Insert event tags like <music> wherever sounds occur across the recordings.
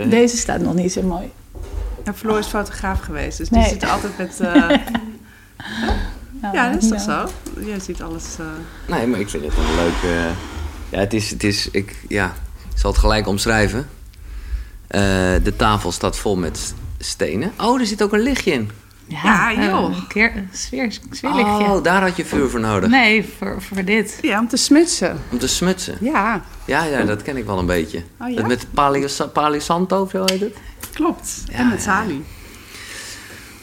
Oké. Deze staat nog niet zo mooi. En Floor is fotograaf geweest, dus Nee. die zit altijd met... <laughs> eh, Nou, ja, dat is toch ja. zo? Jij ziet alles... eh, Nee, maar ik vind het een leuk... eh, ja, het is... Het is ik, ja, ik zal het gelijk omschrijven. Eh, de tafel staat vol met stenen. Oh, er zit ook een lichtje in. Ja, eh, joh. Een keer een sfeer, sfeerlichtje. Oh, daar had je vuur voor nodig. Nee, voor, voor dit. Ja, om te smutsen. Om te smutsen. Ja, Ja, ja, dat ken ik wel een beetje. Oh, ja? Met Palio, Palio Santo, of zo heet het? klopt. Ja, en met. Sali.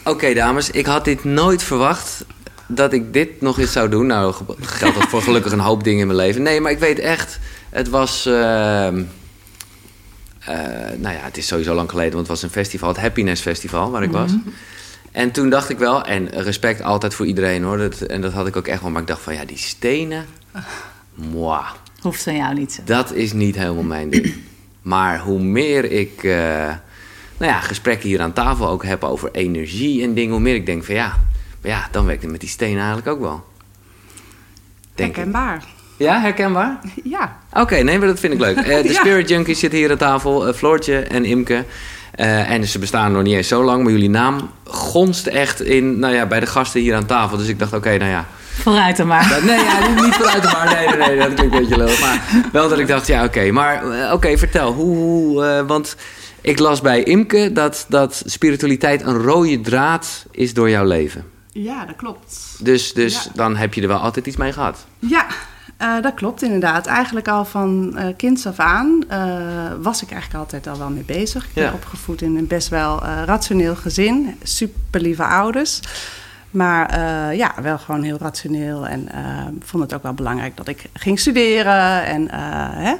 Oké, dames, ik had dit nooit verwacht dat ik dit nog eens zou doen. Nou, ge- geldt dat voor gelukkig een hoop dingen in mijn leven. Nee, maar ik weet echt, het was. ehm, eh, nou ja, het is sowieso lang geleden, want het was een festival, het Happiness Festival, waar ik was. En toen dacht ik wel, en respect altijd voor iedereen hoor, dat, en dat had ik ook echt wel, maar ik dacht van ja, die stenen, moi, Hoeft van jou niet zo. dat is niet helemaal mijn ding. Maar hoe meer ik eh, nou ja, gesprekken hier aan tafel ook heb over energie en dingen, hoe meer ik denk van ja, maar ja dan werkt het met die stenen eigenlijk ook wel. Denk ik. Herkenbaar. Ja, herkenbaar? Ja. Oké, nee, maar dat vind ik leuk. Eh, de <laughs> Ja. Spirit Junkies zitten hier aan tafel, eh, Floortje en Imke. Eh, en ze bestaan nog niet eens zo lang, maar jullie naam gonst echt in, nou ja, bij de gasten hier aan tafel. Dus ik dacht, oké, nou ja, Vooruit dan maar. dat- nee, ja, niet, niet vooruit de bar. Nee, nee, nee, dat klinkt een beetje leuk. Maar wel dat ik dacht, ja, oké. Maar eh, oké, vertel. Hoe, hoe, eh, want ik las bij Imke dat, dat spiritualiteit een rode draad is door jouw leven. Ja, dat klopt. Dus, dus Ja. dan heb je er wel altijd iets mee gehad. Ja, eh, dat klopt inderdaad. Eigenlijk al van eh kinds af aan eh, was ik eigenlijk altijd al wel mee bezig. Ik ben Ja. opgevoed in een best wel rationeel gezin. Super lieve ouders. Maar ja, wel gewoon heel rationeel. En vond het ook wel belangrijk dat ik ging studeren. En hè,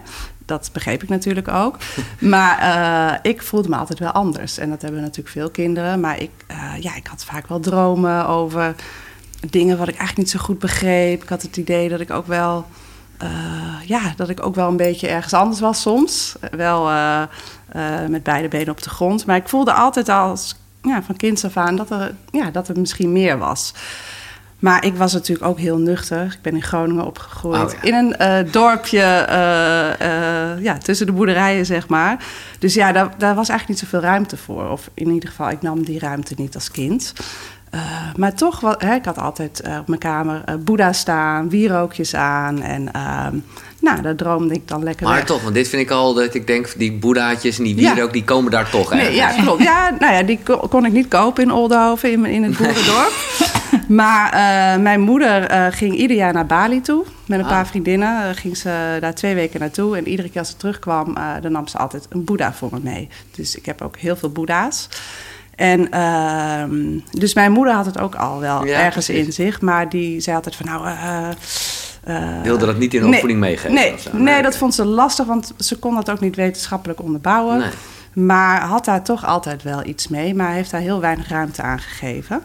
dat begreep ik natuurlijk ook. <laughs> Maar ik voelde me altijd wel anders. En dat hebben natuurlijk veel kinderen. Maar ik, ja, ik had vaak wel dromen over dingen wat ik eigenlijk niet zo goed begreep. Ik had het idee dat ik ook wel, eh, ja, dat ik ook wel een beetje ergens anders was soms. Wel eh, eh, met beide benen op de grond. Maar ik voelde altijd als, ja, van kinds af aan dat er, ja, dat er misschien meer was. Maar ik was natuurlijk ook heel nuchter. Ik ben in Groningen opgegroeid. Oh, ja. In een dorpje ja, tussen de boerderijen, zeg maar. Dus ja, daar, daar was eigenlijk niet zoveel ruimte voor. Of in ieder geval, ik nam die ruimte niet als kind. Eh, maar toch, wa- hè, ik had altijd eh, op mijn kamer eh Boeddha staan, wierookjes aan. En ehm, nou, daar droomde ik dan lekker Maar weg. toch, want dit vind ik al dat ik denk, die boeddhaatjes en die Ja. wierook, die komen daar toch Nee, ja, klopt. Ja, nou ja, die ko- kon ik niet kopen in Oldhoven, in, in het <laughs> boerendorp. maar mijn moeder ging ieder jaar naar Bali toe. Met een Ah. paar vriendinnen eh, ging ze daar twee weken naartoe. En iedere keer als ze terugkwam, dan nam ze altijd een boeddha voor me mee. Dus ik heb ook heel veel boeddha's. En ehm, dus mijn moeder had het ook al wel Ja, ergens precies. in zich. Maar die zei altijd van nou... eh, eh, Wilde dat niet in de nee, opvoeding meegeven? Nee, zo? nee, dat vond ze lastig, want ze kon dat ook niet wetenschappelijk onderbouwen. Nee. Maar had daar toch altijd wel iets mee, maar heeft daar heel weinig ruimte aan gegeven.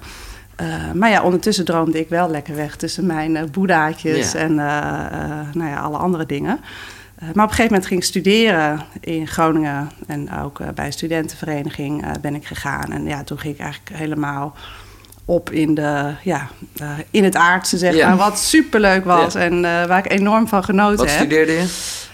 Eh, maar ja, ondertussen droomde ik wel lekker weg tussen mijn eh boeddhaatjes Ja. en eh, eh, nou ja, alle andere dingen. Eh, maar op een gegeven moment ging ik studeren in Groningen en ook eh, bij een studentenvereniging eh, ben ik gegaan. En ja, toen ging ik eigenlijk helemaal op in, de, ja, in het aardse, zeg Ja. maar. Wat superleuk was Ja. en waar ik enorm van genoten Wat heb. studeerde je?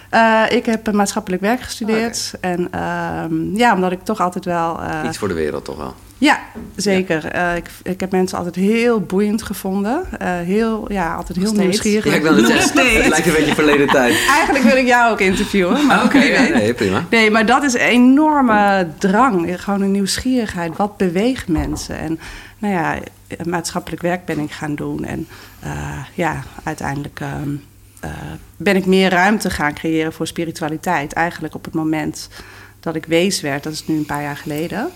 Eh, ik heb maatschappelijk werk gestudeerd. En ehm, ja, omdat ik toch altijd wel. eh, Iets voor de wereld toch wel. ja, zeker. Eh, ik, ik heb mensen altijd heel boeiend gevonden. Eh, heel, ja, altijd heel steeds. nieuwsgierig. Ja, ik het Nog zeggen. steeds. Het lijkt een beetje verleden tijd. <laughs> Eigenlijk wil ik jou ook interviewen. Maar Oké, ja, weet. nee, prima. Nee, maar dat is een enorme drang. Gewoon een nieuwsgierigheid. Wat beweegt mensen? En nou ja, maatschappelijk werk ben ik gaan doen. En eh, ja, uiteindelijk ehm, eh, ben ik meer ruimte gaan creëren voor spiritualiteit. Eigenlijk op het moment dat ik wees werd, dat is nu een paar jaar geleden.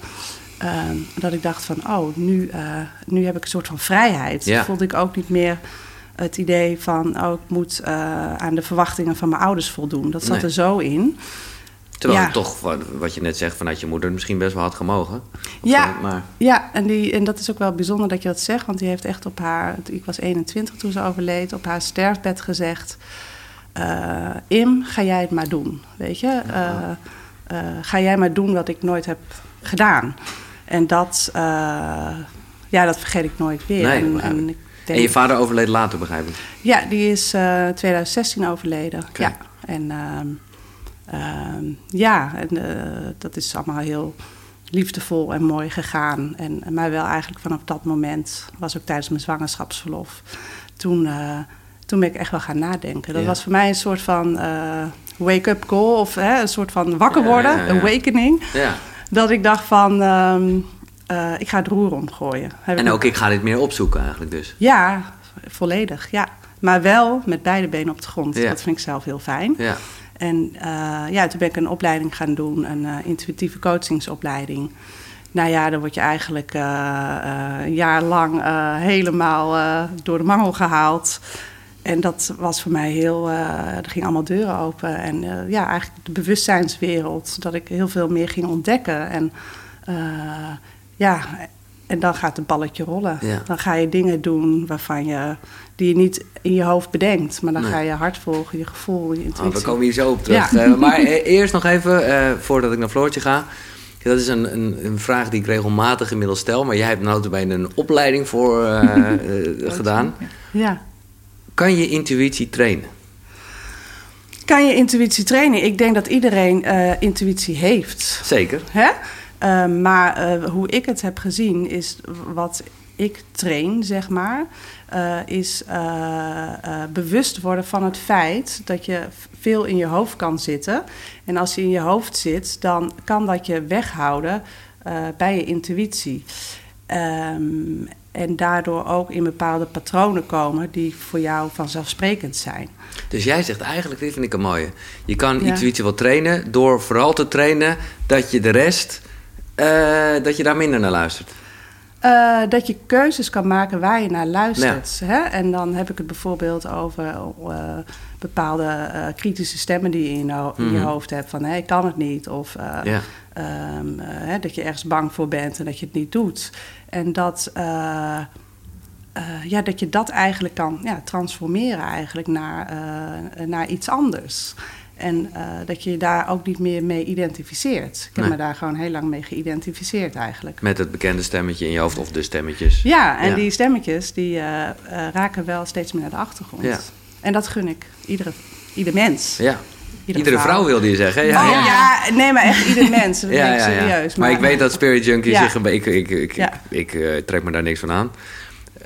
ehm, dat ik dacht van, oh, nu, eh, nu heb ik een soort van vrijheid. Ja. Voelde ik ook niet meer het idee van, oh, ik moet eh, aan de verwachtingen van mijn ouders voldoen. Dat zat Nee. er zo in. Terwijl Ja. het toch, wat, je net zegt, vanuit je moeder misschien best wel had gemogen. Ja. zo, maar Ja, en, die, en dat is ook wel bijzonder dat je dat zegt. Want die heeft echt op haar... Ik was 21 toen ze overleed. Op haar sterfbed gezegd... eh, Im, ga jij het maar doen. Weet je? Eh, eh, ga jij maar doen wat ik nooit heb gedaan. En dat... ja, dat vergeet ik nooit weer. Nee, en, maar- en ik denk, En je vader overleed later, begrijp ik. Ja, die is eh 2016 overleden. Ja. En ehm, ja, en eh, dat is allemaal heel liefdevol en mooi gegaan. En, maar wel eigenlijk vanaf dat moment, was ook tijdens mijn zwangerschapsverlof, toen, eh, toen ben ik echt wel gaan nadenken. Dat Ja. was voor mij een soort van eh, wake-up call of hè, een soort van wakker worden, Ja, ja, awakening. Ja. Dat ik dacht van, ehm, eh, ik ga het roer omgooien. Heb En ik- ook ik ga dit meer opzoeken eigenlijk dus. Ja, volledig, ja. Maar wel met beide benen op de grond. Dat vind ik zelf heel fijn. Ja. En eh, ja, toen ben ik een opleiding gaan doen, een eh, intuïtieve coachingsopleiding. Nou ja, dan word je eigenlijk eh, een jaar lang helemaal door de mangel gehaald. En dat was voor mij heel, er gingen allemaal deuren open. En ja, eigenlijk de bewustzijnswereld, dat ik heel veel meer ging ontdekken. En ja, en dan gaat het balletje rollen. Ja. Dan ga je dingen doen waarvan je, die je niet in je hoofd bedenkt. Maar dan Nee. ga je hart volgen, je gevoel, je Oh, intuïtie. we komen hier zo op terug. Ja. Eh, maar e- eerst nog even, eh, voordat ik naar Floortje ga. Dat is een, een, een vraag die ik regelmatig inmiddels stel. Maar jij hebt notabene een opleiding voor eh, <laughs> eh, gedaan. Ja. Kan je intuïtie trainen? Kan je intuïtie trainen? Ik denk dat iedereen eh, intuïtie heeft. Zeker. Hè? Eh, maar eh, hoe ik het heb gezien is wat ik train, zeg maar, eh, is eh, eh, bewust worden van het feit dat je veel in je hoofd kan zitten. En als je in je hoofd zit, dan kan dat je weghouden bij je intuïtie. Ehm, en daardoor ook in bepaalde patronen komen die voor jou vanzelfsprekend zijn. Dus jij zegt eigenlijk, dit vind ik een mooie. Je kan Ja. intuïtie wel trainen door vooral te trainen dat je de rest, dat je daar minder naar luistert. Eh, dat je keuzes kan maken waar je naar luistert. Hè? En dan heb ik het bijvoorbeeld over eh, bepaalde eh, kritische stemmen die je in je, ho- je Mhm. hoofd hebt. Van hé, ik kan het niet. Of eh, Ja. ehm, eh, hè, dat je ergens bang voor bent en dat je het niet doet. En dat, ja, dat je dat eigenlijk kan ja, transformeren eigenlijk naar, naar iets anders. En eh, dat je je daar ook niet meer mee identificeert. Ik heb Nee. me daar gewoon heel lang mee geïdentificeerd eigenlijk. Met het bekende stemmetje in je hoofd of de stemmetjes. Ja, en Ja. die stemmetjes die eh, eh, raken wel steeds meer naar de achtergrond. Ja. En dat gun ik iedere, ieder mens. Ja. Iedere vrouw wilde je zeggen. Ja, oh, ja. nee, maar echt ieder mens. Dat <laughs> Ja, ja, ja. serieus. Maar, ik weet dat Spirit Junkies Ja. zich... Ik, ik, ik, ik, trek me daar niks van aan.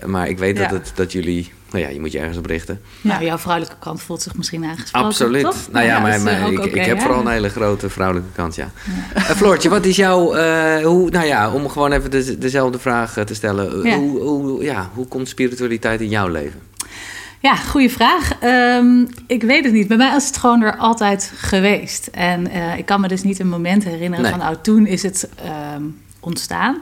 Maar ik weet dat, het, dat jullie... Nou ja, je moet je ergens op richten. Nou, jouw vrouwelijke kant voelt zich misschien aangesproken. Absoluut. toch? Nou ja, maar, ik, ik heb hè? vooral een hele grote vrouwelijke kant, ja. Eh, Floortje, wat is jouw... eh, hoe, nou ja, om gewoon even de, dezelfde vraag eh, te stellen. Ja. Hoe, hoe, ja, hoe komt spiritualiteit in jouw leven? Ja, goede vraag. Ehm, ik weet het niet. Bij mij is het gewoon er altijd geweest. En eh, ik kan me dus niet een moment herinneren Nee. van... oh, toen is het ehm, ontstaan.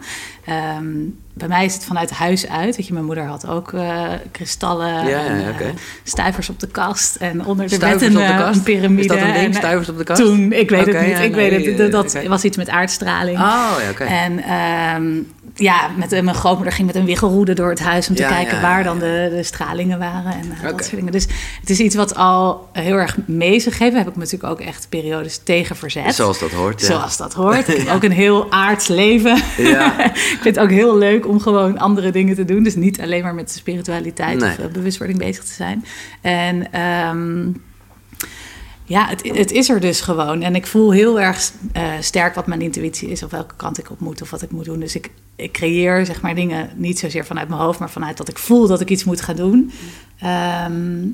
Ehm, bij mij is het vanuit huis uit. Weet je, mijn moeder had ook eh, kristallen Ja, en eh, stuivers op de kast. En onder de bed een, eh, kast? een piramide. Is dat een ding, En, stuivers op de kast? Toen, ik weet het niet. ja, ik nee, weet het. Dat was iets met aardstraling. Oh, ja, oké. En ehm, ja, met, mijn grootmoeder ging met een wiggelroede door het huis om te Ja, kijken waar dan de, de stralingen waren en dat soort dingen. Dus het is iets wat al heel erg mee is gegeven. Heb ik me natuurlijk ook echt periodes tegen verzet. Zoals dat hoort, ja. Zoals dat hoort. <laughs> Ik heb ook een heel aards leven. <laughs> Ik vind het ook heel leuk om gewoon andere dingen te doen. Dus niet alleen maar met spiritualiteit Nee. of eh, bewustwording bezig te zijn. En ehm, ja, het, het is er dus gewoon. En ik voel heel erg eh, sterk wat mijn intuïtie is, of welke kant ik op moet, of wat ik moet doen. Dus ik, ik creëer zeg maar dingen niet zozeer vanuit mijn hoofd, maar vanuit dat ik voel dat ik iets moet gaan doen. Ehm,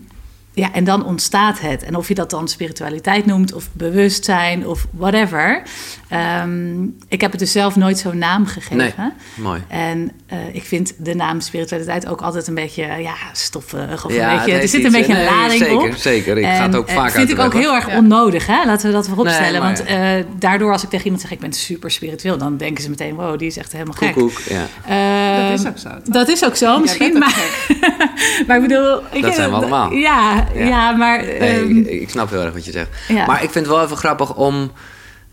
ja, en dan ontstaat het. En of je dat dan spiritualiteit noemt, of bewustzijn, of whatever. Ehm, ik heb het dus zelf nooit zo'n naam gegeven. Nee, mooi. En eh, ik vind de naam spiritualiteit ook altijd een beetje ja, stoffig. Of Ja, een het beetje, er zit een beetje een nee, lading zeker, op. zeker. Ik ga het En, ook eh, vaak vind ik ook heel erg onnodig, hè? laten we dat voorop Nee, stellen. maar- Want eh, daardoor als ik tegen iemand zeg, ik ben super spiritueel... dan denken ze meteen, wow, die is echt helemaal gek. Koekoek, ja. Ehm, Dat is ook zo, toch? Dat is ook zo, misschien. Maar, <laughs> maar ik bedoel... ik- Dat zijn we allemaal. Ja, Ja. ja. maar... Nee, ehm, ik, ik snap heel erg wat je zegt. Ja. Maar ik vind het wel even grappig om...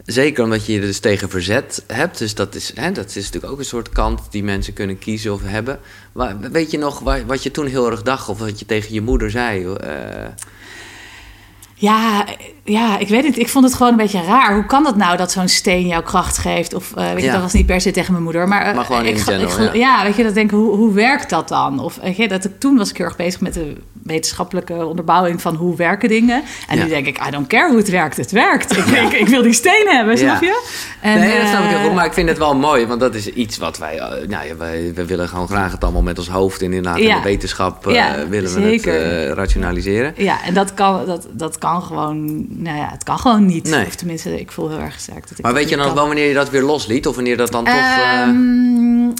Zeker omdat je je dus tegen verzet hebt. Dus dat is, hè, dat is natuurlijk ook een soort kant die mensen kunnen kiezen of hebben. Maar weet je nog wa- wat je toen heel erg dacht? Of wat je tegen je moeder zei? Eh, Ja, ja, ik weet het. Ik vond het gewoon een beetje raar. Hoe kan dat nou dat zo'n steen jouw kracht geeft? Of eh, weet je, Ja. dat was niet per se tegen mijn moeder. Maar, Maar gewoon in ik, general, ik, ja. ja. weet je, dat denk ik, hoe, hoe werkt dat dan? Of weet je, dat ik, toen was ik heel erg bezig met de wetenschappelijke onderbouwing van hoe werken dingen. En Ja. nu denk ik, I don't care hoe het werkt, het werkt. Ik, ik, ik wil die steen hebben, snap je? En, nee, dat snap ik heel eh, goed. Maar ik vind het wel mooi, want dat is iets wat wij... nou ja, wij, wij willen gewoon graag het allemaal met ons hoofd en inderdaad in de wetenschap willen we zeker. het rationaliseren. Ja, en dat kan, dat, dat kan gewoon, nou ja, het kan gewoon niet. Nee. Of tenminste, ik voel heel erg sterk dat ik Maar weet je dan kan. wel wanneer je dat weer losliet? Of wanneer dat dan toch... eh, Ehm,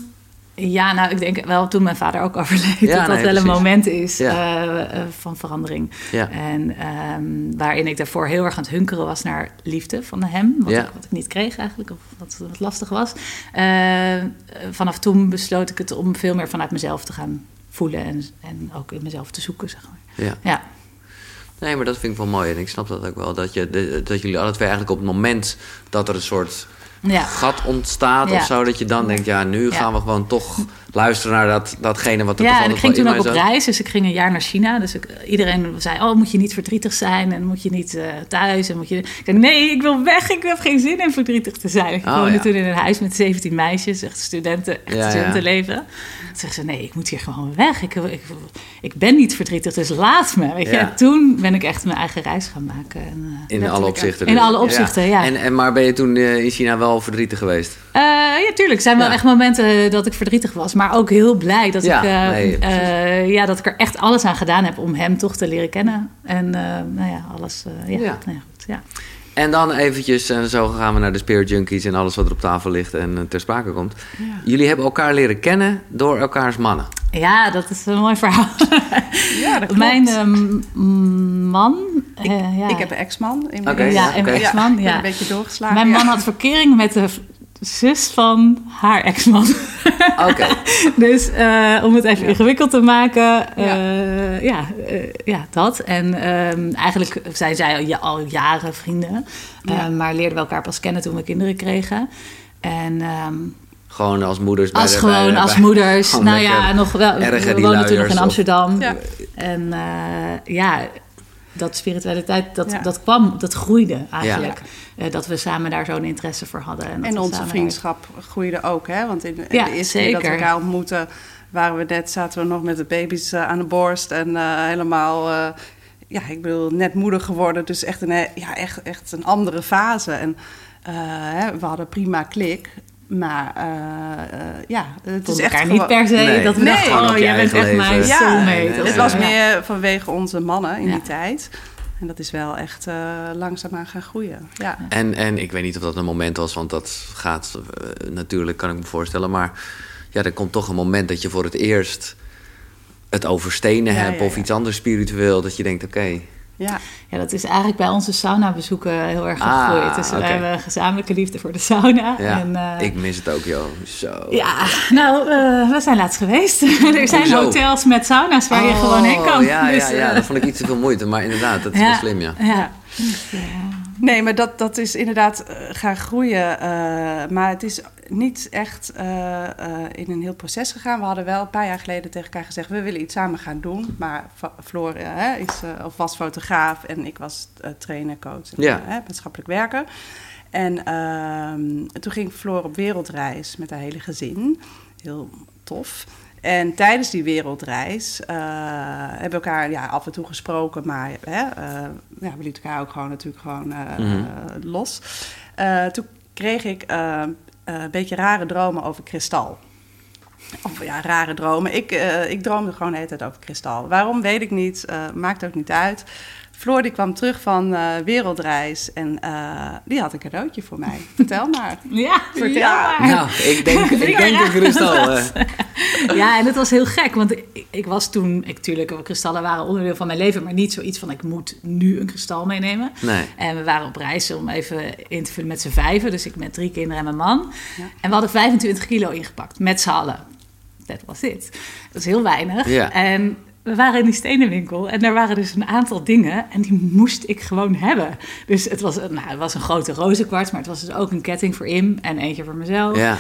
ja, nou, ik denk wel toen mijn vader ook overleed, Ja, dat dat wel een moment is Ja. eh, eh, van verandering. ja. En ehm, waarin ik daarvoor heel erg aan het hunkeren was naar liefde van hem, wat, ik, wat ik niet kreeg eigenlijk, of wat, wat lastig was. Eh, vanaf toen besloot ik het om veel meer vanuit mezelf te gaan voelen en, en ook in mezelf te zoeken, zeg maar. ja. Nee, maar dat vind ik wel mooi. En ik snap dat ook wel. Dat, je, dat jullie alle twee eigenlijk op het moment dat er een soort ja. gat ontstaat Ja. of zo... dat je dan denkt, ja, nu gaan we gewoon toch luisteren naar dat, datgene wat er Ja, en ik ging toen ook op zat. reis, dus ik ging een jaar naar China. Dus ik, iedereen zei, oh, moet je niet verdrietig zijn en moet je niet eh, thuis. En moet je... Ik zei, nee, ik wil weg, ik heb geen zin in verdrietig te zijn. Ik Oh, woonde toen in een huis met 17 meisjes, echt studenten, echt studentenleven. Toen zeggen ze, nee, ik moet hier gewoon weg. Ik, ik, ik ben niet verdrietig, dus laat me. Weet je? En toen ben ik echt mijn eigen reis gaan maken. En, eh, In alle opzichten. In dus. alle opzichten, ja. En, en, maar ben je toen eh, in China wel verdrietig geweest? Eh, ja, tuurlijk. Er zijn wel echt momenten dat ik verdrietig was. Maar ook heel blij dat, Ja, ik, eh, nee, eh, ja, dat ik er echt alles aan gedaan heb om hem toch te leren kennen. En eh, nou ja, alles. eh, ja, Ja. Nou ja, goed, ja. En dan eventjes, en zo gaan we naar de Spirit Junkies en alles wat er op tafel ligt en eh, ter sprake komt. Jullie hebben elkaar leren kennen door elkaars mannen. ja, dat is een mooi verhaal. <laughs> Ja, dat klopt. Mijn ehm, man. eh, ja. Ik heb een ex-man. in Oké, ja, ja, en mijn oké. ex-man. ik ben Ja. een beetje doorgeslagen. Mijn ja. man had verkering met de zus van haar ex-man. Oké. <laughs> Dus eh, om het even Ja. ingewikkeld te maken, eh, ja, eh, ja, dat. En ehm, eigenlijk zijn zij al, ja- al jaren vrienden, eh, Ja. maar leerden we elkaar pas kennen toen we kinderen kregen. En ehm, Gewoon als moeders bij als de- gewoon bij als bij- moeders, <laughs> nou ja, nog wel. We toen nog luiers in of- Amsterdam. Ja. En eh, ja, dat spiritualiteit, dat, Ja. dat kwam, dat groeide eigenlijk. Eh, dat we samen daar zo'n interesse voor hadden. En, dat En onze vriendschap groeide ook, hè? Want in, in Ja, de eerste keer dat we elkaar ontmoetten, waren we net, zaten we nog met de baby's eh, aan de borst en eh, helemaal, eh, ja, ik bedoel, net moeder geworden. Dus echt een, ja, echt, echt een andere fase. En eh, hè, we hadden prima klik. Maar eh, eh, ja, het is echt niet per se Nee. dat we Nee. dachten, oh, je jij bent echt mijn. Ja, soulmate. nee, Het was Ja. meer vanwege onze mannen in Ja. die tijd. En dat is wel echt eh, langzaamaan gaan groeien. Ja. En, en ik weet niet of dat een moment was, want dat gaat natuurlijk, kan ik me voorstellen. Maar ja, er komt toch een moment dat je voor het eerst het over stenen Ja, hebt ja, of ja. iets anders spiritueel. Dat je denkt, oké, Ja. Ja, dat is eigenlijk bij onze sauna-bezoeken heel erg Ah, gegroeid. dus we hebben gezamenlijke liefde voor de sauna. ja, En, eh, ik mis het ook, joh. Zo. Ja, nou, eh, we zijn laatst geweest. <laughs> er zijn hotels met sauna's waar je Oh, gewoon heen kan. Ja, Dus, ja, ja, eh, dat vond ik iets te veel moeite. Maar inderdaad, dat is <laughs> wel slim, ja. Ja. Nee, maar dat, dat is inderdaad eh, gaan groeien. eh, maar het is niet echt eh, in een heel proces gegaan. We hadden wel een paar jaar geleden tegen elkaar gezegd... we willen iets samen gaan doen. Maar Floor is, of was fotograaf en ik was trainer, coach en Ja. maatschappelijk werker. En ehm, toen ging Floor op wereldreis met haar hele gezin. Heel tof. En tijdens die wereldreis eh, hebben we elkaar ja, af en toe gesproken, maar hè, eh, ja, we lieten elkaar ook gewoon natuurlijk gewoon eh, Mhm. los. Toen kreeg ik een beetje rare dromen over kristal. Of ja, rare dromen. Ik, ik droomde gewoon de hele tijd over kristal. Waarom, weet ik niet. maakt ook niet uit. Floor die kwam terug van eh, wereldreis en eh, die had een cadeautje voor mij. <laughs> Vertel maar. ja, vertel Ja. maar. Nou, ik denk, <laughs> ik denk ja. een kristal. eh. Ja, en het was heel gek, want ik, ik was toen... Ik, tuurlijk, kristallen waren onderdeel van mijn leven... maar niet zoiets van, ik moet nu een kristal meenemen. Nee. En we waren op reis om even in te vullen met z'n vijven. Dus ik met drie kinderen en mijn man. Ja. En we hadden 25 kilo ingepakt, met z'n allen. Dat was it. Dat is heel weinig. Ja. En we waren in die stenenwinkel en daar waren dus een aantal dingen en die moest ik gewoon hebben. Dus het was, een- nou, het was een grote rozenkwarts, maar het was dus ook een ketting voor Im en eentje voor mezelf. Ja.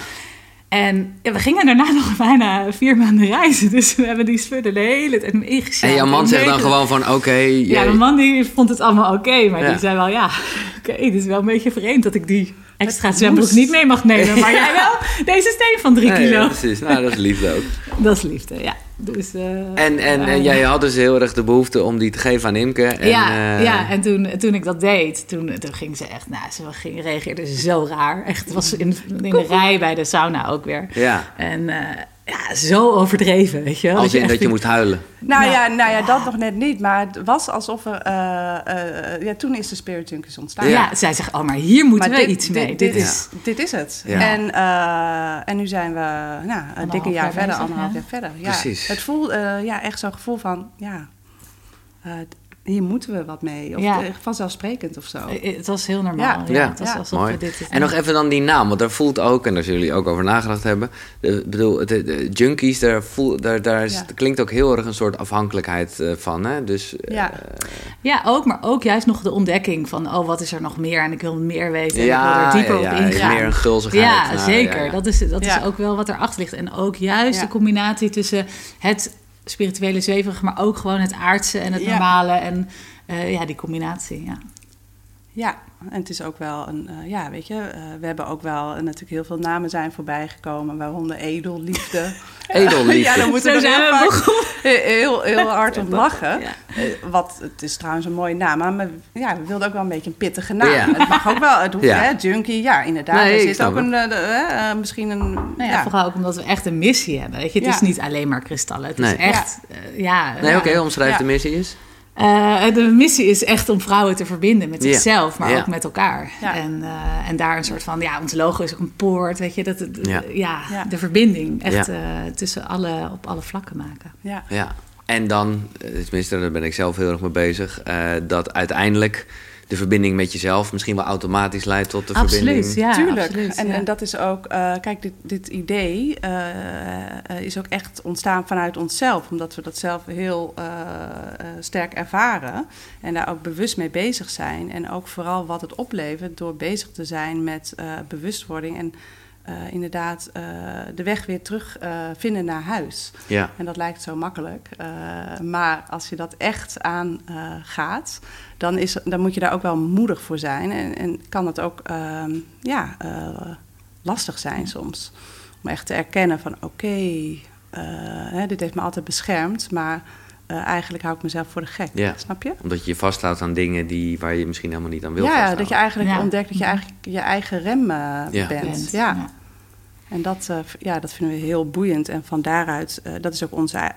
En ja, we gingen daarna <laughs> nog bijna vier maanden reizen, dus we hebben die spullen de hele tijd ingezet. En jouw man zegt dan gewoon van, oké... Ja, mijn man die vond het allemaal oké, maar Ja. die zei wel, ja, oké, dit is wel een beetje vreemd dat ik die extra zwembroek niet mee mag nemen. Maar jij wel, <laughs> deze steen van drie kilo. ja, precies. Nou, dat is liefde ook. Dat is liefde, ja. Dus, eh, En, en, en jij had dus heel erg de behoefte om die te geven aan Imke. En, ja, eh, ja, en toen, toen ik dat deed, toen, toen ging ze echt, nou, ze ging, reageerde zo raar. Echt, het was in, in de rij bij de sauna ook weer. ja. En eh, ja, zo overdreven, weet je wel. Als in echt dat je moest huilen. Nou Ja. ja, nou ja, dat nog net niet. Maar het was alsof er... eh, eh, ja, toen is de Spirit Junkies ontstaan. Ja, zij zegt, oh, maar hier moeten Maar we dit, iets mee. Dit, is... is, dit is het. Ja. En, eh, en nu zijn we nou, een dikke jaar jaar verder, bezig, anderhalf ja. jaar verder. Ja, Precies. Het voelt eh, ja, echt zo'n gevoel van, ja, eh, hier moeten we wat mee. Of Ja. eh, vanzelfsprekend of zo. Eh, Het was heel normaal. Ja. Ja, Ja. Het was Ja. alsof Mooi. we dit... En nog even dan die naam, want daar voelt ook, en daar zullen jullie ook over nagedacht hebben. De, ik bedoel, de, de junkies, daar, voel, daar, daar is, Ja. klinkt ook heel erg een soort afhankelijkheid eh, van. Hè? Dus eh, Ja. Ja, ook, maar ook juist nog de ontdekking van, oh, wat is er nog meer? En ik wil meer weten en ja, ik wil er dieper ja, op ja, ingaan. meer een gulzigheid. Ja, Nou, zeker. ja, ja. Dat, is, dat Ja. is ook wel wat erachter ligt. En ook juist Ja. de combinatie tussen het spirituele zweverige, maar ook gewoon het aardse en het normale. En eh, ja, die combinatie, ja. Ja, en het is ook wel een, eh, ja, weet je, eh, we hebben ook wel eh, natuurlijk heel veel namen zijn voorbij gekomen, waaronder edelliefde. <laughs> <laughs> Edelliefde. ja, dan moeten we er zijn heel, hard om <laughs> lachen. Ja. Wat, het is trouwens een mooie naam, maar we- ja, we wilden ook wel een beetje een pittige naam. Ja. Het mag ook wel, het hoeft, Ja. hè, junkie, ja, inderdaad. Nee, er zit ook een, misschien een, Nou ja, ja, vooral ook omdat we echt een missie hebben. Weet je? Het Ja. is niet alleen maar kristallen. Het Nee. is echt, ja... Nee, ja. oké, omschrijf Ja. de missie eens. Eh, de missie is echt om vrouwen te verbinden met Ja. zichzelf, maar Ja. ook met elkaar. Ja. En, eh, en daar een soort van, ja, ons logo is ook een poort, weet je, dat het, Ja. ja. Ja. de verbinding echt Ja. eh, tussen alle, op alle vlakken maken. ja. Ja. En dan, tenminste, daar ben ik zelf heel erg mee bezig, eh, dat uiteindelijk de verbinding met jezelf misschien wel automatisch leidt tot de verbinding. Absoluut, ja. Tuurlijk. absoluut, en, ja. en dat is ook, eh, kijk, dit, dit idee eh, eh, is ook echt ontstaan vanuit onszelf, omdat we dat zelf heel eh, eh, sterk ervaren en daar ook bewust mee bezig zijn. En ook vooral wat het oplevert door bezig te zijn met eh, bewustwording en eh, inderdaad eh, de weg weer terug eh, vinden naar huis. Ja. En dat lijkt zo makkelijk. maar als je dat echt aan gaat, dan, is, dan moet je daar ook wel moedig voor zijn. En, en kan het ook ehm, ja, lastig zijn soms. Om echt te erkennen van oké, dit heeft me altijd beschermd, maar eh, eigenlijk hou ik mezelf voor de gek. Ja. Snap je? Omdat je je vasthoudt aan dingen die, waar je misschien helemaal niet aan wil Ja, vasthouden. dat je eigenlijk Ja. ontdekt dat je eigenlijk je eigen rem eh, Ja. bent. Bent, Ja. ja. En dat, eh, ja, dat vinden we heel boeiend. En van daaruit, eh, dat is ook onze,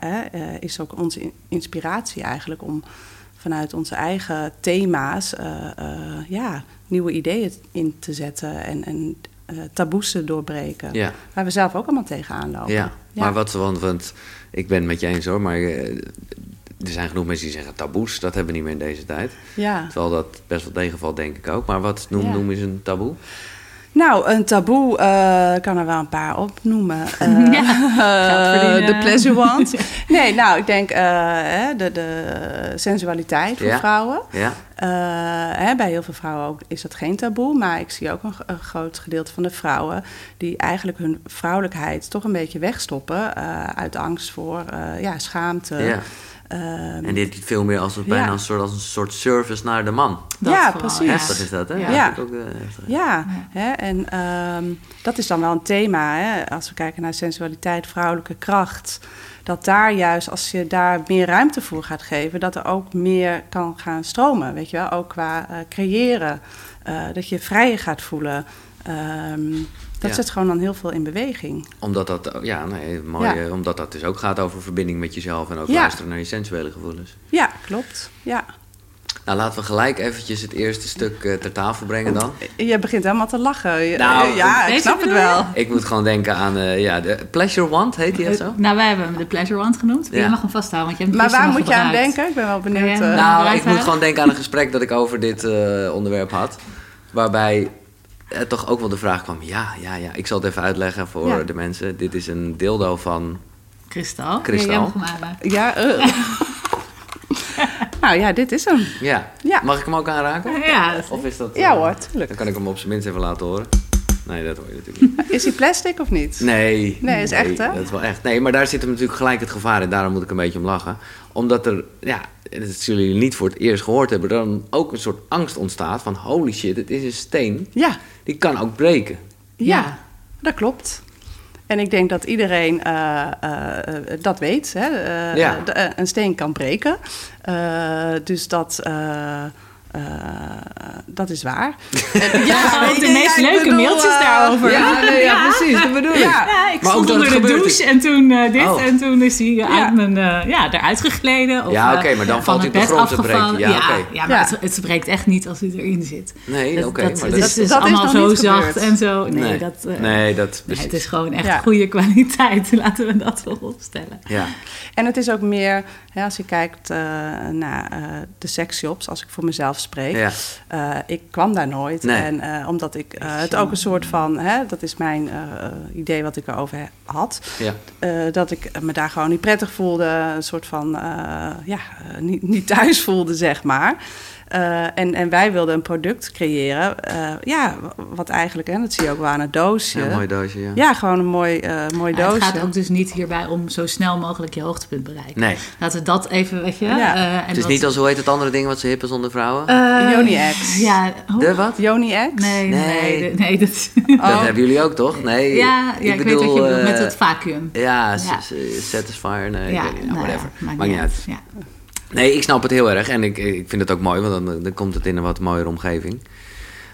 is ook onze in- inspiratie eigenlijk om vanuit onze eigen thema's eh, eh, ja, nieuwe ideeën in te zetten en, en eh, taboes te doorbreken. Ja. Waar we zelf ook allemaal tegenaan lopen. Ja, maar wat, want, want ik ben het met je eens hoor, maar eh, er zijn genoeg mensen die zeggen taboes, dat hebben we niet meer in deze tijd. Ja. Terwijl dat best wel tegenvalt, denk ik ook. Maar wat noem, Ja. noem eens een taboe? Nou, een taboe eh, kan er wel een paar opnoemen. <laughs> Eh, Ja. De pleasure wand. <laughs> Nee, nou, ik denk eh, de, de sensualiteit voor Ja. vrouwen. Ja, hè, bij heel veel vrouwen ook is dat geen taboe, maar ik zie ook een, een groot gedeelte van de vrouwen die eigenlijk hun vrouwelijkheid toch een beetje wegstoppen uit angst voor ja, schaamte. ja. Ehm, En dit veel meer als, een- bijna Ja. een soort, als een soort service naar de man. Dat Ja, vooral, precies. Heftig is dat, hè? Ja. Ja. ook, eh. Ja, hè, en ehm, dat is dan wel een thema. Hè, als we kijken naar sensualiteit, vrouwelijke kracht. Dat daar juist, als je daar meer ruimte voor gaat geven, dat er ook meer kan gaan stromen. Weet je wel, ook qua eh, creëren. eh, dat je je vrijer gaat voelen. Ehm, dat Ja. zet gewoon dan heel veel in beweging. Omdat dat, ja, nee, mooi, Ja. eh, omdat dat dus ook gaat over verbinding met jezelf en ook Ja. luisteren naar je sensuele gevoelens. Ja, klopt. Ja. Nou, laten we gelijk eventjes het eerste stuk eh, ter tafel brengen dan. Je begint helemaal te lachen. Je- Nou, ja, ik snap het je? wel. Ik moet gewoon denken aan eh, ja, de Pleasure Wand, heet die of zo? Nou, wij hebben hem de pleasure wand genoemd. Ja. Jij mag hem vasthouden, want je hebt hem Maar waar moet je aan denken? Ik ben wel benieuwd. Eh. Nou, ik moet gewoon denken aan een <laughs> gesprek dat ik over dit eh, onderwerp had. Waarbij eh, toch ook wel de vraag kwam: ja, ja, ja, ik zal het even uitleggen voor Ja. de mensen. Dit is een dildo van. Kristal. Kristal. Ja, eh. <laughs> nou ja, dit is hem. Ja. Ja. Mag ik hem ook aanraken? Ja, Of is dat. Ja eh, hoor, tuurlijk. Dan kan ik hem op zijn minst even laten horen. Nee, dat hoor je natuurlijk niet. Is hij plastic of niet? Nee. Nee, is echt, hè? Dat is wel echt. Nee, maar daar zit hem natuurlijk gelijk het gevaar in. Daarom moet ik een beetje om lachen. Omdat er, ja, dat zullen jullie niet voor het eerst gehoord hebben, dan ook een soort angst ontstaat van holy shit, het is een steen. Ja, Die kan ook breken. ja, Ja. dat klopt. En ik denk dat iedereen eh, eh, eh, dat weet. Hè? Ja. een steen kan breken. Dus dat, eh, eh, dat is waar. <laughs> En- Ja, gewoon weet de meest ja, leuke bedoel, mailtjes eh, daarover. Ja, <laughs> nee, ja, precies, dat bedoel ik. Ja. Ja, ik Maar ook stond dat onder het de douche is. en toen eh, dit Oh. en toen is hij Ja. uit mijn, eh, ja, eruit gegleden. Of, Ja, oké, maar dan van valt het hij op de bed grond te breken. afgevallen. Ja, Ja, oké. ja, maar Ja. Het, het breekt echt niet als hij erin zit. Nee, Dat- oké. dat, maar het dat is is... dus dat is allemaal nog zo zacht en zo. Nee, Nee, dat, eh, nee, dat nee, het is gewoon echt Ja. goede kwaliteit. <laughs> Laten we dat voorop stellen. Ja, En het is ook meer, hè, als je kijkt eh, naar eh, de sexshops, als ik voor mezelf spreek. ja. eh, ik kwam daar nooit. Nee. En eh, omdat ik eh, het ook een soort van, hè, dat is mijn idee wat ik erover had. ja. dat ik me daar gewoon niet prettig voelde. Een soort van, ja, niet, niet thuis voelde, zeg maar. Eh, en, en wij wilden een product creëren. eh, ja, wat eigenlijk, hè, dat zie je ook wel aan het doosje. Ja, een mooi doosje, ja. Ja, gewoon een mooi, eh, mooi Maar het doosje. gaat ook dus niet hierbij om zo snel mogelijk je hoogtepunt bereiken. Nee, Laten we dat even, weet je. Ja. eh, en het is wat- niet als, hoe heet het andere ding wat ze hippen zonder vrouwen? Yoni X. Ja, hoe- de wat? Yoni X? Nee, nee, Nee. dat... Dat Oh. hebben jullie ook, toch? Nee, ja, ja, ik, weet wat je bedoelt, met het vacuüm. Ja, Ja. Satisfier, nee, ja, ik weet niet, nou, ja, whatever. maakt Maakt niet uit. Ja. Nee, ik snap het heel erg en ik, ik vind het ook mooi, want dan, dan komt het in een wat mooiere omgeving.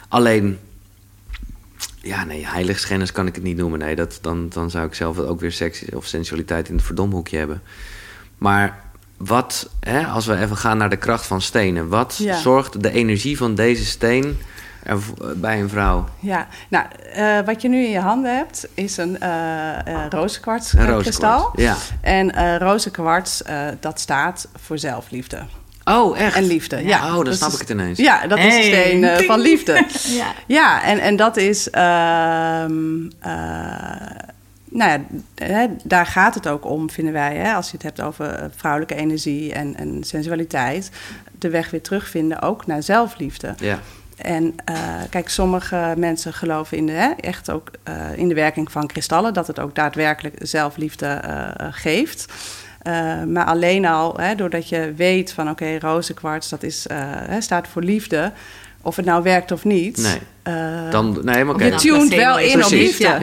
Alleen, ja, nee, heiligschennis kan ik het niet noemen. Nee, dat, dan, dan zou ik zelf ook weer seks of sensualiteit in het verdomhoekje hebben. Maar wat, hè, als we even gaan naar de kracht van stenen, wat Ja. zorgt de energie van deze steen er bij een vrouw? Ja, nou, eh, wat je nu in je handen hebt, is een eh eh rozenkwarts Een eh, rozenkwarts, kristal. Ja. En eh rozenkwarts, eh, dat staat voor zelfliefde. Oh, echt? En liefde, ja. Oh, dan Dat snap ik het ineens. Ja, dat is de steen eh, van liefde. <laughs> Ja. Ja, en, en dat is... ehm, eh, nou ja, hè, daar gaat het ook om, vinden wij. Hè, als je het hebt over vrouwelijke energie en, en sensualiteit. De weg weer terugvinden, ook naar zelfliefde. Ja. En eh, kijk, sommige mensen geloven in de, hè, echt ook eh, in de werking van kristallen, dat het ook daadwerkelijk zelfliefde eh, geeft. Maar alleen al, hè, doordat je weet van oké, rozenkwarts, dat is, hè, staat voor liefde. Of het nou werkt of niet. Nee. eh, Dan, nee, maar oké. je dan tuned wel in op liefde. Ja,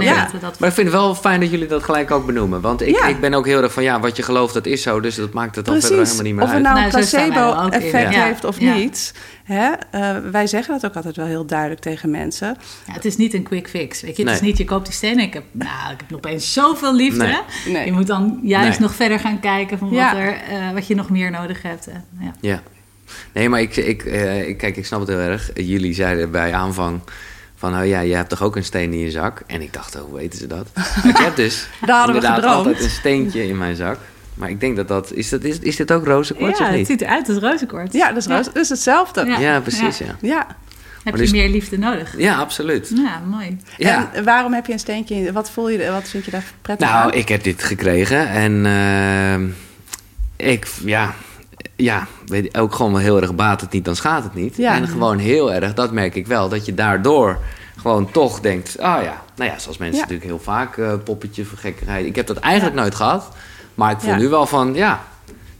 Ja, Maar ik vind het wel fijn dat jullie dat gelijk ook benoemen. Want ik, Ja. ik ben ook heel erg van, ja, wat je gelooft, dat is zo. Dus dat maakt het dan verder Precies. helemaal niet meer Of het uit. nou een Nou, placebo-effect Ja. heeft of Ja. niet. Hè? eh, wij zeggen dat ook altijd wel heel duidelijk tegen mensen. Ja, het is niet een quick fix. Weet je? Het is niet, je koopt die stenen. Ik heb, nou, ik heb nog opeens zoveel liefde. Nee. Nee. Je moet dan juist Nee. nog verder gaan kijken van wat, Ja. er, eh, wat je nog meer nodig hebt. En, ja. Ja. Nee, maar ik, ik, eh, ik, kijk, ik snap het heel erg. Jullie zeiden bij aanvang van, oh ja, je hebt toch ook een steen in je zak? En ik dacht, oh, hoe weten ze dat? <laughs> ik heb dus Daar hadden we inderdaad altijd een steentje in mijn zak. Maar ik denk dat dat... Is, dat, is, is dit ook rozenkwarts ja, of het niet? ziet eruit als rozenkwarts. Ja, dat is, roze- dat is hetzelfde. Ja. Ja, precies, ja. ja. Heb dus- je meer liefde nodig? Ja, absoluut. Ja, mooi. Ja. En waarom heb je een steentje in? Wat, voel je, wat vind je daar prettig aan? Nou, ik heb dit gekregen en ehm, ik, ja, ja, weet ook gewoon wel heel erg baat het niet, dan schaadt het niet. Ja. En gewoon heel erg, dat merk ik wel, dat je daardoor gewoon toch denkt, ah ja, nou ja, zoals mensen Ja. natuurlijk heel vaak eh poppetje voor gekkigheid. Ik heb dat eigenlijk nooit gehad, maar ik voel nu wel van, ja,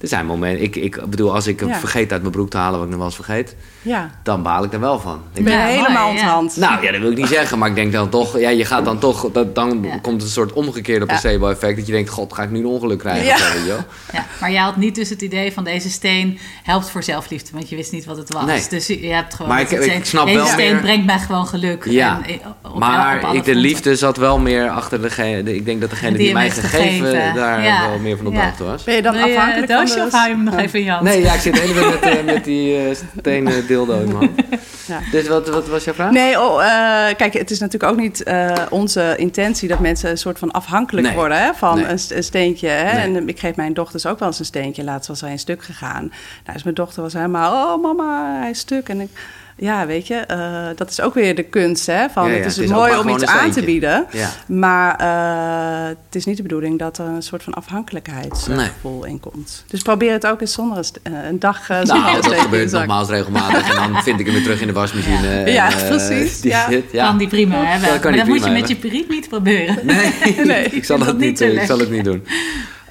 er zijn momenten, ik, ik bedoel, als ik vergeet uit mijn broek te halen, wat ik nog wel eens vergeet, Ja, dan baal ik er wel van. ik ben Ja, helemaal onthand. nou ja, dat wil ik niet zeggen, maar ik denk dan toch, ja, je gaat dan toch, dat, dan Ja. komt een soort omgekeerde placebo-effect. Dat je denkt, god, ga ik nu een ongeluk krijgen? Ja. of? Ja, maar jij had niet dus het idee van deze steen helpt voor zelfliefde, want je wist niet wat het was. Nee. Dus je hebt gewoon. Maar ik- ik zegt, snap deze wel steen meer- brengt mij gewoon geluk. Ja, En, eh, op- maar ik, de fronten. liefde zat wel meer achter degene. de- ik denk dat degene die, mij heeft gegeven, gegeven. daar Ja. wel meer van op de Ja. hoogte was. Ben je dan afhankelijk het van doosje de... of hou je hem nog Ja. even in je hand? Nee, ja, ik zit de hele tijd met, eh, met die eh stenen dildo in mijn hand. <laughs> Ja. Dus wat, wat was jouw vraag? Nee, oh, eh, kijk, het is natuurlijk ook niet eh, onze intentie dat mensen een soort van afhankelijk Nee. worden hè, van Nee. een, st- een steentje. Hè? Nee. En eh, ik geef mijn dochters ook wel eens een steentje. Laatst was hij een stuk gegaan. Nou, dus mijn dochter was helemaal, oh mama, hij is stuk. En ik, ja, weet je, eh, dat is ook weer de kunst. Hè? Van, Ja, ja, het is het is ook mooi om iets aan te bieden. Ja. Maar eh, het is niet de bedoeling dat er een soort van afhankelijkheidsgevoel in komt. Dus probeer het ook eens zonder een, eh, een dag uh, Nou, dat gebeurt nogmaals regelmatig. En dan vind ik hem weer terug in de wasmachine. en, Ja, precies, die ja. Kan die prima hebben. Dat maar moet je met je periet niet proberen. Nee, Nee, ik, zal het dat niet, ik zal het niet doen.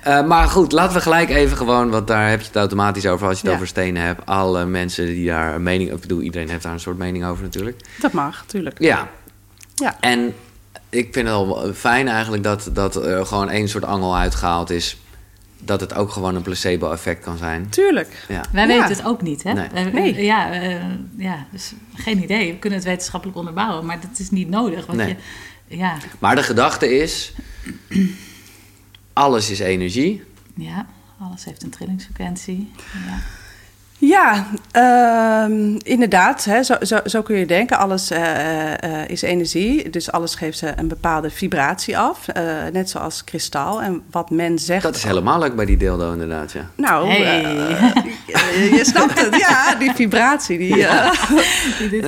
Eh, maar goed, laten we gelijk even gewoon, want daar heb je het automatisch over als je het Ja. over stenen hebt. Alle mensen die daar een mening, ik bedoel, iedereen heeft daar een soort mening over natuurlijk. Dat mag, tuurlijk. Ja. Ja. En ik vind het al fijn eigenlijk dat, dat er gewoon één soort angel uitgehaald is. Dat het ook gewoon een placebo-effect kan zijn. Tuurlijk. Ja. Wij Ja. weten het ook niet, hè? Nee. Eh, Nee. ja, eh, ja, dus geen idee. We kunnen het wetenschappelijk onderbouwen, maar dat is niet nodig. Want Nee. je, ja, Maar de gedachte is: alles is energie. ja, alles heeft een trillingsfrequentie. Ja. Ja, ehm, inderdaad. Hè, zo, zo, zo kun je denken. Alles eh, eh, is energie. Dus alles geeft een bepaalde vibratie af. eh, net zoals kristal. En wat men zegt. Dat is helemaal leuk bij die dildo, inderdaad. Ja. Nou, Hey. je, je snapt het. Ja, die vibratie. Die, <laughs> Daar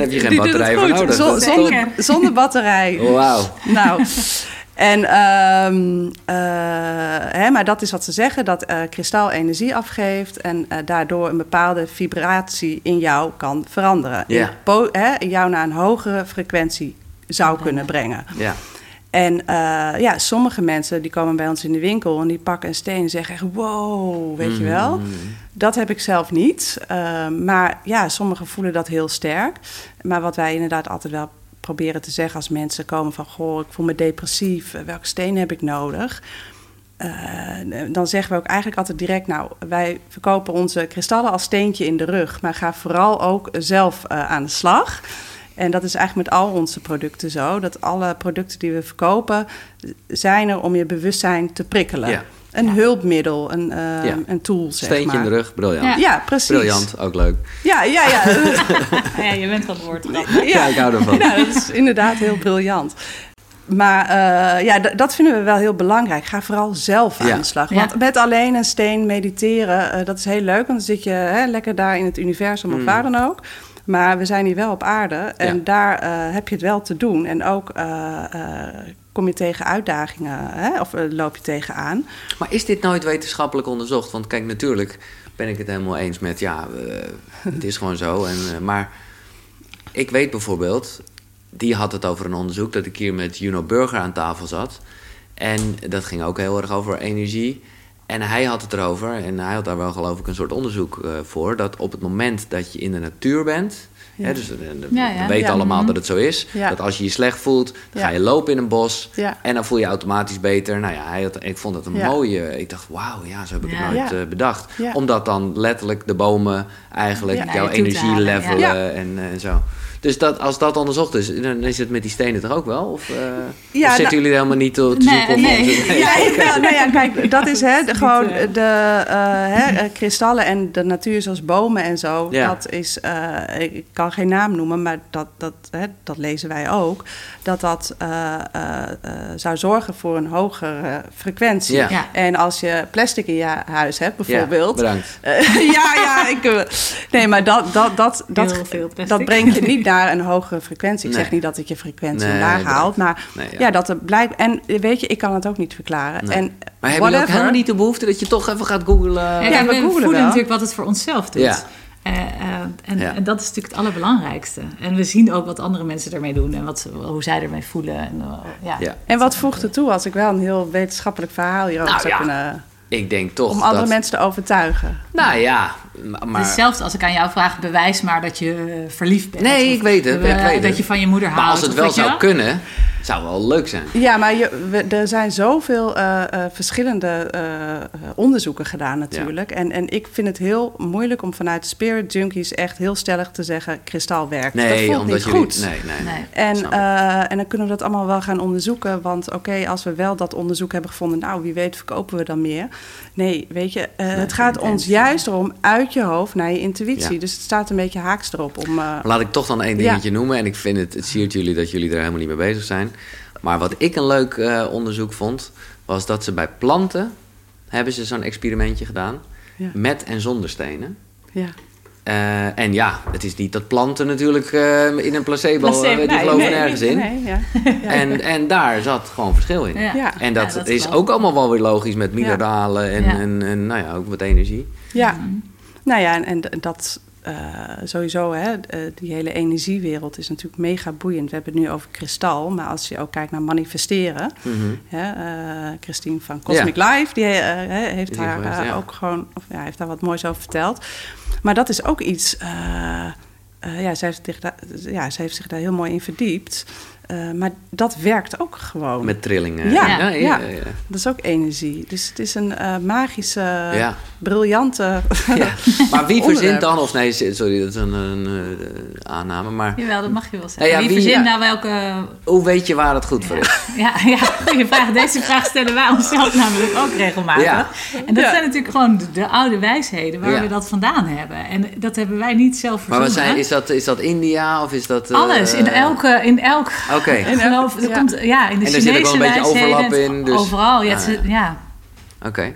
heb je geen die doet batterij het voor goed. nodig. Zonder, zonder batterij. Wauw. Nou, en, ehm, eh, hè, maar dat is wat ze zeggen, dat eh, kristal energie afgeeft en eh, daardoor een bepaalde vibratie in jou kan veranderen. Ja. In, hè, in jou naar een hogere frequentie zou kunnen brengen. Ja. En eh, ja, sommige mensen die komen bij ons in de winkel en die pakken een steen en zeggen echt wow, weet je wel. Mm. Dat heb ik zelf niet. Eh, maar ja, sommigen voelen dat heel sterk. Maar wat wij inderdaad altijd wel proberen te zeggen als mensen komen van... goh, ik voel me depressief, eh, welke steen heb ik nodig? Eh, dan zeggen we ook eigenlijk altijd direct... nou, wij verkopen onze kristallen als steentje in de rug... maar ga vooral ook zelf eh, aan de slag... En dat is eigenlijk met al onze producten zo. Dat alle producten die we verkopen zijn er om je bewustzijn te prikkelen. Ja. Een Ja. hulpmiddel, een, eh, Ja. een tool, zeg Steentje maar. in de rug, briljant. Ja. Ja, precies. Briljant, ook leuk. Ja, ja, ja. <laughs> ja, je bent van het woord. Ja, ik hou ervan. ja, dat is inderdaad heel briljant. Maar eh, ja, dat vinden we wel heel belangrijk. Ga vooral zelf aan Ja. de slag. Ja. Want met alleen een steen mediteren, eh, dat is heel leuk. Want dan zit je hè, lekker daar in het universum of Mm. waar dan ook. Maar we zijn hier wel op aarde en Ja. daar eh, heb je het wel te doen. En ook eh, eh, kom je tegen uitdagingen hè, of eh, loop je tegenaan. Maar is dit nooit wetenschappelijk onderzocht? Want kijk, natuurlijk ben ik het helemaal eens met... ja, eh, het is gewoon zo. En, eh, maar ik weet bijvoorbeeld... die had het over een onderzoek... dat ik hier met Juno Burger aan tafel zat. En dat ging ook heel erg over energie. En hij had het erover... en hij had daar wel geloof ik een soort onderzoek voor... dat op het moment dat je in de natuur bent... Dus eh, Ja, ja. we weten Ja. allemaal Mhm. dat het zo is. Dat als je je slecht voelt, dan ga je lopen in een bos. En dan voel je je automatisch beter. Nou ja, hij had, ik vond het een mooie. Ik dacht, wauw, ja, zo heb ik het nooit eh, bedacht. Omdat dan letterlijk de bomen eigenlijk jouw Ja, je energie toetaren, levelen ja. en, eh, en zo. Dus dat, als dat onderzocht is, dan is het met die stenen toch ook wel? Of, eh, Ja, of zitten nou- jullie helemaal niet te, te Nee, zoeken? Op nee. onze- <laughs> Ja, ik. Nou ja, kijk, <laughs> dat is hè, de, gewoon eh, de eh, hè, kristallen en de natuur zoals bomen en zo. Ja. Dat is, eh, ik ik kan geen naam noemen, maar dat, dat, hè, dat lezen wij ook. Dat dat eh, eh, eh, zou zorgen voor een hogere frequentie. Ja. Ja. En als je plastic in je huis hebt, Ja, bijvoorbeeld. bedankt. <laughs> Eh, ja, ja, ik, nee, maar dat, dat, dat, dat, brengt je niet naar een hogere frequentie. Ik Nee. zeg niet dat het je frequentie Nee, laag haalt, maar Nee, ja. ja. dat er blijkt. En weet je, ik kan het ook niet verklaren. Nee. En Maar hebben jullie ook helemaal niet de behoefte dat je toch even gaat googlen? Ja, Ja, we we googlen voelen wel. natuurlijk wat het voor onszelf doet. Eh, eh, en, Ja. en dat is natuurlijk het allerbelangrijkste. En we zien ook wat andere mensen ermee doen en wat, ze- hoe zij ermee voelen. En, eh, ja. Ja. En wat voegt er toe als ik wel een heel wetenschappelijk verhaal hierover Nou, zou ja. kunnen... Ik denk toch Om andere dat... mensen te overtuigen. Nou ja, maar... Het is hetzelfde als ik aan jou vraag, bewijs maar dat je verliefd bent. Nee, Of, ik weet het, ik weet het. Dat je van je moeder houdt. Maar als het wel je zou kunnen, zou wel leuk zijn. Ja, maar je, we- er zijn zoveel eh, eh, verschillende eh, onderzoeken gedaan natuurlijk. En, en ik vind het heel moeilijk om vanuit Spirit Junkies echt heel stellig te zeggen... kristal werkt. dat Nee, voelt omdat niet jullie... goed. Nee, nee, nee. Nee. En, eh, en dan kunnen we dat allemaal wel gaan onderzoeken. Want oké, als we wel dat onderzoek hebben gevonden, nou wie weet verkopen we dan meer. Nee, weet je, eh, het gaat ons juist erom uit je hoofd naar je intuïtie. Ja. Dus het staat een beetje haaks erop om. eh, Laat ik toch dan één Ja. dingetje noemen. En ik vind het, het siert jullie dat jullie er helemaal niet mee bezig zijn. Maar wat ik een leuk eh, onderzoek vond, was dat ze bij planten hebben ze zo'n experimentje gedaan. Ja. Met en zonder stenen. ja. Eh, en ja, het is niet dat planten natuurlijk eh, in een placebo, Placebo, eh, die Nee, geloven nee, nergens in. Nee, ja. Ja. <laughs> En, en daar zat gewoon verschil in. Ja. Ja. En dat, Ja, dat is klopt. ook allemaal wel weer logisch met mineralen en, Ja. en, en nou ja, ook met energie. Ja, nou ja, en, en dat eh, sowieso, hè, eh, die hele energiewereld is natuurlijk mega boeiend. We hebben het nu over kristal, maar als je ook kijkt naar manifesteren. Mhm. Hè, eh, Christine van Cosmic Life, die heeft daar ja. ook gewoon, of, ja, heeft daar wat moois over verteld. Maar dat is ook iets, ja, zij heeft, zich daar, ja, zij heeft zich daar heel mooi in verdiept. Eh, maar dat werkt ook gewoon. Met trillingen. Ja, ja, ja. ja. Dat is ook energie. Dus het is een eh, magische, Ja. briljante... Ja. <laughs> Maar wie verzint dan, of nee, sorry, dat is een, een eh, aanname, maar Jawel, dat mag je wel zeggen. Nou ja, wie, wie- verzint ja. nou welke... hoe weet je waar het goed voor is? <laughs> Ja, ja goede vraag. Deze vraag stellen wij onszelf namelijk ook regelmatig. Ja. En dat Ja. zijn natuurlijk gewoon de, de oude wijsheden waar Ja. we dat vandaan hebben. En dat hebben wij niet zelf Maar verzonnen. wat zijn, is, dat, is dat India of is dat... eh, Alles, in elke... In elk Oké. ik geloof, er ja. komt, ja, in de En er Chinese zit ook wel een beetje overlap in, dus- Overal, ja. Ah, ja. Oké.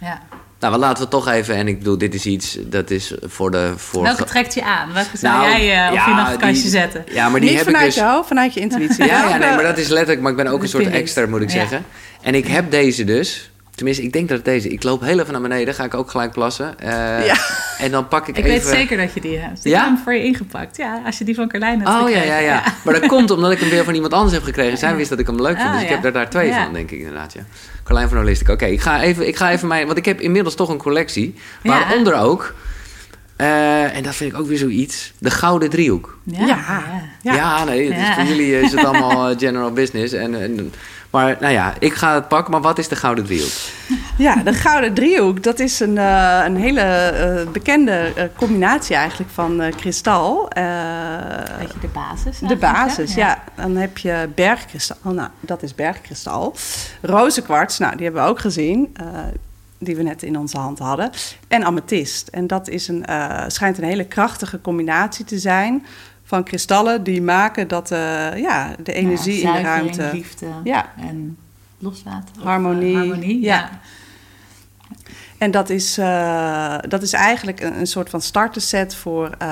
ja. Nou, maar laten we toch even, en ik bedoel, dit is iets, dat is voor de... Voor Welke trekt je aan? Welke zou Nou, jij eh, op ja, je nachtkastje die- zetten? Ja, maar die Niet heb ik vanuit dus... je hoofd, vanuit je intuïtie. Ja, ja, nee, maar dat is letterlijk, maar ik ben ook een soort ik. extra, moet ik Ja. zeggen. En ik heb deze dus, tenminste, ik denk dat het deze, ik loop heel even naar beneden, ga ik ook gelijk plassen. Eh, Ja. En dan pak ik, <laughs> Ik even... weet zeker dat je die hebt. Ik Ja? heb hem voor je ingepakt. Ja, als je die van Carlijn hebt Oh ja, gekregen. ja, ja. Maar dat <laughs> komt omdat ik hem weer van iemand anders heb gekregen. Zij wist dat ik hem leuk vond, Ah, dus ik ja. heb er daar twee Ja. van, denk ik inderdaad, ja. Carlijn van Holistic. Oké, ik ga even, ik ga even mijn, want ik heb inmiddels toch een collectie, Ja. waaronder ook, eh, en dat vind ik ook weer zoiets, de Gouden Driehoek. Ja, Ja. Ja, Ja. nee, Ja. voor jullie is het <laughs> allemaal eh, general business. En, en, maar nou ja, ik ga het pakken, maar wat is de Gouden Driehoek? <laughs> Ja, de Gouden Driehoek, dat is een, eh, een hele eh, bekende eh, combinatie eigenlijk van eh, kristal. Eh, Weet je, de basis. de basis, ja. Dan heb je bergkristal. Nou, dat is bergkristal. Rozenkwarts, nou, die hebben we ook gezien. eh, die we net in onze hand hadden. En amethyst. En dat is een, eh, schijnt een hele krachtige combinatie te zijn van kristallen die maken dat eh, ja, de energie Ja, in de ruimte. liefde Ja. en loslaten. Of, Harmonie, eh, harmonie, ja. ja. En dat is, eh, dat is eigenlijk een, een soort van starterset voor, eh,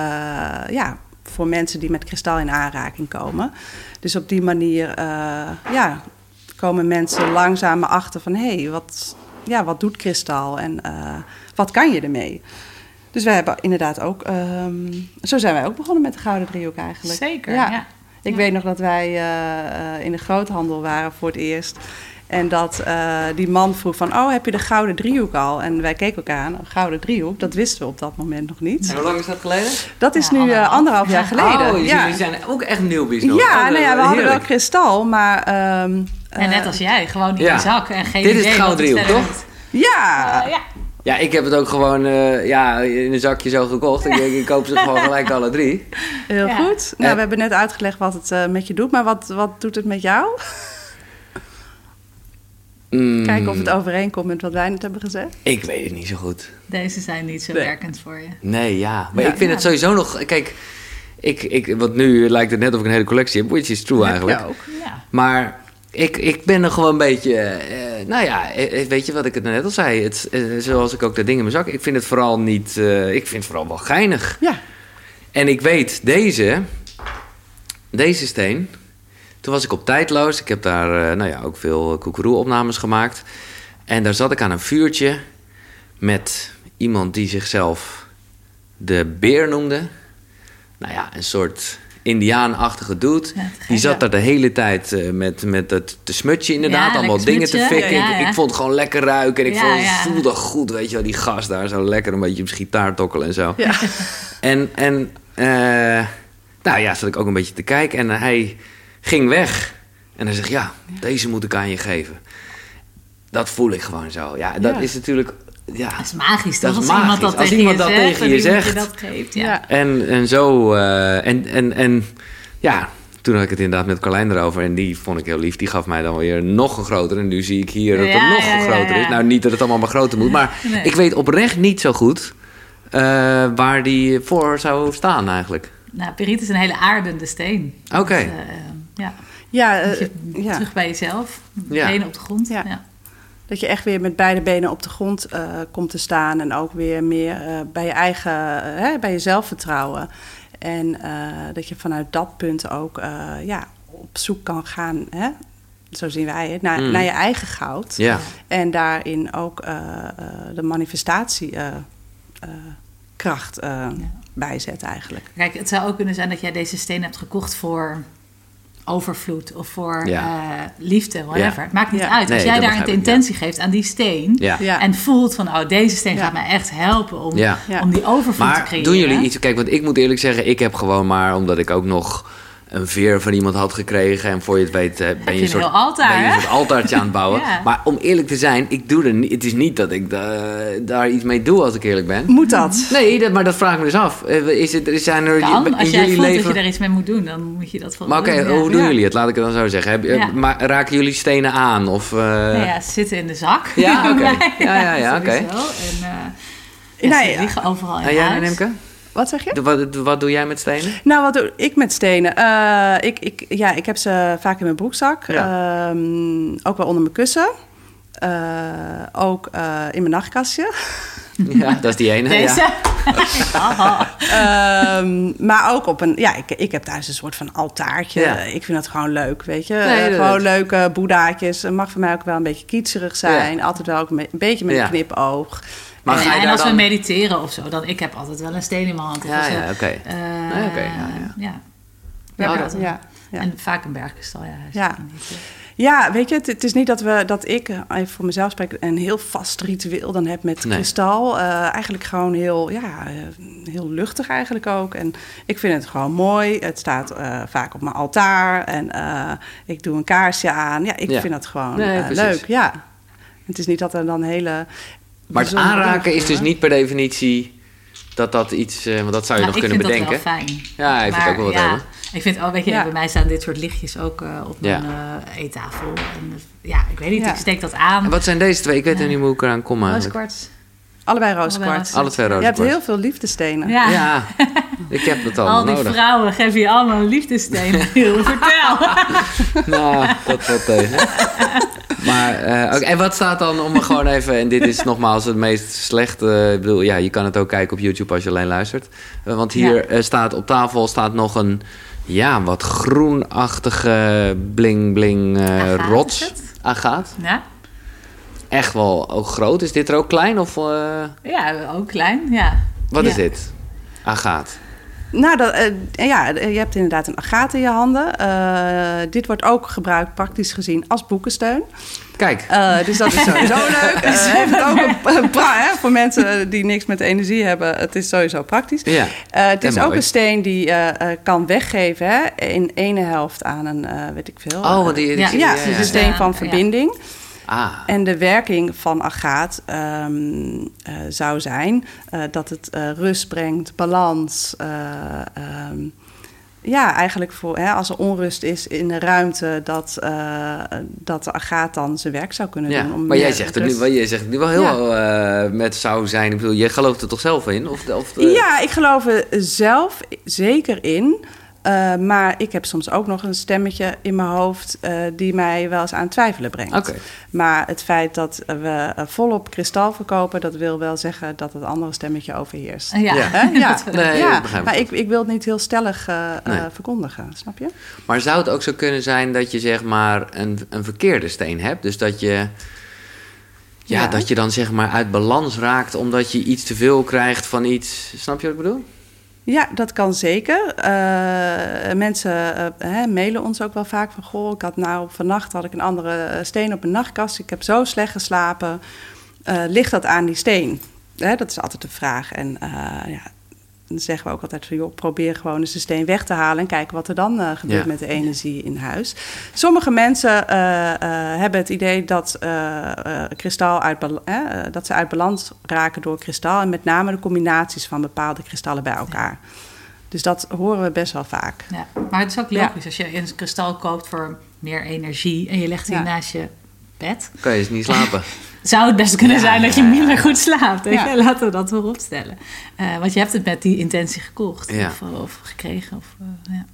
ja, voor mensen die met kristal in aanraking komen. Dus op die manier eh, ja, komen mensen langzaam achter van... hé, hey, wat, ja, wat doet kristal en eh, wat kan je ermee? Dus we hebben inderdaad ook... ehm, zo zijn wij ook begonnen met de Gouden Driehoek eigenlijk. Zeker, ja. Ik Ja. weet nog dat wij eh, eh, in de groothandel waren voor het eerst... En dat eh, die man vroeg van, oh, heb je de gouden driehoek al? En wij keken elkaar aan, een gouden driehoek, dat wisten we op dat moment nog niet. En hoe lang is dat geleden? Dat is Ja, nu eh, anderhalf. anderhalf jaar Ja. geleden. Oh, ja, jullie zijn ook echt newbies nog. ja, Oh, nou ja, we hadden wel kristal, maar... ehm, En net als jij, gewoon je zak en geen Dit is idee het gouden wat het driehoek, toch? Ja, ja. Ja, ik heb het ook gewoon eh, ja, in een zakje zo gekocht. Ik denk, ik koop ze gewoon <laughs> gelijk alle drie. heel Ja. goed. Nou, we hebben net uitgelegd wat het eh, met je doet, maar wat, wat doet het met jou? Mm, Kijken of het overeenkomt met wat wij net hebben gezegd. Ik weet het niet zo goed. Deze zijn niet zo Nee. werkend voor je. Nee, ja. Maar Ja. ik vind het sowieso nog... Kijk, ik, ik, want nu lijkt het net of ik een hele collectie heb. Which is true eigenlijk. Ja, ook. Ja. Maar ik, ik ben er gewoon een beetje... eh, nou ja, eh, weet je wat ik het net al zei? Het, eh, zoals ik ook dat ding in mijn zak... Ik vind het vooral niet... eh, ik vind het vooral wel geinig. Ja, En ik weet, deze... Deze steen... Toen was ik op tijdloos. Ik heb daar eh, nou ja, ook veel koekeroe-opnames gemaakt. En daar zat ik aan een vuurtje... met iemand die zichzelf de beer noemde. Nou ja, een soort indiaanachtige dude. Ja, die zat daar de hele tijd eh, met, met het te smutje inderdaad. Ja, allemaal dingen te fikken. Ja, Ik, ja. ik vond het gewoon lekker ruiken. En ik Ja, vond, ja. voelde goed, weet je wel. Die gast daar zo lekker een beetje op zijn gitaar tokkelen en zo. ja. En, en eh, nou ja, zat ik ook een beetje te kijken. En hij ging weg. En hij zegt, ja, deze moet ik aan je geven. Dat voel ik gewoon zo. Ja, dat Ja. is natuurlijk... Ja. Dat is magisch, Dat toch? is Als iemand dat Als tegen iemand je dat zegt, tegen en je iemand zegt. dat geeft, ja. Ja. En, en zo... eh, en, en, en ja, toen had ik het inderdaad met Carlijn erover. En die vond ik heel lief. Die gaf mij dan weer nog een grotere. En nu zie ik hier dat Ja, het nog ja, groter ja. is. Nou, niet dat het allemaal maar groter moet. Maar Nee. ik weet oprecht niet zo goed... eh, waar die voor zou staan eigenlijk. Nou, periet is een hele aardende steen. Oké. Dus, eh, ja, Ja, dat je terug bij jezelf. Ja. Benen op de grond. Ja. Ja. dat je echt weer met beide benen op de grond eh, komt te staan. En ook weer meer eh, bij je eigen, eh, hè, bij je zelfvertrouwen. En eh, dat je vanuit dat punt ook eh, ja, op zoek kan gaan, hè? zo zien wij het, naar, Mm. naar je eigen goud. Ja. En daarin ook eh, eh, de manifestatiekracht kracht eh, bijzet eigenlijk. Kijk, het zou ook kunnen zijn dat jij deze steen hebt gekocht voor overvloed of voor Ja. eh, liefde, whatever. Ja. Het maakt niet Ja. uit. Nee, Als jij daar een intentie geeft aan die steen Ja. Ja. en voelt van, oh, deze steen Ja. gaat mij echt helpen om, Ja. Ja. om die overvloed te Maar creëren. doen jullie iets? Kijk, want ik moet eerlijk zeggen, ik heb gewoon maar, omdat ik ook nog een veer van iemand had gekregen. En voor je het weet eh, ben je, je een soort, heel altaar, ben je een soort altaartje aan het bouwen. <laughs> Ja. Maar om eerlijk te zijn, ik doe er niet, het is niet dat ik da- daar iets mee doe als ik eerlijk ben. Moet dat? Nee, dat, maar dat vraag ik me dus af. Eh, Is het, er zijn er Kan, in als jij jullie voelt leven... dat je er iets mee moet doen, dan moet je dat Maar oké, ja. hoe doen Ja. jullie het? Laat ik het dan zo zeggen. Heb, Ja. maar, raken jullie stenen aan? Of, eh, Nou ja, ze zitten in de zak. Ja, oké. <laughs> Ja, ja, ja, oké. En eh, ja, Nee, ze liggen overal in En jij. Nemke? Wat zeg je? De- Wat, wat doe jij met stenen? Nou, wat doe ik met stenen? Eh, ik, ik, ja, ik heb ze vaak in mijn broekzak. Ehm, ook wel onder mijn kussen. Eh, ook eh, in mijn nachtkastje. <laughs> Ja, dat is die ene. Deze. Ja. <laughs> Ehm, maar ook op een... Ja, ik, ik heb thuis een soort van altaartje. Ja. Ik vind dat gewoon leuk, weet je. Nee, dat- gewoon leuke boeddhaatjes. Het mag voor mij ook wel een beetje kietserig zijn. Altijd wel ook een, be- een beetje met een knipoog. Maar en ga je en daar als dan... we mediteren of zo, dan ik heb altijd wel een steen in mijn hand. Ja, ja, eh, oké. eh, Nee, oké, ja, ja. ja. Ja, Ja, dat-. En vaak een bergkristal, ja. Ja. Ja, weet je, het, het is niet dat, we, dat ik, eh, even voor mezelf spreek, een heel vast ritueel dan heb met Nee. kristal. Eh, eigenlijk gewoon heel, ja, eh, heel luchtig eigenlijk ook. En ik vind het gewoon mooi. Het staat eh, vaak op mijn altaar en eh, ik doe een kaarsje aan. Ja, ik Ja. vind het gewoon Nee, eh, leuk. Ja. Het is niet dat er dan hele... Maar het aanraken is dus niet per definitie dat dat iets... eh, want dat zou je Nou, nog ik kunnen vind bedenken. dat wel fijn. Ja, ik vind het ook wel wat ja, hebben. Ik vind ook, weet je, Ja. bij mij staan dit soort lichtjes ook eh, op Ja. mijn eh, eettafel. En, ja, ik weet niet, Ja. ik steek dat aan. En wat zijn deze twee? Ik weet Ja. er niet hoe ik eraan kom eigenlijk. Rooskwarts. Allebei rooskwarts. Alle twee Je hebt heel veel liefdestenen. Ja. Ja, ik heb dat allemaal Al die nodig. vrouwen geven je allemaal een liefdesteen. <laughs> Vertel. <laughs> Nou, dat valt tegen. Maar, eh, oké, en wat staat dan om gewoon even... En dit is nogmaals het meest slechte... Ik bedoel, ja, je kan het ook kijken op YouTube als je alleen luistert. Eh, want hier Ja. eh, staat op tafel staat nog een... Ja, wat groenachtige bling-bling eh rots. het? Agaat. Ja? Echt wel ook groot. Is dit er ook klein? Of eh, ja, ook klein. Ja. wat Ja. is dit? Agaat. Nou, dat, eh, ja, je hebt inderdaad een agaat in je handen. Eh, dit wordt ook gebruikt, praktisch gezien, als boekensteun. Kijk, Eh, dus dat is <laughs> sowieso leuk. Eh heeft het ook een, hè, voor mensen die niks met energie hebben. Het is sowieso praktisch. ja. Eh, het is En ook mooi. een steen die eh, eh, kan weggeven hè, in ene helft aan een, eh, weet ik veel. Oh, die... Ja, die- ja, ja, het is een steen van ja. verbinding. Ah, En de werking van agaat ehm, eh, zou zijn eh, dat het eh, rust brengt, balans. eh, ehm, ja, eigenlijk voor, hè, als er onrust is in de ruimte, dat, dat de agaat dan zijn werk zou kunnen ja. doen. om Maar jij zegt, het nu, rust- wel- jij zegt het nu wel heel eh, met zou zijn. Ik bedoel, jij gelooft er toch zelf in? Of, of, Ja, ik geloof er zelf zeker in. Eh, maar ik heb soms ook nog een stemmetje in mijn hoofd eh, die mij wel eens aan het twijfelen brengt. Oké. Maar het feit dat we eh, volop kristal verkopen, dat wil wel zeggen dat het andere stemmetje overheerst. Ja. Ja. Hè? Ja. <laughs> Nee, ja. ik maar ik, ik wil het niet heel stellig Nee. verkondigen, snap je? Maar zou het ook zo kunnen zijn dat je zeg maar een, een verkeerde steen hebt? Dus dat je, ja, Ja. dat je dan zeg maar uit balans raakt omdat je iets te veel krijgt van iets. Snap je wat ik bedoel? Ja, dat kan zeker. Eh, mensen eh, hè, mailen ons ook wel vaak van... goh, ik had nou vannacht had ik een andere eh, steen op mijn nachtkast. Ik heb zo slecht geslapen. Ligt dat aan die steen? Hè, dat is altijd de vraag. En ja, dan zeggen we ook altijd van... joh, probeer gewoon eens de steen weg te halen... en kijken wat er dan eh, gebeurt Ja. met de energie in huis. Sommige mensen eh, eh, hebben het idee dat kristal uit, dat ze uit balans raken door kristal... en met name de combinaties van bepaalde kristallen bij elkaar. Dus dat horen we best wel vaak. Ja, maar het is ook logisch als je een kristal koopt voor meer energie en je legt die Ja. naast je bed. Kan je eens niet slapen? <laughs> Zou het best kunnen Ja, zijn dat je ja, ja. minder goed slaapt. Weet Ja. je? <laughs> Laten we dat voorop stellen. Eh, want je hebt het met die intentie gekocht Ja. of, of gekregen. Of, eh, ja.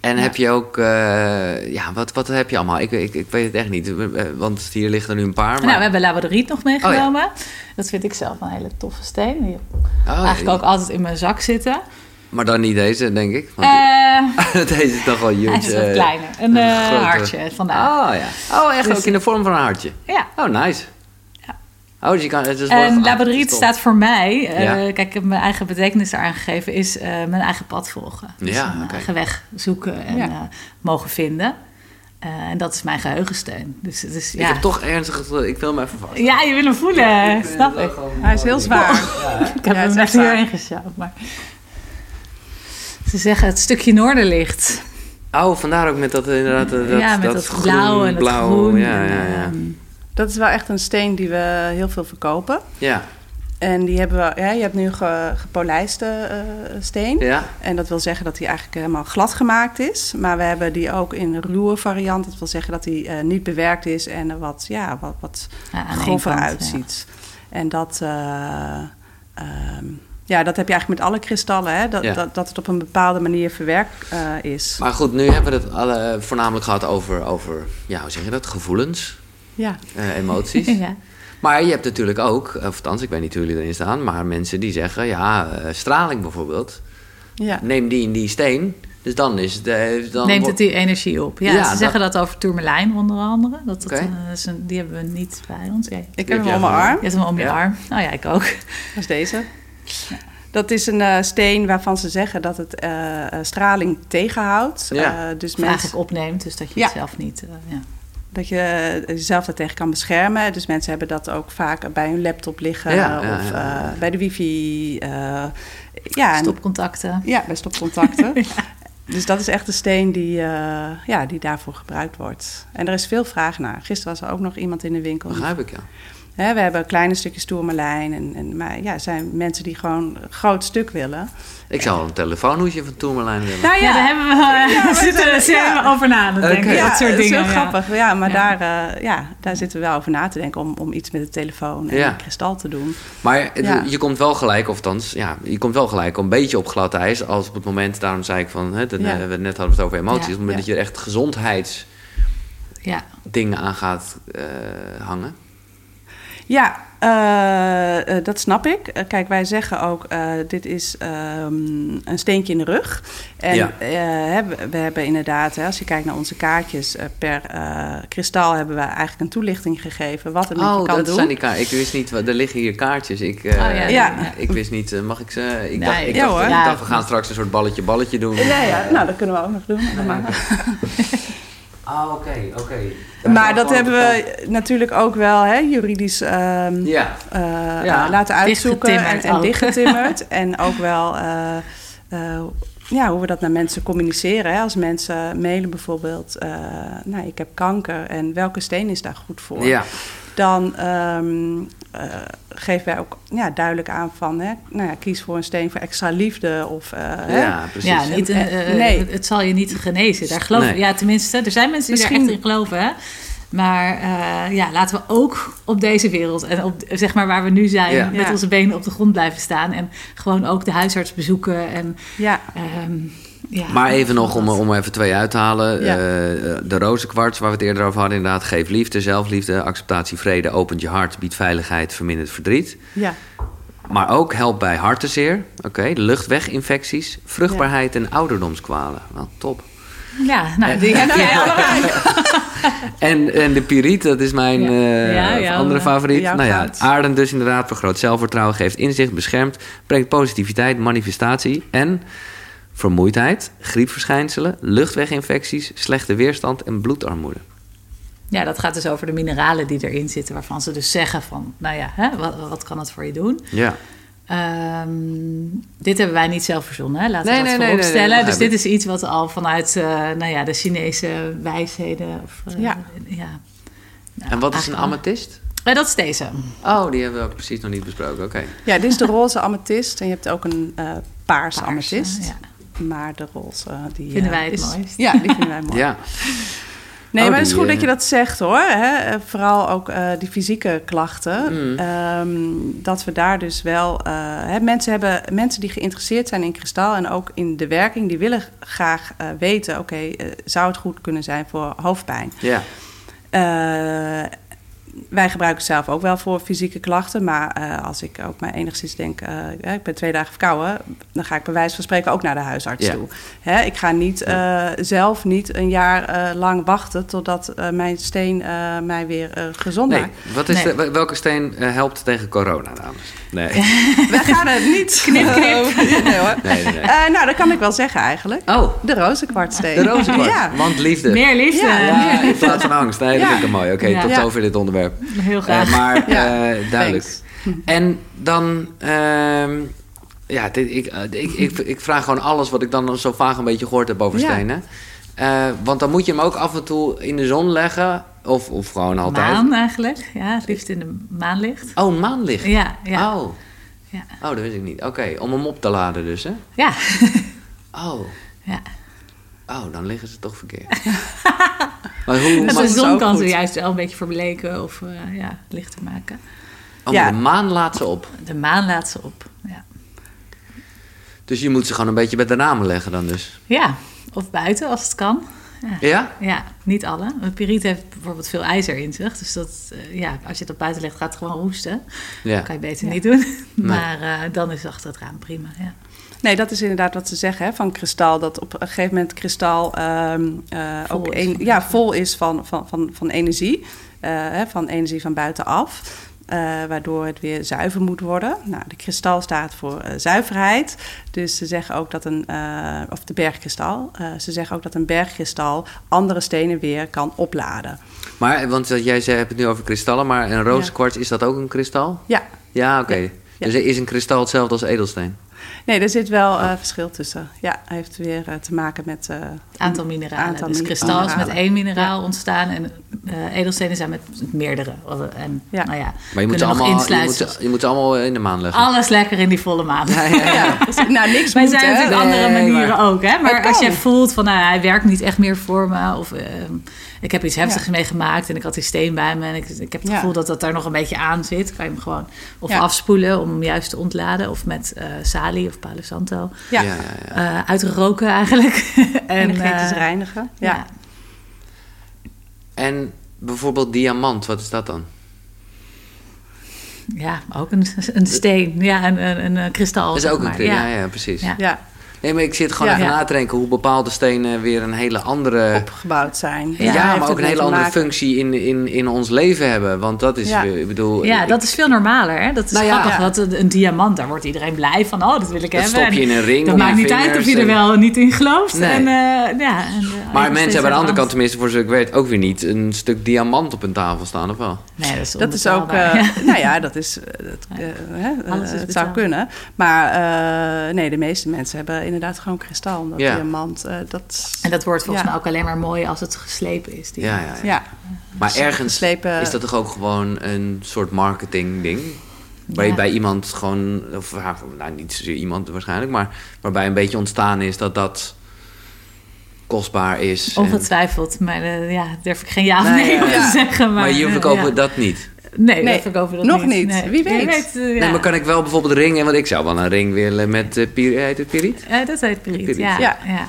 En Ja. heb je ook, eh, ja, wat, wat heb je allemaal? Ik, ik, ik weet het echt niet, want hier liggen er nu een paar. Maar... Nou, we hebben labradoriet nog meegenomen. Oh, Dat vind ik zelf een hele toffe steen. Die Oh, eigenlijk ja. ook altijd in mijn zak zitten. Maar dan niet deze, denk ik. Want Eh, <laughs> deze is toch wel huge. hij is wat eh, kleiner. Een een eh, hartje vandaag. Oh ja. Oh, echt Dus- ook in de vorm van een hartje. Ja. Oh, nice. Ja. Oh, dus je kan... Het is En labradoriet staat voor mij, eh, Ja. kijk, ik heb mijn eigen betekenis eraan gegeven, is eh, mijn eigen pad volgen. Dus Ja, mijn eigen weg zoeken en Ja. eh, mogen vinden. Eh, en dat is mijn geheugensteun. Dus, het is Ik ja. heb toch ernstig. Ik wil hem even vast. ja, je wil hem voelen, snap ik. Hij is heel zwaar. Ik heb Ja, het hem net hierin gesjouwd. Maar... Ze zeggen het stukje noorderlicht. Oh, vandaar ook met dat inderdaad dat, ja, met dat, groen, blauw en het blauw, groen. Ja, ja, ja. ehm, Dat is wel echt een steen die we heel veel verkopen. ja. En die hebben we, ja, je hebt nu ge, gepolijste eh, steen. ja. En dat wil zeggen dat die eigenlijk helemaal glad gemaakt is. Maar we hebben die ook in een ruwe variant. Dat wil zeggen dat die eh, niet bewerkt is en er wat, ja, wat, wat ja, grover kant, ja. uitziet. En dat, eh, ehm, ja, dat heb je eigenlijk met alle kristallen. Hè? Dat, Ja. dat, dat het op een bepaalde manier verwerkt eh, is. Maar goed, nu hebben we het alle, voornamelijk gehad over, over, ja, hoe zeg je dat, gevoelens, Ja, eh, emoties. <laughs> ja. Maar je hebt natuurlijk ook, of althans, ik weet niet hoe jullie erin staan, maar mensen die zeggen, ja, eh, straling bijvoorbeeld, ja. neem die en die steen. Dus dan is het. eh, dan Neemt het die energie op. Ja, Ja, ze dat- zeggen dat over tourmalijn onder andere. Dat, dat, Oké. eh, is een- die hebben we niet bij ons. Ik heb hem op mijn arm. Je hebt hem om je Ja. arm. Nou ja, ik ook. Dat is deze. Dat is een eh, steen waarvan ze zeggen dat het eh, eh, straling tegenhoudt. Ja. Eh, dus mensen, eigenlijk opneemt, dus dat je Ja. het zelf niet... eh, ja. dat je jezelf daartegen kan beschermen. Dus mensen hebben dat ook vaak bij hun laptop liggen of ja, ja. eh, bij de wifi. eh, ja, en- Stopcontacten. ja, bij stopcontacten. <laughs> Dus dat is echt een steen die, eh, ja, die daarvoor gebruikt wordt. En er is veel vraag naar. Gisteren was er ook nog iemand in de winkel. Begrijp ik, ja. Hè, we hebben kleine stukjes tourmalijn. En, en, maar ja, er zijn mensen die gewoon een groot stuk willen. Ik zou een telefoonhoesje van Tourmalijn willen. Nou Ja, daar hebben we, Ja, <laughs> we we zitten er ja. we over na te denken. Ja, dat soort dat is dingen. heel ja. grappig. Ja, maar Ja. Daar, eh, ja, daar zitten we wel over na te denken om, om iets met de telefoon en kristal te doen. Maar je komt wel gelijk, of althans, ja, je komt wel gelijk een beetje op glad ijs. Als op het moment, daarom zei ik van, hè, Ja. eh, we net hadden we het over emoties. Ja. Op het moment Ja. dat je er echt gezondheidsdingen Ja. aan gaat eh, hangen. Ja, eh, eh, dat snap ik. Eh, kijk, wij zeggen ook, eh, dit is ehm, een steentje in de rug. En Ja. eh, hè, we, we hebben inderdaad, hè, als je kijkt naar onze kaartjes, per eh, kristal hebben we eigenlijk een toelichting gegeven wat het met je Oh, kan dat doen. zijn die kaartjes. Ik wist niet, er liggen hier kaartjes. Ik, eh, Oh, ja, ja. ja. ik wist niet, mag ik ze... Ik Nee. dacht, ik Ja, dacht, ik dacht, we gaan straks een soort balletje-balletje doen. Ja, ja, nou, dat kunnen we ook nog doen. Dat maakt- <laughs> Ah, oké, oké. Maar dat hebben we natuurlijk ook wel hè, juridisch ehm, Ja, eh, Ja. laten uitzoeken en, Dichtgetimmerd en ook. dichtgetimmerd. <laughs> en ook wel eh, eh, ja, hoe we dat naar mensen communiceren. Hè. Als mensen mailen bijvoorbeeld, eh, nou, ik heb kanker en welke steen is daar goed voor? ja. Dan ehm, eh, geven wij ook ja, duidelijk aan van, hè, nou ja, kies voor een steen voor extra liefde. Of, eh, hè. ja, precies. Ja, niet, een, Eh, eh, nee. het zal je niet genezen. Daar geloof Nee. Ja, tenminste, er zijn mensen die er Misschien- echt in geloven. Hè? Maar eh, ja, laten we ook op deze wereld en op zeg maar waar we nu zijn, Ja. met Ja. onze benen op de grond blijven staan. En gewoon ook de huisarts bezoeken. En, Ja, ehm, ja, Maar even nog om, om even twee uit te halen. Ja. Eh, de rozenkwarts, waar we het eerder over hadden, inderdaad. Geef liefde, zelfliefde, acceptatie, vrede, opent je hart, biedt veiligheid, vermindert verdriet. ja. Maar ook helpt bij hartenzeer, oké, luchtweginfecties, vruchtbaarheid en ouderdomskwalen. Wel, top. ja, nou, die heb jij allebei. En, en de piriet, dat is mijn Ja. eh, Ja, andere eh, favoriet. Nou ja, aarden dus inderdaad vergroot zelfvertrouwen, geeft inzicht, beschermt, brengt positiviteit, manifestatie en vermoeidheid, griepverschijnselen, luchtweginfecties, slechte weerstand en bloedarmoede. Ja, dat gaat dus over de mineralen die erin zitten, waarvan ze dus zeggen van, nou ja, hè, wat, wat kan het voor je doen? Ja. Ehm, dit hebben wij niet zelf verzonnen, hè? laten Nee, we dat nee, voorop nee, stellen. dus dit is iets wat al vanuit eh, nou ja, de Chinese wijsheden... Of, eh, Ja. ja. Nou, En wat is een amethyst? Eh, dat is deze. Oh, die hebben we ook precies nog niet besproken. Oké. ja, dit is de roze amethyst. En je hebt ook een eh paarse Paarse, amethyst. ja. Maar de roze, die Vinden eh, wij het is- mooist. Ja, die vinden wij <laughs> mooi. Ja. Nee, Oh, maar het is goed eh, dat je dat zegt hoor. Hè? Eh, Vooral ook eh, die fysieke klachten. Mm. Ehm, dat we daar dus wel. eh, hè, mensen, hebben, mensen die geïnteresseerd zijn in kristal en ook in de werking, die willen graag eh, weten: oké, eh, zou het goed kunnen zijn voor hoofdpijn? Ja. Eh, wij gebruiken het zelf ook wel voor fysieke klachten. Maar eh, als ik ook maar enigszins denk, eh, ja, ik ben twee dagen verkouden, dan ga ik bij wijze van spreken ook naar de huisarts Ja. toe. Hè, ik ga niet, eh, zelf niet een jaar eh, lang wachten totdat eh, mijn steen eh, mij weer eh, gezond Nee, maakt. wat is Nee. de- wel- welke steen helpt tegen corona, dames? Nee. <laughs> Wij gaan het niet. <laughs> Knip, knip. nee hoor. Nee, nee, nee. Eh, nou, dat kan ik wel zeggen eigenlijk. Oh, De rozenkwartsteen. de rozenkwarts. Ja. Want liefde. Meer liefde. Ja, Ja, in plaats van angst. Nee, dat Ja. vind ik mooi. Oké, Ja. tot Ja. zover dit onderwerp. Heel Eh, graag. maar <laughs> Ja, eh, duidelijk. thanks. En dan... ehm, ja, dit, ik, eh, ik, ik, ik vraag gewoon alles wat ik dan zo vaag een beetje gehoord heb over Ja. stenen. Eh, want dan moet je hem ook af en toe in de zon leggen. Of, of gewoon altijd. Maan eigenlijk. Ja, het liefst in de maanlicht. Oh, maanlicht. Ja, ja. Oh. Ja. oh, dat wist ik niet. Oké, om hem op te laden dus, hè? Ja. <laughs> Oh. ja. Oh, dan liggen ze toch verkeerd. <laughs> maar hoe... Dat de zon kan ze juist wel een beetje verbleken of eh, ja, lichter maken. Oh, Ja. de maan laat ze op. De maan laat ze op. Ja. Dus je moet ze gewoon een beetje bij de ramen leggen dan dus. ja, of buiten als het kan. Ja. Ja? Ja, niet alle. Een piriet heeft bijvoorbeeld veel ijzer in zich. Dus dat, eh, ja, als je het op buiten legt, gaat het gewoon roesten. Ja. Dat kan je beter niet doen. Maar eh, dan is achter het raam prima. Ja. Nee, dat is inderdaad wat ze zeggen hè, van kristal. Dat op een gegeven moment kristal ehm, eh, ook een, ja, vol is van, van, van, van energie. eh, hè, van energie van buitenaf. eh, waardoor het weer zuiver moet worden. Nou, de kristal staat voor zuiverheid. Dus ze zeggen ook dat een, eh, of de bergkristal, eh, ze zeggen ook dat een bergkristal andere stenen weer kan opladen. Maar, want jij zei, hebt het nu over kristallen, maar een rozenkwarts, is dat ook een kristal? Ja, Ja, oké. Ja. Ja. Dus is een kristal hetzelfde als edelsteen? Nee, er zit wel eh, verschil tussen. Ja, heeft weer eh, te maken met. eh, Het aantal mineralen. Aantal dus kristal is met één mineraal ontstaan. En eh, edelstenen zijn met meerdere. En, Ja. Nou ja, Maar je moet, allemaal, je, moet, je moet ze allemaal in de maan leggen. Alles lekker in die volle maan. ja, dus- <laughs> nou, niks Wij moet, zijn natuurlijk andere Nee, manieren maar- ook. Hè? Maar Het als je kan. voelt van nou, hij werkt niet echt meer voor me. Of ehm, ik heb iets heftigs meegemaakt en ik had die steen bij me. En ik, ik heb het Ja. gevoel dat dat daar nog een beetje aan zit. Kan je hem gewoon of Ja. afspoelen om hem juist te ontladen. Of met eh sali of Palo Santo. Ja, ja, ja, ja. Eh, uitgeroken eigenlijk. <laughs> energetisch eh, reinigen. Ja. ja. En bijvoorbeeld diamant, wat is dat dan? Ja, ook een, een steen. Ja, een, een, een, kristal. Dat is ook een kristal. Ja. Ja, ja, precies. Ja. ja, Nee, maar ik zit gewoon Ja. even Ja. na te denken hoe bepaalde stenen weer een hele andere... opgebouwd zijn. Ja, maar ook een hele andere maken. functie in, in, in ons leven hebben. Want dat is, Ja. ik bedoel... Ja, ik- dat is veel normaler. Hè? Dat is Nou grappig. Ja. Dat een, een diamant, daar wordt iedereen blij van. Oh, dat wil ik Dat hebben. stop je in een ring Dat maakt niet uit of je er en- wel niet in gelooft. Nee. En, eh, ja, en, eh, Maar mensen hebben aan de andere kant, tenminste voor zover ik weet, ook weer niet een stuk diamant op hun tafel staan, of wel? Nee, dat is, Dat is ook, eh, Ja. <laughs> nou ja, dat is, dat, hè, Alles is het zou kunnen. Maar eh, nee, de meeste mensen hebben inderdaad gewoon kristal. Omdat Ja. diamant, eh, dat... En dat wordt volgens Ja. mij ook alleen maar mooi als het geslepen is. Die Ja, ja, ja. ja, Maar ergens geslepen- is dat toch ook gewoon een soort marketing ding? Waar je bij iemand gewoon, of nou niet zozeer iemand waarschijnlijk, maar waarbij een beetje ontstaan is dat dat kostbaar is. en- Ongetwijfeld, maar eh, ja, durf ik geen ja of Nee, te zeggen. Maar, maar je eh, verkoopt ja. dat niet. Nee, Nee, dat nog niet. niet. Nee. Wie weet. eh, ja. Nee, maar kan ik wel bijvoorbeeld ringen, want ik zou wel een ring willen met uh, pier, heet het piriet? Ja, dat heet Piriet. ja. Ja. ja.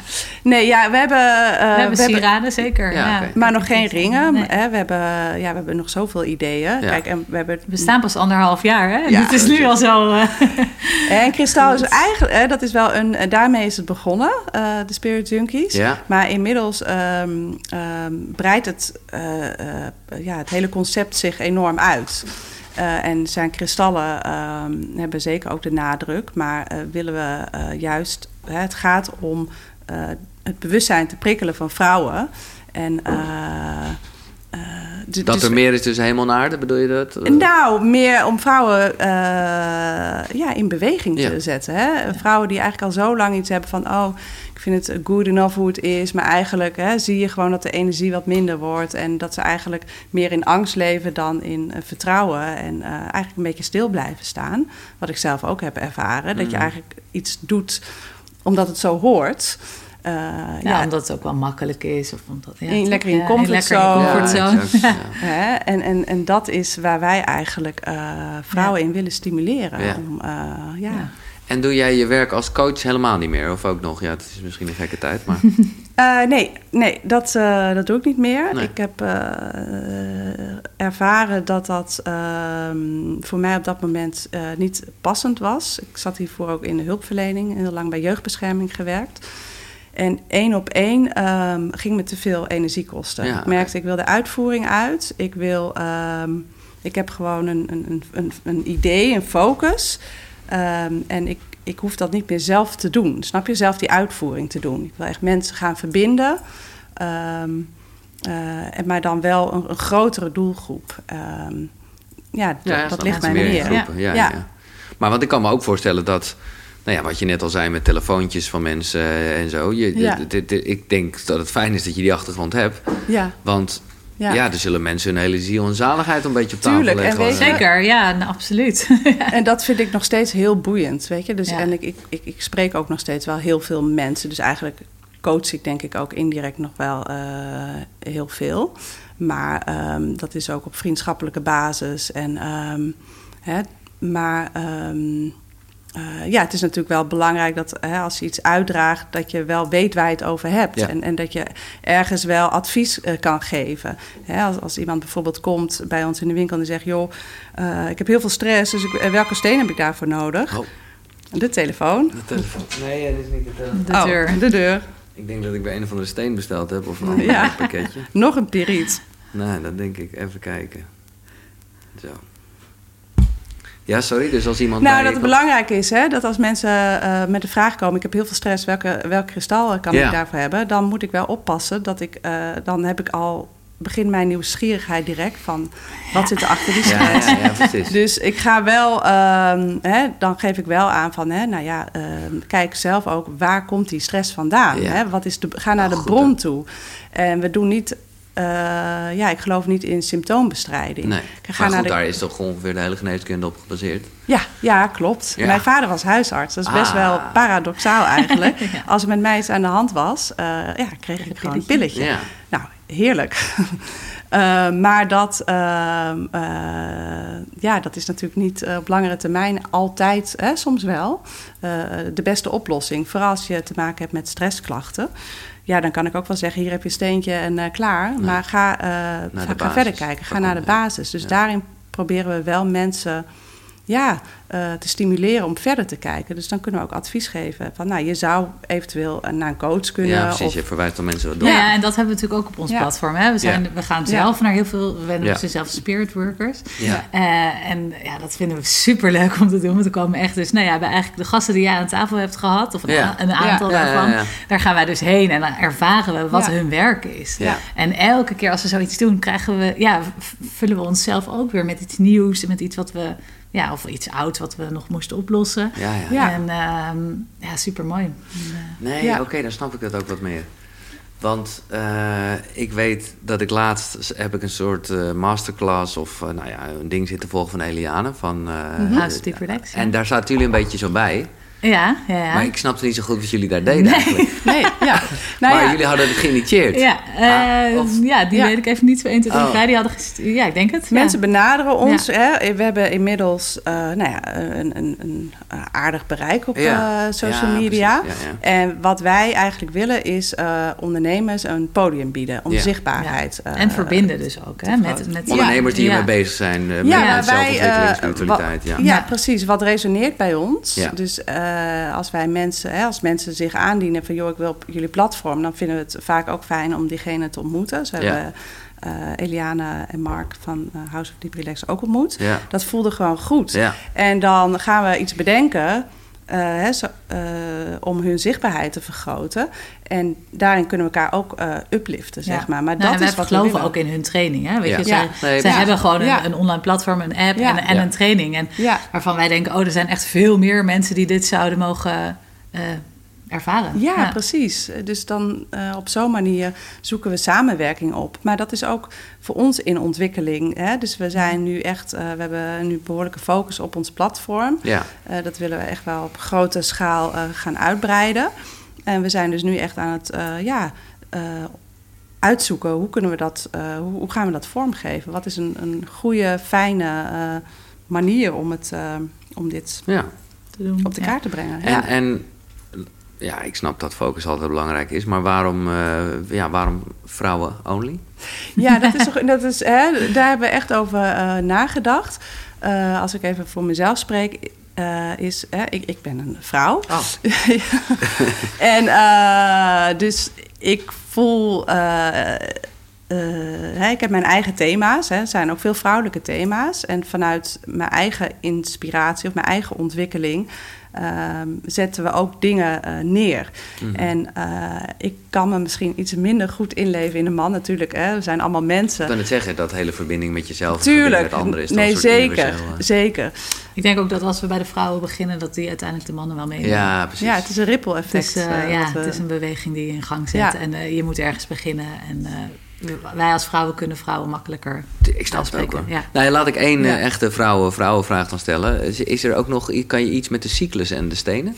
Nee, ja, we hebben... eh, we hebben sieraden, zeker. Ja. Maar nog geen ringen. Nee. Hè? We, hebben, ja, we hebben nog zoveel ideeën. Ja. Kijk, en we hebben... We staan pas anderhalf jaar, hè? Ja, het is nu al zo... eh, <laughs> En kristal <laughs> is eigenlijk, hè, dat is wel een, eh, daarmee is het begonnen, eh, de Spirit Junkies. Ja. Maar inmiddels ehm, ehm, breidt het, eh, eh, ja, het hele concept zich enorm uit. Eh, en zijn kristallen ehm, hebben zeker ook de nadruk, maar eh, willen we eh, juist, hè, het gaat om eh, het bewustzijn te prikkelen van vrouwen. En eh, eh, Dat dus- er meer is tussen hemel en aarde, bedoel je dat? nou, meer om vrouwen eh, ja, in beweging te zetten. Hè? Vrouwen die eigenlijk al zo lang iets hebben van... oh, ik vind het good enough hoe het is. Maar eigenlijk hè, zie je gewoon dat de energie wat minder wordt... en dat ze eigenlijk meer in angst leven dan in eh, vertrouwen... en eh, eigenlijk een beetje stil blijven staan. Wat ik zelf ook heb ervaren. Dat je Mhm. eigenlijk iets doet omdat het zo hoort... Eh, ja, ja, omdat het ook wel makkelijk is. Of omdat, ja, In- lekker in comfortzone. Ja, ja. <laughs> En, en, en dat is waar wij eigenlijk eh, vrouwen in willen stimuleren. Ja. Om, eh, ja. Ja. En doe jij je werk als coach helemaal niet meer? Of ook nog? Ja, het is misschien een gekke tijd, maar... <laughs> Eh, nee, nee dat, eh, dat doe ik niet meer. Nee. Ik heb eh, ervaren dat dat ehm, voor mij op dat moment eh, niet passend was. Ik zat hiervoor ook in de hulpverlening, heel lang bij jeugdbescherming gewerkt. En één op één ehm, ging me te veel energie kosten. Ja, ik merkte, ik wil de uitvoering uit. Ik, wil, ehm, ik heb gewoon een, een, een, een, idee, een focus. Ehm, en ik, ik hoef dat niet meer zelf te doen. Snap je? Zelf die uitvoering te doen. Ik wil echt mensen gaan verbinden. eh, en maar dan wel een, een grotere doelgroep. Ja, dat, Ja, dat ligt mij Meer Ja, Ja. ja. Maar want ik kan me ook voorstellen dat nou ja, wat je net al zei met telefoontjes van mensen en zo. Je, Ja. ik denk dat het fijn is dat je die achtergrond hebt. Ja, Want ja, ja. er zullen mensen hun hele ziel en zaligheid een beetje op tafel Tuurlijk, en leggen. je- Zeker, ja, nou, absoluut. <laughs> En dat vind ik nog steeds heel boeiend, weet je. Dus, Ja. En ik, ik, ik, ik spreek ook nog steeds wel heel veel mensen. Dus eigenlijk coach ik denk ik ook indirect nog wel eh, heel veel. Maar ehm, dat is ook op vriendschappelijke basis. En, ehm, hè, maar ehm, eh, ja, het is natuurlijk wel belangrijk dat hè, als je iets uitdraagt... dat je wel weet waar je het over hebt. Ja. En, en dat je ergens wel advies eh, kan geven. Hè, als, als iemand bijvoorbeeld komt bij ons in de winkel en die zegt... joh, eh, ik heb heel veel stress, dus ik, welke steen heb ik daarvoor nodig? Oh, De telefoon. de telefoon. Nee, dat is niet de telefoon. De Oh, deur. de deur. Ik denk dat ik bij een of andere steen besteld heb of een ander Ja. pakketje. <laughs> Nog een piriet. Nou, dat denk ik. Even kijken. Zo. Ja, sorry. Dus als iemand Nou, dat het belangrijk is hè, dat als mensen eh, met de vraag komen: ik heb heel veel stress, welke, welk kristal kan Ja. ik daarvoor hebben? Dan moet ik wel oppassen dat ik, eh, dan heb ik al, begin mijn nieuwsgierigheid direct van wat zit er achter die stress. ja, ja, precies. Dus ik ga wel, ehm, hè, dan geef ik wel aan van, hè, nou ja, ehm, kijk zelf ook waar komt die stress vandaan. Ja. Hè? Wat is de, ga naar Oh, de bron toe. En we doen niet, eh, ja, ik geloof niet in symptoombestrijding. Nee, Ik ga maar naar goed, de- daar is toch ongeveer de hele geneeskunde op gebaseerd. Ja, ja, klopt. Ja. Mijn vader was huisarts. Dat is best Ah. wel paradoxaal eigenlijk. <laughs> Als er met mij iets aan de hand was, eh, ja, kreeg ik gewoon een pilletje. Ja. Nou, heerlijk. <laughs> Eh, maar dat, ehm, eh, ja, dat is natuurlijk niet op langere termijn altijd, hè, soms wel, eh, de beste oplossing. Vooral als je te maken hebt met stressklachten. Ja, dan kan ik ook wel zeggen, hier heb je een steentje en eh, klaar. Maar ga, eh, ga, ga verder kijken, ga naar de basis. Dus daarin proberen we wel mensen ja, eh, te stimuleren om verder te kijken. Dus dan kunnen we ook advies geven. Van, nou, je zou eventueel eh, naar een coach kunnen. Ja, precies. of- Je verwijst dan mensen door. Ja, ja, en dat hebben we natuurlijk ook op ons Ja. platform. Hè? We, zijn, Ja. we gaan Ja. zelf naar heel veel, we noemen ze zelf spirit workers. Ja. Eh, en ja, dat vinden we super leuk om te doen. Want er komen echt dus, nou ja, bij eigenlijk de gasten die jij aan tafel hebt gehad, of een, Ja. a- een aantal Ja, ja, daarvan, ja. daar gaan wij dus heen en dan ervaren we wat Ja. hun werk is. Ja. En elke keer als we zoiets doen, krijgen we, ja, vullen we onszelf ook weer met iets nieuws, met iets wat we, ja, of iets ouds wat we nog moesten oplossen. Ja, ja. Ja. En ehm, ja, super mooi. Nee, Ja. oké, dan snap ik dat ook wat meer. Want eh, ik weet dat ik laatst heb ik een soort eh, masterclass of eh, nou ja, een ding zitten volgen van Eliane. Van, eh, House of Deep Relax. En daar zaten jullie een beetje zo bij. Ja, ja, ja. Maar ik snapte niet zo goed wat jullie daar deden eigenlijk. <laughs> Nee, ja. <laughs> Nou maar ja, jullie hadden het geïnitieerd. Ja, eh, Ah, of- ja die Ja. weet ik even niet zo 1, 2, 3, Oh. 5. Die hadden ja, ik denk het. Mensen ja. benaderen ons. Hè. We hebben inmiddels eh, nou ja, een, een, een eh, aardig bereik op Ja. eh, social Ja, media. precies. Ja, ja. En wat wij eigenlijk willen is eh, ondernemers een podium bieden om Ja. zichtbaarheid. eh, en verbinden dus ook, hè? Met, met, Ondernemers die ja. ermee bezig zijn uh, Ja, met maar wij, zelfontwikkeling, eh, spiritualiteit. Ja. Ja, precies. Wat resoneert bij ons. Ja. Dus eh, als wij mensen, hè, als mensen zich aandienen van joh, ik wil op jullie platform, dan vinden we het vaak ook fijn om diegene te ontmoeten. Ja. hebben eh Eliane en Mark van eh, House of Deep Relax ook ontmoet. Ja. Dat voelde gewoon goed. Ja. En dan gaan we iets bedenken hè, zo, eh, om hun zichtbaarheid te vergroten. En daarin kunnen we elkaar ook eh, upliften, zeg maar. Maar Nou, dat en is wat we geloven willen. ook in hun training. Hè? Weet Ja. je, Ja. zij, Nee, zij ja. hebben gewoon een, Ja. een online platform, een app Ja. en, en Ja. een training. En Ja. waarvan wij denken, oh, er zijn echt veel meer mensen die dit zouden mogen eh, ervaren. Ja, precies. Dus dan eh, op zo'n manier zoeken we samenwerking op. Maar dat is ook voor ons in ontwikkeling. Hè? Dus we zijn nu echt, eh, we hebben nu behoorlijke focus op ons platform. Ja. Eh, dat willen we echt wel op grote schaal eh, gaan uitbreiden. En we zijn dus nu echt aan het eh, ja, eh, uitzoeken hoe kunnen we dat, eh, hoe, hoe gaan we dat vormgeven? Wat is een, een goede, fijne eh, manier om, het, om dit ja. Te doen. op de Ja. kaart te brengen? En, Ja. en ja, ik snap dat focus altijd belangrijk is, maar waarom, eh, ja, waarom vrouwen only? Ja, dat is toch, dat is, hè, daar hebben we echt over eh, nagedacht. Eh, als ik even voor mezelf spreek, is, hè, ik, ik ben een vrouw. Oh. <laughs> en dus ik voel, hè, ik heb mijn eigen thema's. Hè. Er zijn ook veel vrouwelijke thema's. En vanuit mijn eigen inspiratie of mijn eigen ontwikkeling ehm, zetten we ook dingen eh, neer. Mhm. En eh, ik kan me misschien iets minder goed inleven in een man natuurlijk. Hè. We zijn allemaal mensen. Ik kan het zeggen, dat hele verbinding met jezelf, de Tuurlijk. verbinding met anderen is dan nee, een soort zeker. Zeker. Ik denk ook dat als we bij de vrouwen beginnen, dat die uiteindelijk de mannen wel meenemen. Ja, precies. Ja, het is een ripple Het effect. is, eh, ja, we- het is een beweging die je in gang zet. Ja. En eh, je moet ergens beginnen. En eh, wij als vrouwen kunnen vrouwen makkelijker Ik snap het ook uitspreken. wel. Ja. Nou ja, laat ik één Ja. eh, echte vrouwen, vrouwenvraag dan stellen. Is, is er ook nog, kan je iets met de cyclus en de stenen?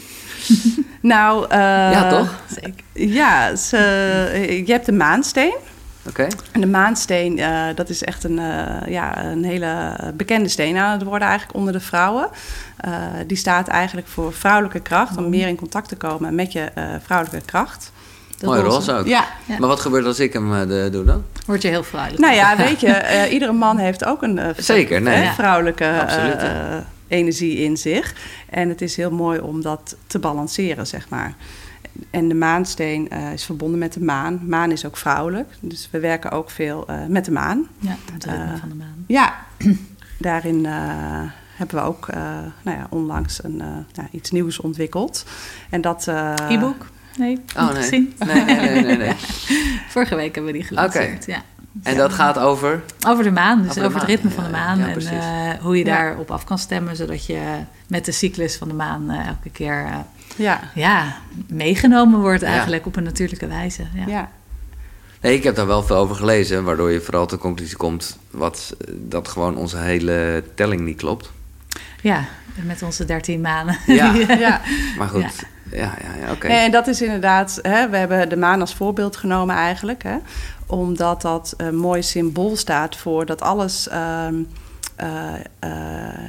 <laughs> Nou, eh, ja, toch? Zeker. Ja, ze, je hebt de maansteen. Oké. En de maansteen, eh, dat is echt een, eh, ja, een hele bekende steen aan het worden eigenlijk onder de vrouwen. Eh, die staat eigenlijk voor vrouwelijke kracht, om meer in contact te komen met je eh, vrouwelijke kracht. De Mooi roze ook. Ja. Ja. Maar wat gebeurt als ik hem eh, de- doe dan? Word je heel vrouwelijk. Nou ja, <laughs> weet je, eh, iedere man heeft ook een eh, Zeker, nee. hè, vrouwelijke energie in zich. En het is heel mooi om dat te balanceren, zeg maar. En de maansteen eh, is verbonden met de maan. Maan is ook vrouwelijk, dus we werken ook veel eh, met de maan. Ja, ritme Eh, van de maan. Ja, <clears throat> daarin eh, hebben we ook eh, nou ja, onlangs een, eh, nou, iets nieuws ontwikkeld. En dat... eh, E-book? Nee, Oh, niet nee. gezien. Nee, nee, nee, nee, nee. <laughs> Vorige week hebben we die gelanceerd. Ja. En dat gaat over... Over de maan, dus Over over, het ritme van de maan. ja, en eh, hoe je Ja. daarop af kan stemmen, zodat je met de cyclus van de maan eh, elke keer eh, Ja, ja, meegenomen wordt Ja. eigenlijk op een natuurlijke wijze. Ja. ja. Nee, ik heb daar wel veel over gelezen, waardoor je vooral tot de conclusie komt wat, dat gewoon onze hele telling niet klopt. Ja, met onze dertien manen. <laughs> Ja. ja. Maar goed, Ja. ja, ja, ja, oké. Nee, en dat is inderdaad, hè, we hebben de maan als voorbeeld genomen eigenlijk. Hè, omdat dat een mooi symbool staat voor dat alles ehm, eh, eh,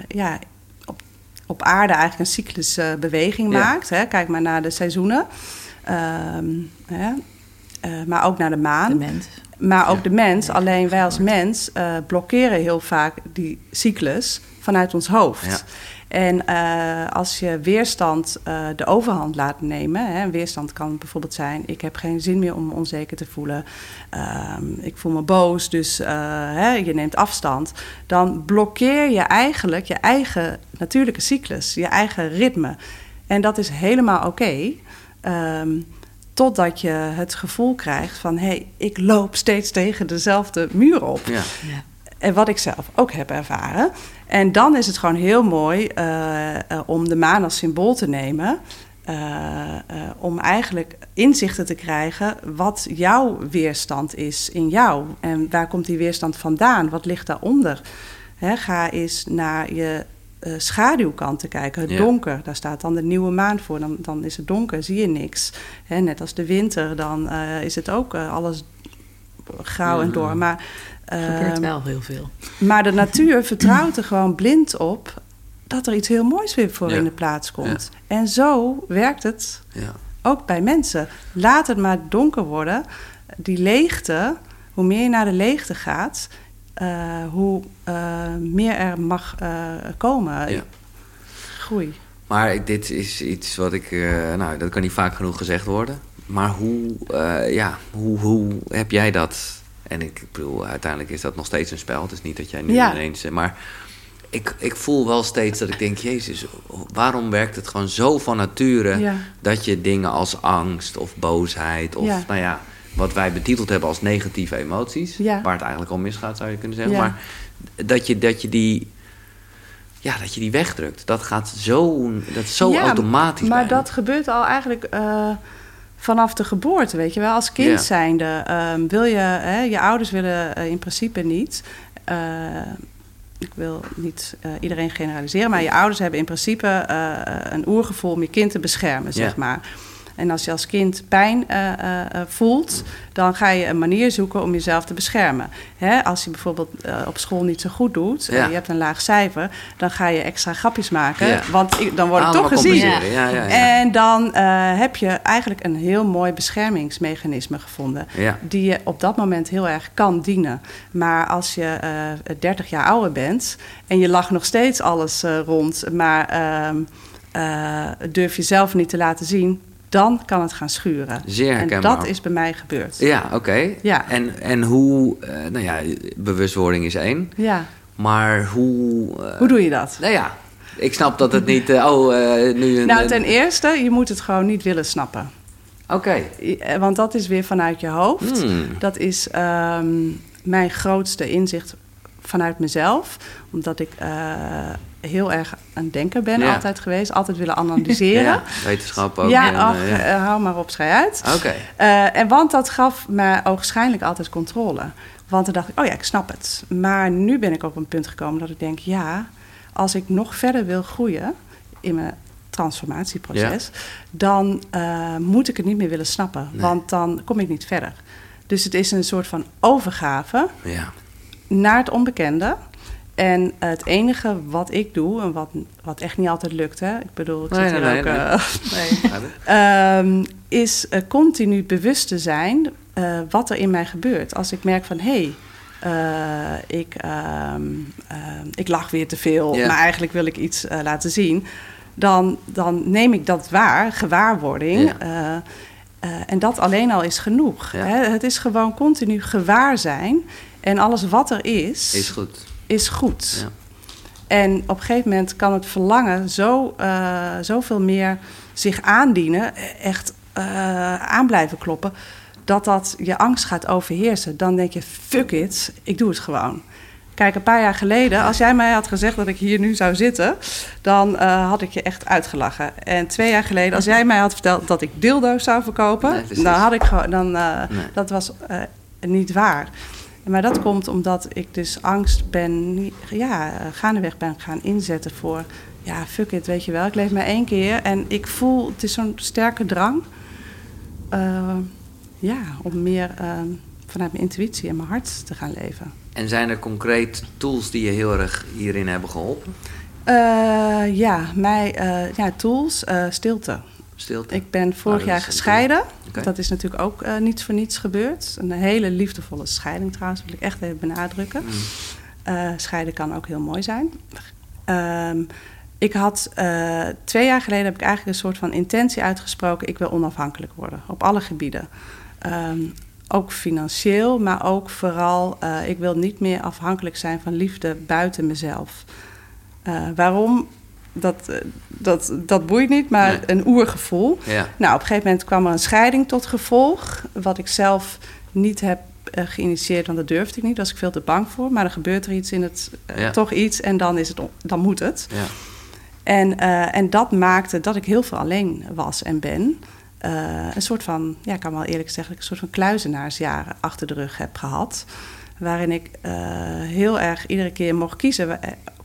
ja, op, op aarde eigenlijk een cyclische beweging Ja. maakt. Hè. Kijk maar naar de seizoenen. Ehm, hè, eh, maar ook naar de maan. De mens. Maar ook Ja. de mens, alleen wij als mens eh, blokkeren heel vaak die cyclus vanuit ons hoofd. Ja. En eh, als je weerstand eh, de overhand laat nemen, hè, weerstand kan bijvoorbeeld zijn: ik heb geen zin meer om me onzeker te voelen, Ehm, ik voel me boos, dus eh, hè, je neemt afstand. Dan blokkeer je eigenlijk je eigen natuurlijke cyclus, je eigen ritme. En dat is helemaal oké. Ehm, Totdat je het gevoel krijgt van... hé, hey, ik loop steeds tegen dezelfde muur op. Ja. Ja. En wat ik zelf ook heb ervaren. En dan is het gewoon heel mooi eh, eh, om de maan als symbool te nemen. eh, om eigenlijk inzichten te krijgen wat jouw weerstand is in jou. En waar komt die weerstand vandaan? Wat ligt daaronder? Hè, ga eens naar je schaduwkant te kijken, het Ja. donker. Daar staat dan de nieuwe maan voor. Dan, dan is het donker, zie je niks. Net als de winter, dan is het ook alles grauw en door. Maar, gebeurt ehm, wel heel veel. maar de natuur vertrouwt er gewoon blind op dat er iets heel moois weer voor Ja. in de plaats komt. En zo werkt het Ja. ook bij mensen. Laat het maar donker worden. Die leegte, hoe meer je naar de leegte gaat, eh, hoe eh, meer er mag eh, komen. Ja. Groei. Maar dit is iets wat ik... nou, dat kan niet vaak genoeg gezegd worden. Maar hoe, ja, hoe, hoe heb jij dat... En ik bedoel, uiteindelijk is dat nog steeds een spel. Het is niet dat jij nu Ja. ineens... Maar ik, ik voel wel steeds dat ik denk... Jezus, waarom werkt het gewoon zo van nature... Ja. dat je dingen als angst of boosheid... of Ja. nou ja, wat wij betiteld hebben als negatieve emoties... Waar het eigenlijk om misgaat, zou je kunnen zeggen. Maar dat je, dat je die... Ja, dat je die wegdrukt. Dat gaat zo, dat is zo Ja, automatisch. Maar bijna. dat gebeurt al eigenlijk eh, vanaf de geboorte, weet je wel. Als kind Ja. zijnde ehm, wil je... Hè, je ouders willen eh, in principe niet... eh, ik wil niet eh, iedereen generaliseren, maar je ouders hebben in principe een oergevoel om je kind te beschermen, zeg maar. En als je als kind pijn eh, eh, eh, voelt, dan ga je een manier zoeken om jezelf te beschermen. Hè, als je bijvoorbeeld op school niet zo goed doet, Ja. je hebt een laag cijfer, dan ga je extra grapjes maken, Ja. want ik- dan word ik toch gezien. Ja. En dan heb je eigenlijk een heel mooi beschermingsmechanisme gevonden. Die je op dat moment heel erg kan dienen. Maar als je eh 30 jaar ouder bent en je lacht nog steeds alles rond, maar ehm, eh, durf je zelf niet te laten zien. Dan kan het gaan schuren. Zeer en herkenbaar. dat is bij mij gebeurd. Ja, oké. Ja. En, en hoe, eh, nou ja, bewustwording is één. Ja. Maar hoe... eh, Hoe doe je dat? Nou ja, ik snap dat het niet... eh, oh, nu een... Nou, ten eerste, je moet het gewoon niet willen snappen. Oké. Want dat is weer vanuit je hoofd. Hmm. Dat is ehm, mijn grootste inzicht vanuit mezelf. Omdat ik heel erg een denker ben Ja. altijd geweest. Altijd willen analyseren. <laughs> Ja, wetenschap ook. Ja, en, eh, ach, ja. eh, hou maar op, schij uit. Oké. Eh, en want dat gaf me ogenschijnlijk altijd controle. Want dan dacht ik, oh ja, ik snap het. Maar nu ben ik op een punt gekomen dat ik denk, ja, als ik nog verder wil groeien in mijn transformatieproces, dan moet ik het niet meer willen snappen. Nee. Want dan kom ik niet verder. Dus het is een soort van overgave Ja. naar het onbekende. En het enige wat ik doe, en wat, wat echt niet altijd lukt, hè, ik bedoel, ik Nee, zit hier nee, ook, nee, eh, <laughs> Nee? Ehm, is eh, continu bewust te zijn eh, wat er in mij gebeurt. Als ik merk van hé, hey, ik, ehm, ik lach weer te veel, maar eigenlijk wil ik iets laten zien. Dan, dan neem ik dat waar, gewaarwording. En dat alleen al is genoeg. Ja. Hè? Het is gewoon continu gewaar zijn. En alles wat er is, Is goed. Is goed. Ja. En op een gegeven moment kan het verlangen zo, eh, zoveel meer zich aandienen, echt eh, aan blijven kloppen, dat dat je angst gaat overheersen. Dan denk je, fuck it, ik doe het gewoon. Kijk, een paar jaar geleden, als jij mij had gezegd dat ik hier nu zou zitten, dan eh, had ik je echt uitgelachen. En twee jaar geleden, als jij mij had verteld dat ik dildo's zou verkopen, Nee, dan had ik gewoon, dan, Nee. dat was niet waar. Maar dat komt omdat ik dus angst ben, ja, gaandeweg ben gaan inzetten voor, ja, fuck it, weet je wel. Ik leef maar één keer en ik voel, het is zo'n sterke drang, eh, ja, om meer eh, vanuit mijn intuïtie en mijn hart te gaan leven. En zijn er concreet tools die je heel erg hierin hebben geholpen? Eh, ja, mij, ja, tools, stilte. Stilte? Ik ben vorig jaar gescheiden. Dat is natuurlijk ook eh, niet voor niets gebeurd. Een hele liefdevolle scheiding trouwens, wil ik echt even benadrukken. Mm. Eh, scheiden kan ook heel mooi zijn. Ehm, ik had eh, twee jaar geleden heb ik eigenlijk een soort van intentie uitgesproken. Ik wil onafhankelijk worden op alle gebieden. Ehm, ook financieel, maar ook vooral, ik wil niet meer afhankelijk zijn van liefde buiten mezelf. Waarom? Dat, eh, dat, dat boeit niet, maar Nee. een oergevoel. Ja. Nou, op een gegeven moment kwam er een scheiding tot gevolg. Wat ik zelf niet heb eh, geïnitieerd, want dat durfde ik niet. Daar was ik veel te bang voor. Maar dan gebeurt er iets in het, eh, Ja. toch iets en dan, is het, dan moet het. Ja. En, en dat maakte dat ik heel veel alleen was en ben. Een soort van, ja, ik kan wel eerlijk zeggen, een soort van kluizenaarsjaren achter de rug heb gehad. Waarin ik heel erg iedere keer mocht kiezen.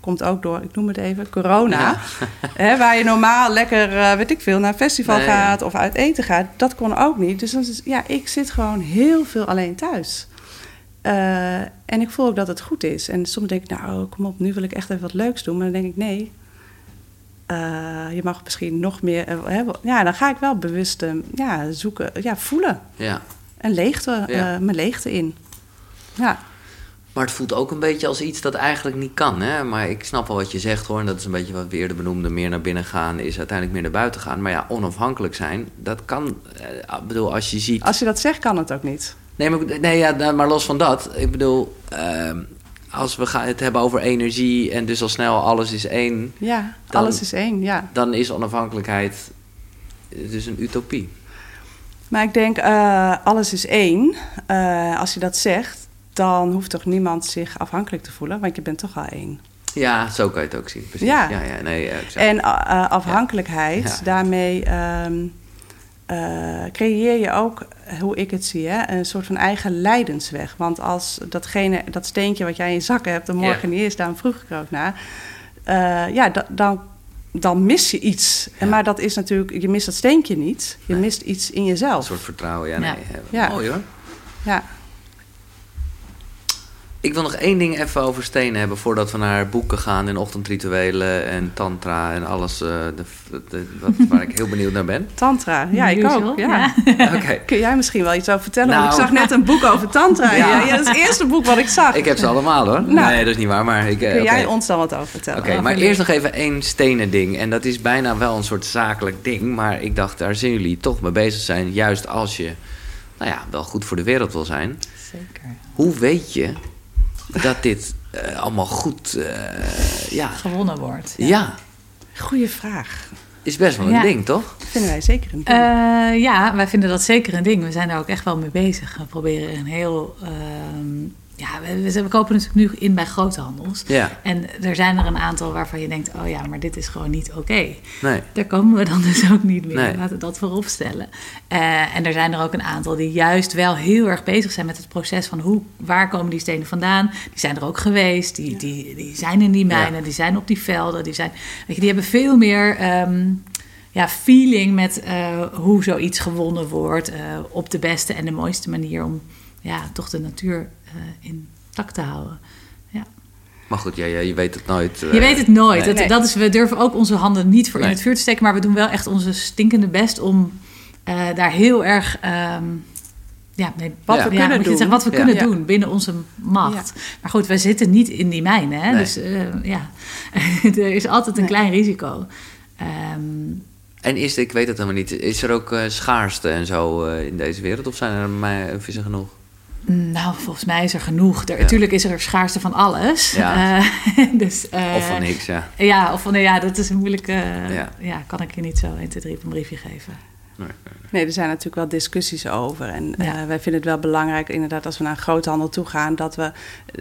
Komt ook door, ik noem het even, corona. Ja. <laughs> Hè, waar je normaal lekker, eh, weet ik veel, naar een festival Nee, ja. gaat of uit eten gaat. Dat kon ook niet. Dus dan is, ja, ik zit gewoon heel veel alleen thuis. Eh, en ik voel ook dat het goed is. En soms denk ik, nou, kom op, nu wil ik echt even wat leuks doen. Maar dan denk ik, nee, eh, je mag misschien nog meer... hè, ja, dan ga ik wel bewust eh, ja, zoeken, ja, voelen. ja. En leegte, Ja. mijn leegte in. Ja, Maar het voelt ook een beetje als iets dat eigenlijk niet kan. Hè? Maar ik snap wel wat je zegt hoor. En dat is een beetje wat we eerder benoemden. Meer naar binnen gaan is uiteindelijk meer naar buiten gaan. Maar ja, onafhankelijk zijn, dat kan. eh, Ik bedoel, als je ziet. als je dat zegt, kan het ook niet. Nee, maar, nee ja, nou, maar los van dat. Ik bedoel, ehm, als we gaan het hebben over energie. en dus al snel alles is één. Ja, Dan- alles is één, ja. dan is onafhankelijkheid dus een utopie. Maar ik denk, eh, alles is één. Eh, als je dat zegt, dan hoeft toch niemand zich afhankelijk te voelen, want je bent toch al één. Ja, zo kan je het ook zien. Precies. Ja. ja, ja nee. En eh, eh, afhankelijkheid, Ja. daarmee ehm, eh, creëer je ook, hoe ik het zie, hè, een soort van eigen lijdensweg. Want als datgene, dat steentje wat jij in je zak hebt, er morgen niet is, daarom vroeg ik er ook naar. ja, da- dan, dan mis je iets. En. Maar dat is natuurlijk, je mist dat steentje niet. Je Nee. mist iets in een jezelf. soort vertrouwen, ja, nee. Mooi hoor. Ja. Ik wil nog één ding even over stenen hebben voordat we naar boeken gaan en ochtendrituelen en tantra en alles eh, de, de- wat, waar ik heel benieuwd naar ben. <laughs> Tantra, ja, ik Usual, ook. Ja. <laughs> Oké. Kun jij misschien wel iets over vertellen? Want Nou. ik zag net een boek over tantra. <laughs> Ja. Dat is het eerste boek wat ik zag. Ik heb ze allemaal hoor. Nou. nee, dat is niet waar, maar ik. eh, Kun jij ons dan wat over vertellen? Oké, maar eerst nog even één stenen ding. En dat is bijna wel een soort zakelijk ding. Maar ik dacht, daar zien jullie toch mee bezig zijn. Juist als je, nou ja, wel goed voor de wereld wil zijn. Zeker. Hoe weet je dat dit eh, allemaal goed, eh, ja, Gewonnen wordt. ja. Goeie vraag. is best wel een Ja. ding, toch? Vinden wij zeker een ding. Eh, ja, wij vinden dat zeker een ding. We zijn daar ook echt wel mee bezig. We proberen een heel. Ja, we, kopen natuurlijk nu in bij groothandels. Ja, En er zijn er een aantal waarvan je denkt: oh ja, maar dit is gewoon niet oké. nee. Daar komen we dan dus ook niet meer. Nee. Laten we dat voorop stellen. Eh, en er zijn er ook een aantal die juist wel heel erg bezig zijn met het proces van hoe, waar komen die stenen vandaan. Die zijn er ook geweest, die, die, die zijn in die mijnen, Ja. die zijn op die velden. Die, zijn, weet je, die hebben veel meer ehm, ja, feeling met eh, hoe zoiets gewonnen wordt. eh, op de beste en de mooiste manier om ja, toch de natuur intact te houden. Ja. Maar goed, ja, ja, je weet het nooit. eh, Je weet het nooit. nee. Dat, dat is, we durven ook onze handen niet voor in het vuur te steken. Maar we doen wel echt onze stinkende best om eh, daar heel erg... ehm, ja, nee, Wat Ja. we ja, kunnen doen. zeggen, wat we Ja. kunnen Ja. doen binnen onze macht. Maar goed, wij zitten niet in die. Hè? Nee. Dus eh, ja, <laughs> er is altijd een Nee. klein risico. Ehm, En is, ik weet het helemaal niet, is er ook eh, schaarste en zo eh, in deze wereld? Of zijn er mij vissen genoeg? Nou, volgens mij is er genoeg. Er, Ja. Natuurlijk is er schaarste van alles. Ja. <laughs> Eh, dus, eh, Of van niks, ja. Ja, of van, ja, dat is een moeilijke... Ja. ja. kan ik je niet zo 1, 2, 3 op een briefje geven. Nee. Nee, er zijn natuurlijk wel discussies over. En Ja. eh, wij vinden het wel belangrijk, inderdaad, als we naar een groothandel toe gaan, dat we,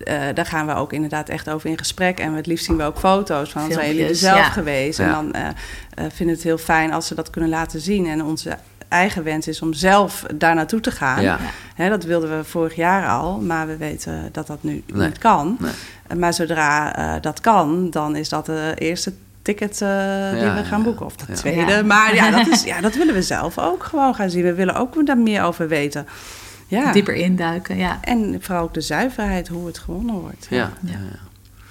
eh, daar gaan we ook inderdaad echt over in gesprek. En het liefst zien we ook foto's van, zijn jullie er zelf ja. geweest? Ja. En dan eh eh, vinden we het heel fijn als ze dat kunnen laten zien. En onze eigen wens is om zelf daar naartoe te gaan. Ja. Hè, dat wilden we vorig jaar al, maar we weten dat dat nu Nee. niet kan. Nee. Maar zodra eh, dat kan, dan is dat de eerste ticket eh, die Ja, we gaan ja, boeken. Of de ja. tweede. Ja. Maar ja dat, is, <laughs> ja, dat willen we zelf ook gewoon gaan zien. We willen ook daar meer over weten. Ja. Dieper induiken, ja. En vooral ook de zuiverheid, hoe het gewonnen wordt. Ja. Ja. ja. ja.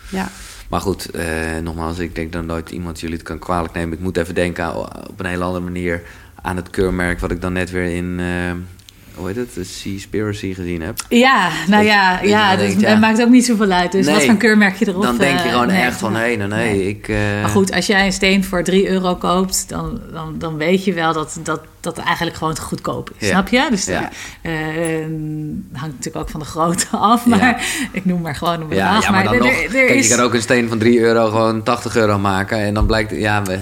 Ja. Maar goed, eh, nogmaals, ik denk dat nooit iemand jullie het kan kwalijk nemen. Ik moet even denken op een hele andere manier aan het keurmerk wat ik dan net weer in, eh, hoe heet het, de Seaspiracy gezien heb. Ja, nou ja, ja, dus denkt, ja. het maakt ook niet zoveel uit. Dus Nee. wat voor keurmerk je erop... dan denk je eh, gewoon nee. echt van, nee, nee, nee, Nee. ik... eh, Maar goed, als jij een steen voor 3 euro koopt, dan, dan, dan weet je wel dat dat, dat eigenlijk gewoon te goedkoop is. Ja. Snap je? Dus Ja. eh, hangt natuurlijk ook van de grootte <laughs> af. Maar Ja. ik noem maar gewoon een Ja, bedrag. ja, maar dan er- nog. er- er Kijk, is- je kan ook een steen van 3 euro gewoon 80 euro maken. En dan blijkt, ja, we,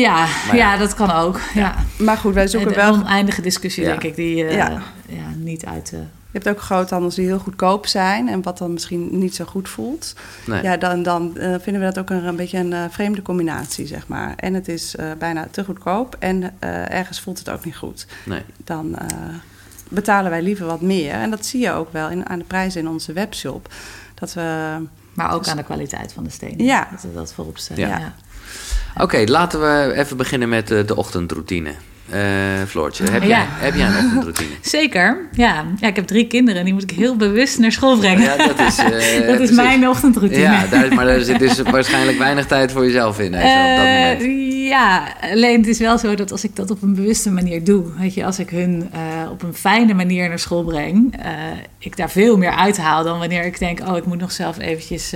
Ja, ja. ja, dat kan ook. Ja. Maar goed, wij zoeken Een wel... oneindige discussie, Ja. denk ik, die eh, Ja. ja. niet uit... eh, Je hebt ook groothandels die heel goedkoop zijn en wat dan misschien niet zo goed voelt. nee. Ja, dan, dan eh, vinden we dat ook een, een beetje een eh, vreemde combinatie, zeg maar. En het is eh, bijna te goedkoop en eh, ergens voelt het ook niet goed. nee. Dan eh, betalen wij liever wat meer. En dat zie je ook wel in, aan de prijzen in onze webshop. Dat we... maar ook Dus- aan de kwaliteit van de stenen. Ja. Dat we dat voorop stellen. Ja. Ja. Oké, laten we even beginnen met eh, de ochtendroutine. Eh Floortje, heb, jij, Ja. heb jij een ochtendroutine? <laughs> Zeker, ja. ja. Ik heb drie kinderen en die moet ik heel bewust naar school brengen. Ja, dat is, <laughs> eh, dat is mijn ochtendroutine. Ja, daar, maar daar zit dus waarschijnlijk weinig tijd voor jezelf in. Even op dat Eh, moment. ja, alleen het is wel zo dat als ik dat op een bewuste manier doe, weet je, als ik hun op een fijne manier naar school breng, ik daar veel meer uithaal dan wanneer ik denk, oh, ik moet nog zelf eventjes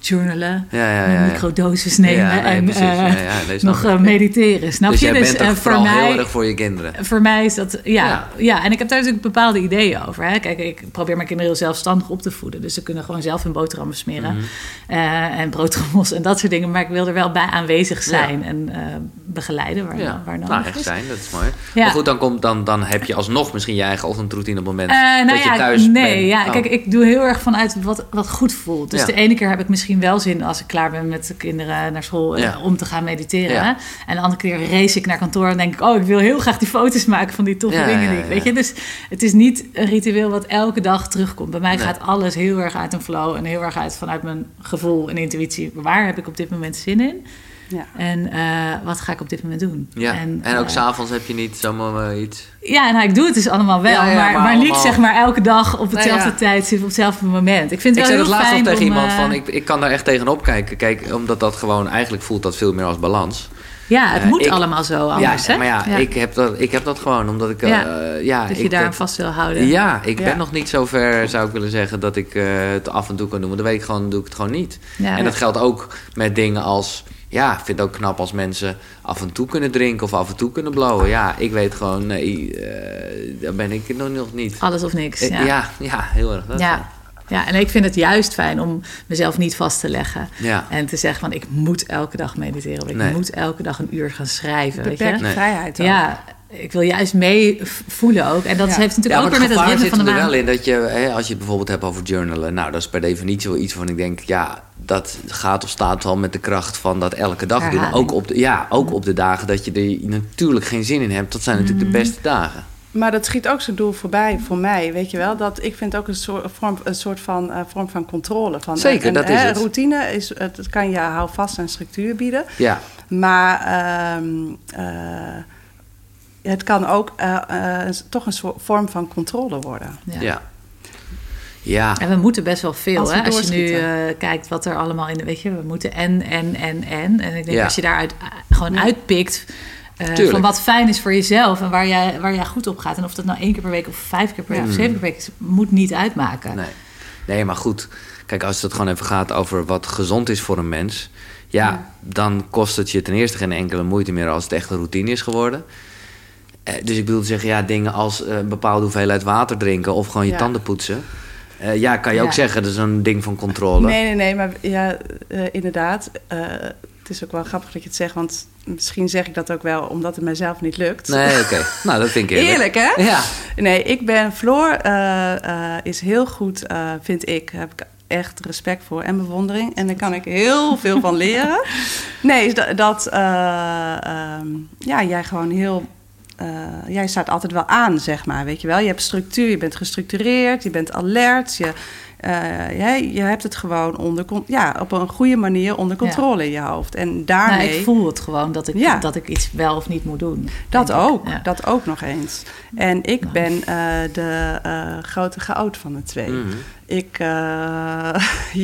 journalen, Ja, ja, een ja. ja. microdosis nemen nee, en eh, nee, nog eh, mediteren. Snap dus je? jij bent eh, er voor mij, heel erg voor je kinderen. voor mij is dat, ja, Ja. En ik heb daar natuurlijk bepaalde ideeën over. Hè. Kijk, ik probeer mijn kinderen heel zelfstandig op te voeden. Dus ze kunnen gewoon zelf hun boterhammen smeren. Mhm. eh, en broodtrommels en dat soort dingen. Maar ik wil er wel bij aanwezig zijn en begeleiden waar, Ja, waar nou, echt is. zijn, dat is mooi. Maar goed, dan, komt, dan, dan heb je alsnog misschien je eigen ochtendroutine op het moment nou dat je thuis nee, bent. ja, Oh. kijk, ik doe heel erg vanuit wat, wat goed voelt. Dus de ene keer heb ik misschien wel zin als ik klaar ben met de kinderen naar school eh, Ja. om te gaan mediteren. Ja. En de andere keer race ik naar kantoor en denk ik, oh, ik wil heel graag die foto's maken van die toffe dingen. die ik, weet je, dus het is niet een ritueel wat elke dag terugkomt. Bij mij Nee. gaat alles heel erg uit een flow en heel erg uit vanuit mijn gevoel en intuïtie. Waar heb ik op dit moment zin in? Ja. En eh, wat ga ik op dit moment doen? Ja, en, ook eh, s'avonds heb je niet zomaar eh, iets... Ja, nou, ik doe het dus allemaal wel, Ja, ja, maar, maar maar, niet zeg maar elke dag op Nou hetzelfde ja. tijdstip, op hetzelfde moment. Ik vind Ik het zei wel dat heel laatst nog fijn tegen om, iemand van... Ik, ik kan daar echt tegenop kijken. Kijk, omdat dat gewoon... Eigenlijk voelt dat veel meer als balans. Ja, het moet ik- allemaal zo anders, ja, hè? maar ja, Ik, heb dat, ik heb dat gewoon omdat ik... eh, Ja, ja, dat je ik, daar aan vast wil houden. Ja, ik ben nog niet zo ver, zou ik willen zeggen, dat ik eh, het af en toe kan doen. Maar de week gewoon doe ik het gewoon niet. Ja. en dat geldt ook met dingen als... Ja, ik vind het ook knap als mensen af en toe kunnen drinken of af en toe kunnen blowen. Ja, ik weet gewoon, nee, eh, daar ben ik nog, nog niet. Alles of niks. Eh, Ja. ja. ja, heel erg. Dat Ja. ja, en ik vind het juist fijn om mezelf niet vast te leggen. Ja. En te zeggen van ik moet elke dag mediteren. Of ik Nee. moet elke dag een uur gaan schrijven. Weet Beperkte je? Nee. vrijheid ook. Ja, ik wil juist mee v- voelen ook. En dat Ja. heeft natuurlijk ook weer met het ritme zit van de er maan. wel in dat je, hè, als je het bijvoorbeeld hebt over journalen, nou, dat is per definitie wel iets van ik denk, ja, dat gaat of staat wel met de kracht van dat elke dag doen. Ook op, de, ja, ook op de dagen dat je er natuurlijk geen zin in hebt. Dat zijn natuurlijk Mm. de beste dagen. Maar dat schiet ook zijn doel voorbij voor mij, weet je wel. Dat, ik vind ook een soort, vorm, een soort van, eh, vorm van controle. Van, Zeker, en, dat is hè, het. Routine is, het kan je houvast en structuur bieden. Ja, Maar ehm, eh, het kan ook eh, eh, toch een soort vorm van controle worden. Ja. ja. Ja, En we moeten best wel veel. Als we hè? Als je nu eh, kijkt wat er allemaal in de. Weet je, we moeten en, en, en, en. En ik denk Ja. als je daaruit eh, gewoon Ja. uitpikt. eh, van wat fijn is voor jezelf en waar jij, waar jij goed op gaat. En of dat nou één keer per week of vijf keer per week of zeven keer per week is, moet niet uitmaken. nee. Nee, maar goed. Kijk, als het gewoon even gaat over wat gezond is voor een mens. Ja, Ja. dan kost het je ten eerste geen enkele moeite meer als het echt een routine is geworden. Eh, dus ik bedoel te zeggen, ja, dingen als eh, een bepaalde hoeveelheid water drinken of gewoon je Ja. tanden poetsen. Eh, ja, kan je ook zeggen, dat is een ding van controle. Nee, nee, nee, maar ja, eh, inderdaad. eh, het is ook wel grappig dat je het zegt, want misschien zeg ik dat ook wel omdat het mijzelf niet lukt. Nee, oké. <laughs> nou, dat vind ik eerlijk. Eerlijk, hè? Ja. Nee, ik ben. Floor is heel goed, vind ik. Heb ik echt respect voor en bewondering. En daar kan ik heel veel van leren. <laughs> Nee, dat. dat eh, ehm, ja, jij gewoon heel. Eh, jij staat altijd wel aan, zeg maar. Weet je wel? Je hebt structuur, je bent gestructureerd, je bent alert. Je, eh, jij, je hebt het gewoon onder, ja, op een goede manier onder controle in je hoofd. En Nou, daarmee. ik voel het gewoon dat ik, Ja. dat ik iets wel of niet moet doen. Dat ook, Ja. dat ook nog eens. En ik Nou. ben eh, de eh, grote chaot van de twee. Mhm. Ik, eh, <laughs>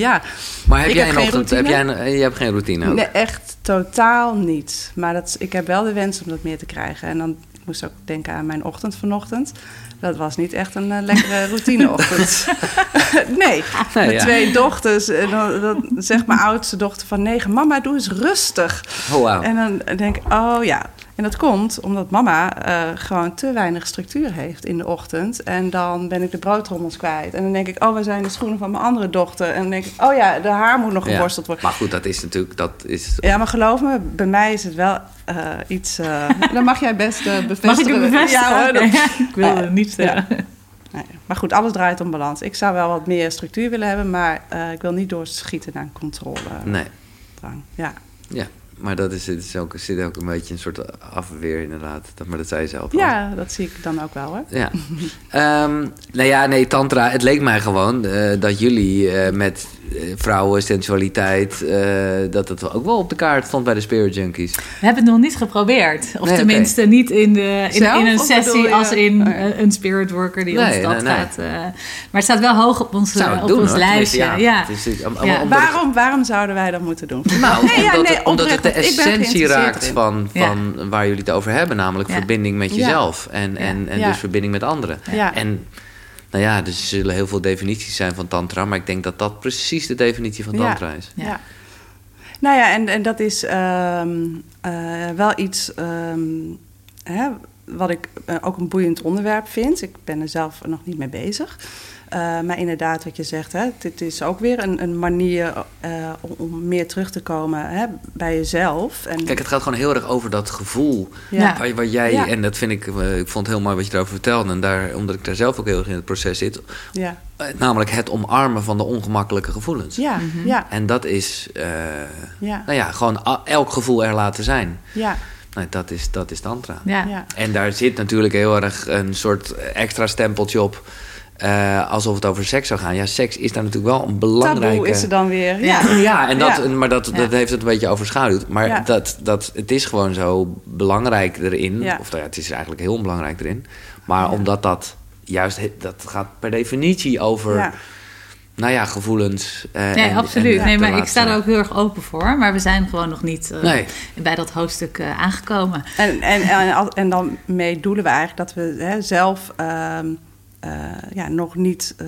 ja, Maar heb Ik jij heb een geen ochtend? Heb routine. jij, een, je hebt geen routine ook? nee, echt totaal niet. Maar dat, ik heb wel de wens om dat meer te krijgen. En dan moest ook denken aan mijn ochtend vanochtend. Dat was niet echt een eh, lekkere <laughs> routineochtend. <laughs> nee, Nee, mijn ja. twee dochters. En dan, dan zegt mijn oudste dochter van negen... Mama, doe eens rustig. Oh. En dan denk ik, oh ja. En dat komt omdat mama eh, gewoon te weinig structuur heeft in de ochtend. En dan ben ik de broodtrommels kwijt. En dan denk ik, oh, waar zijn de schoenen van mijn andere dochter? En dan denk ik, oh ja, de haar moet nog Ja. geborsteld worden. Maar goed, dat is natuurlijk... Dat is, Ja, maar geloof me, bij mij is het wel eh, iets... eh dan mag jij best bevestigen. <laughs> Mag ik het bevestigen? Ja, hoor, dat- <laughs> ik wil het niet Ja. Nee, maar goed, alles draait om balans. Ik zou wel wat meer structuur willen hebben, maar eh, ik wil niet doorschieten naar controle. nee. drang. Ja. Ja, maar dat is, het is ook, zit ook een beetje een soort afweer inderdaad. Dat, maar dat zei je zelf al. ja, dat zie ik dan ook wel hoor. Ja. Ehm, nou ja, nee, tantra. Het leek mij gewoon eh, dat jullie eh, met eh, vrouwen, sensualiteit... eh, dat het ook wel op de kaart stond bij de Spirit Junkies. We hebben het nog niet geprobeerd. Of Nee, tenminste niet in, de, in, Zelf? in een sessie je- als in Oh ja. een spirit worker die Nee, ons dat nee, nee. gaat. maar het staat wel hoog op ons, op doen, ons hoor. lijstje. Ja. Het is, om- om- Ja. het- Waarom, waarom zouden wij dat moeten doen? Nou, Nee, ja, omdat, nee, het, omdat het de essentie raakt van, Ja. van waar jullie het over hebben. Namelijk Ja. verbinding met jezelf. En, en, en dus verbinding met anderen. En nou ja, dus er zullen heel veel definities zijn van tantra. Maar ik denk dat dat precies de definitie van tantra is. Ja. Ja. Nou ja, en, en dat is ehm, eh, wel iets ehm, hè, wat ik eh, ook een boeiend onderwerp vind. Ik ben er zelf nog niet mee bezig. Eh, maar inderdaad, wat je zegt, hè, dit is ook weer een, een manier eh, om, om meer terug te komen hè, bij jezelf. En, Kijk, het gaat gewoon heel erg over dat gevoel. ja. Waar, waar jij, Ja. en dat vind ik, eh, ik vond het heel mooi wat je erover vertelde. En daar, omdat ik daar zelf ook heel erg in het proces zit. Ja. Namelijk het omarmen van de ongemakkelijke gevoelens. Ja, Mhm. ja, En dat is, eh, ja, nou ja, gewoon a- elk gevoel er laten zijn. ja, Nou, dat, is, dat is tantra. Ja. ja. En daar zit natuurlijk heel erg een soort extra stempeltje op. eh, alsof het over seks zou gaan. Ja, seks is daar natuurlijk wel een belangrijke... Taboe is er dan weer. Ja. Ja. Ja, en dat, Ja. maar dat, dat Ja. heeft het een beetje overschaduwd. Maar Ja. dat, dat, het is gewoon zo belangrijk erin. Ja. Of nou ja, het is eigenlijk heel belangrijk erin. Maar omdat dat juist... Dat gaat per definitie over... Ja. Nou ja, gevoelens. eh, Nee, en- absoluut. en nee, maar ik sta er ook heel erg open voor. Maar we zijn gewoon nog niet eh, Nee. bij dat hoofdstuk eh, aangekomen. En, en, en, en dan mee doelen we eigenlijk dat we hè, zelf ehm, eh, ja, nog niet eh,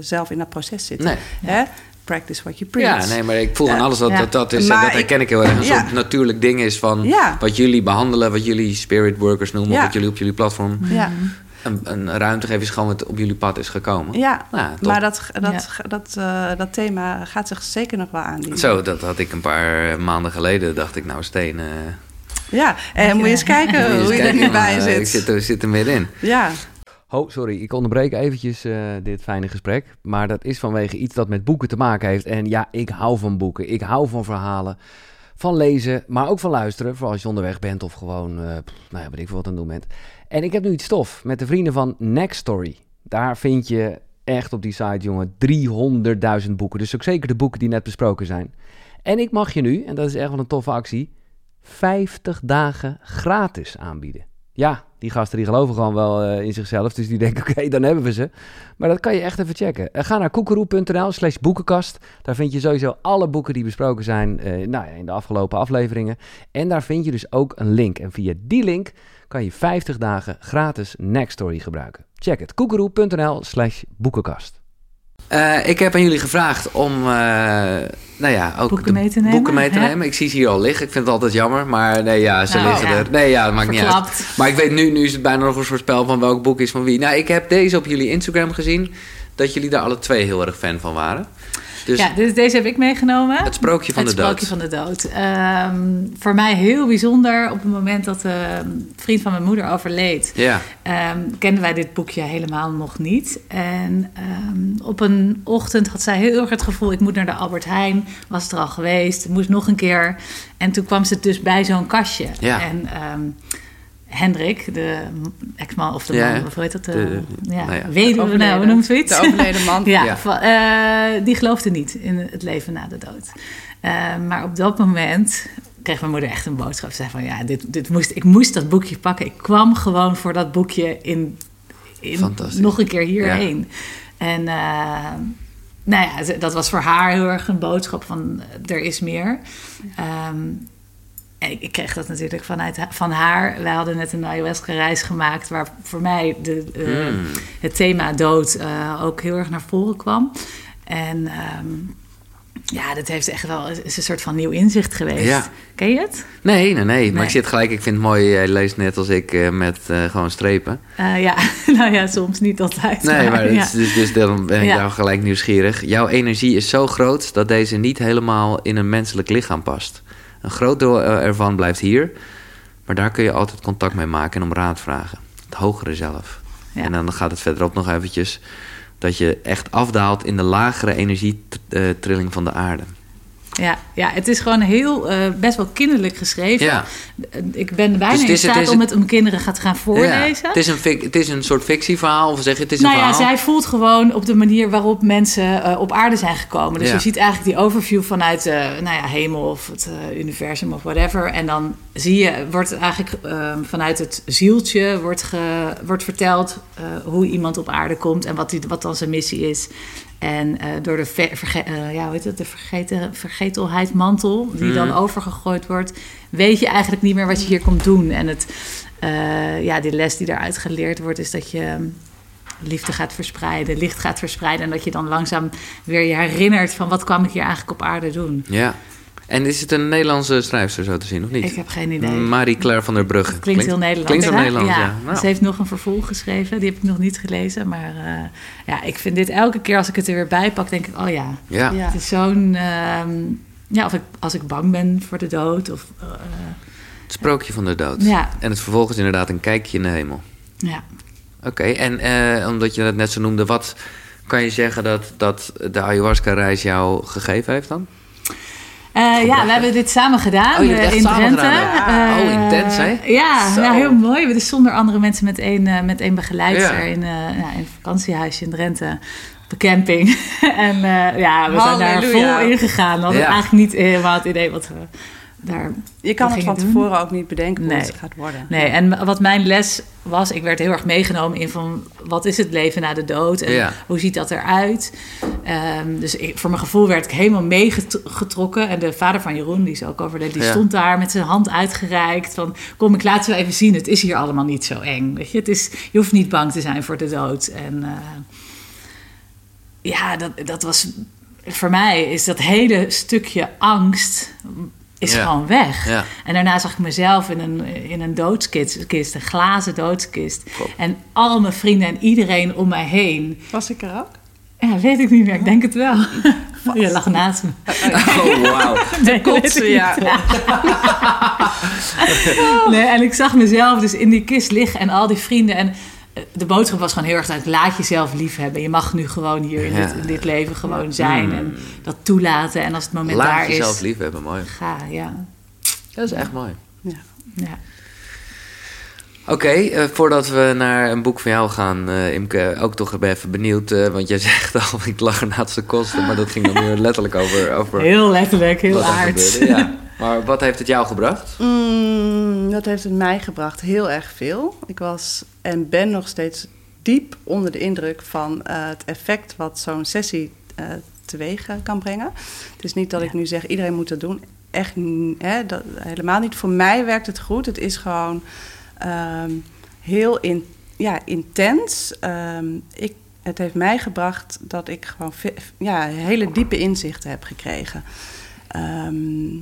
zelf in dat proces zitten. Nee. Hè? Practice what you preach. Ja, nee, maar ik voel aan alles dat Ja. dat, dat is. Maar dat herken ik heel erg. Een ja. soort natuurlijk ding is van Ja. wat jullie behandelen, wat jullie spirit workers noemen, wat jullie op jullie platform Ja, een, een ruimte geven, is gewoon wat op jullie pad is gekomen. ja. Nou, maar dat, dat, dat, eh, dat thema gaat zich zeker nog wel aandienen. Zo, dat had ik een paar maanden geleden. Dacht ik, nou, Steen. eh, Ja, en moet je eens kijken hoe je er nu bij zit. Ik zit, er- zit er middenin. Ja, Oh, sorry, ik onderbreek eventjes eh, dit fijne gesprek. Maar dat is vanwege iets dat met boeken te maken heeft. En ja, ik hou van boeken. Ik hou van verhalen. Van lezen, maar ook van luisteren. Vooral als je onderweg bent of gewoon, eh nou ja, weet ik veel wat aan het doen bent. En ik heb nu iets stof met de vrienden van Next Story. Daar vind je echt op die site, jongen, 300.000 boeken. Dus ook zeker de boeken die net besproken zijn. En ik mag je nu, en dat is echt wel een toffe actie, 50 dagen gratis aanbieden. Ja, die gasten die geloven gewoon wel eh, in zichzelf. Dus die denken, <laughs> oké, dan hebben we ze. Maar dat kan je echt even checken. Eh, ga naar koekeroe.nl slash boekenkast. Daar vind je sowieso alle boeken die besproken zijn eh, nou in de afgelopen afleveringen. En daar vind je dus ook een link. En via die link kan je 50 dagen gratis Nextory gebruiken. Check het. koekeroe.nl slash boekenkast. Eh, ik heb aan jullie gevraagd om eh, nou ja, ook Boeken mee te nemen, boeken mee te ja. nemen. Ik zie ze hier al liggen. Ik vind het altijd jammer. Maar nee, ja, ze Nou, liggen ja. er. Nee, ja, dat maakt niet uit. Maar ik weet nu, nu is het bijna nog een soort spel van welk boek is van wie. Nou, ik heb deze op jullie Instagram gezien. Dat jullie daar alle twee heel erg fan van waren. Dus ja, dus deze heb ik meegenomen. het sprookje van het de dood. sprookje van de dood. Ehm, voor mij heel bijzonder. Op het moment dat een vriend van mijn moeder overleed... Ja, ehm, kenden wij dit boekje helemaal nog niet. En ehm, op een ochtend had zij heel erg het gevoel... ik moet naar de Albert Heijn, was er al geweest, moest nog een keer. En toen kwam ze dus bij zo'n kastje. Ja. En Hendrik, de ex-man of de Ja, man, of hoe heet dat? De, de- ja, nou ja. weduwe, nou, Overleden. hoe noemt zoiets? de overleden man. <laughs> Ja, Ja. van- eh, die geloofde niet in het leven na de dood. Eh, maar op dat moment kreeg mijn moeder echt een boodschap. Ze zei van ja, dit, dit moest, ik moest dat boekje pakken. Ik kwam gewoon voor dat boekje in, in Fantastisch. nog een keer hierheen. En eh, nou ja, dat was voor haar heel erg een boodschap van eh, er is meer. Ehm, ik, ik kreeg dat natuurlijk vanuit van haar. Wij hadden net een ayahuasca-reis gemaakt... waar voor mij de, eh, Mm. het thema dood eh, ook heel erg naar voren kwam. En ehm, ja, dat heeft echt wel is een soort van nieuw inzicht geweest. Ja. Ken je het? Nee, nee, nee. Maar ik zit gelijk. Ik vind het mooi. Jij leest net als ik eh, met eh, gewoon strepen. Eh, ja, <laughs> nou ja, soms niet altijd. Nee, maar ja. dus, dus dan ben ik Ja. daar gelijk nieuwsgierig. Jouw energie is zo groot dat deze niet helemaal in een menselijk lichaam past. Een groot deel eh, ervan blijft hier. Maar daar kun je altijd contact mee maken en om raad vragen. Het hogere zelf. Ja. En dan gaat het verderop nog eventjes... dat je echt afdaalt in de lagere energietrilling van de aarde. Ja, ja, het is gewoon heel eh, best wel kinderlijk geschreven. Ja. Ik ben bijna Dus in is- staat is- om het om kinderen gaat gaan voorlezen. Ja, het, is een, het is een soort fictieverhaal, of zeg je, het is een nou ja, verhaal. zij voelt gewoon op de manier waarop mensen eh, op aarde zijn gekomen. Dus Ja. je ziet eigenlijk die overview vanuit eh nou ja, hemel of het eh, universum of whatever. En dan zie je, wordt het eigenlijk eh, vanuit het zieltje wordt, ge, wordt verteld eh, hoe iemand op aarde komt en wat, die, wat dan zijn missie is. En eh, door de ver, verge- eh, ja, hoe heet het, de vergeten, vergetelheidmantel die dan Mhm. overgegooid wordt, weet je eigenlijk niet meer wat je hier komt doen. En het, eh, ja, die les die daaruit geleerd wordt, is dat je liefde gaat verspreiden, licht gaat verspreiden. En dat je dan langzaam weer je herinnert van wat kwam ik hier eigenlijk op aarde doen. Ja. En is het een Nederlandse schrijfster zo te zien, of niet? Ik heb geen idee. Marie-Claire van der Brugge. Klinkt, heel Nederlands. Klinkt heel? Nederlands, ja. Nou. Ze heeft nog een vervolg geschreven. Die heb ik nog niet gelezen. Maar eh, ja, ik vind dit elke keer als ik het er weer bij pak, denk ik, oh ja. Ja. Ja. Het is zo'n... ehm, ja, of ik, als ik bang ben voor de dood. Of, eh, Het sprookje van de dood. Ja. En het vervolg is inderdaad een kijkje in de hemel. ja. Oké, en eh, omdat je dat net zo noemde, wat kan je zeggen dat, dat de ayahuasca-reis jou gegeven heeft dan? Ja, we hebben dit samen gedaan oh, echt in samen Drenthe. gedaan, oh, intens, hè? Ja, ja, heel mooi. Dus zonder andere mensen met één, eh, met één begeleider Ja. in, eh, ja, in een vakantiehuisje in Drenthe. Op een camping. <laughs> en eh, ja, we zijn daar vol in gegaan. We hadden Ja. eigenlijk niet helemaal het idee wat we daar Je kan het van doen? tevoren ook niet bedenken hoe Nee. het gaat worden. Nee, en wat mijn les was, ik werd heel erg meegenomen in van wat is het leven na de dood en Ja. hoe ziet dat eruit. Ehm, dus ik, voor mijn gevoel werd ik helemaal meegetrokken. En de vader van Jeroen, die is ook overleden, die Ja. stond daar met zijn hand uitgereikt. Van kom, ik laat ze wel even zien, het is hier allemaal niet zo eng. Weet je? Het is, je hoeft niet bang te zijn voor de dood. En eh, ja, dat, dat was voor mij is dat hele stukje angst is Ja. gewoon weg. Ja. En daarna zag ik mezelf in een, in een doodskist, kist, een glazen doodskist. En al mijn vrienden en iedereen om mij heen. Was ik er ook? Ja, weet ik niet meer. Ik denk het wel. <laughs> Je lag naast me. Oh, wauw. <laughs> Nee, weet ik Kotsen, ja. <laughs> Nee, en ik zag mezelf dus in die kist liggen en al die vrienden. En de boodschap was gewoon heel erg uit, laat jezelf lief hebben. Je mag nu gewoon hier in, Ja. dit, in dit leven gewoon zijn. En dat toelaten. En als het moment Laat daar jezelf is, lief hebben, mooi. ga, ja. Dat is echt mooi. Ja. ja. Oké, eh, voordat we naar een boek van jou gaan, eh Imke, ook toch even benieuwd. eh, want jij <laughs> zegt al, ik lag er naast de kosten. Maar dat ging dan meer <laughs> letterlijk over, over Heel letterlijk, heel gebeurde. Ja. <laughs> Maar wat heeft het jou gebracht? Mm, dat heeft het mij gebracht heel erg veel. Ik was en ben nog steeds diep onder de indruk van eh, het effect wat zo'n sessie eh, teweeg eh, kan brengen. Het is niet dat ik nu zeg iedereen moet dat doen. Echt hè, dat, helemaal niet. Voor mij werkt het goed. Het is gewoon ehm, heel in, ja, intens. Ehm, ik, het heeft mij gebracht dat ik gewoon ja, hele diepe inzichten heb gekregen. Ehm,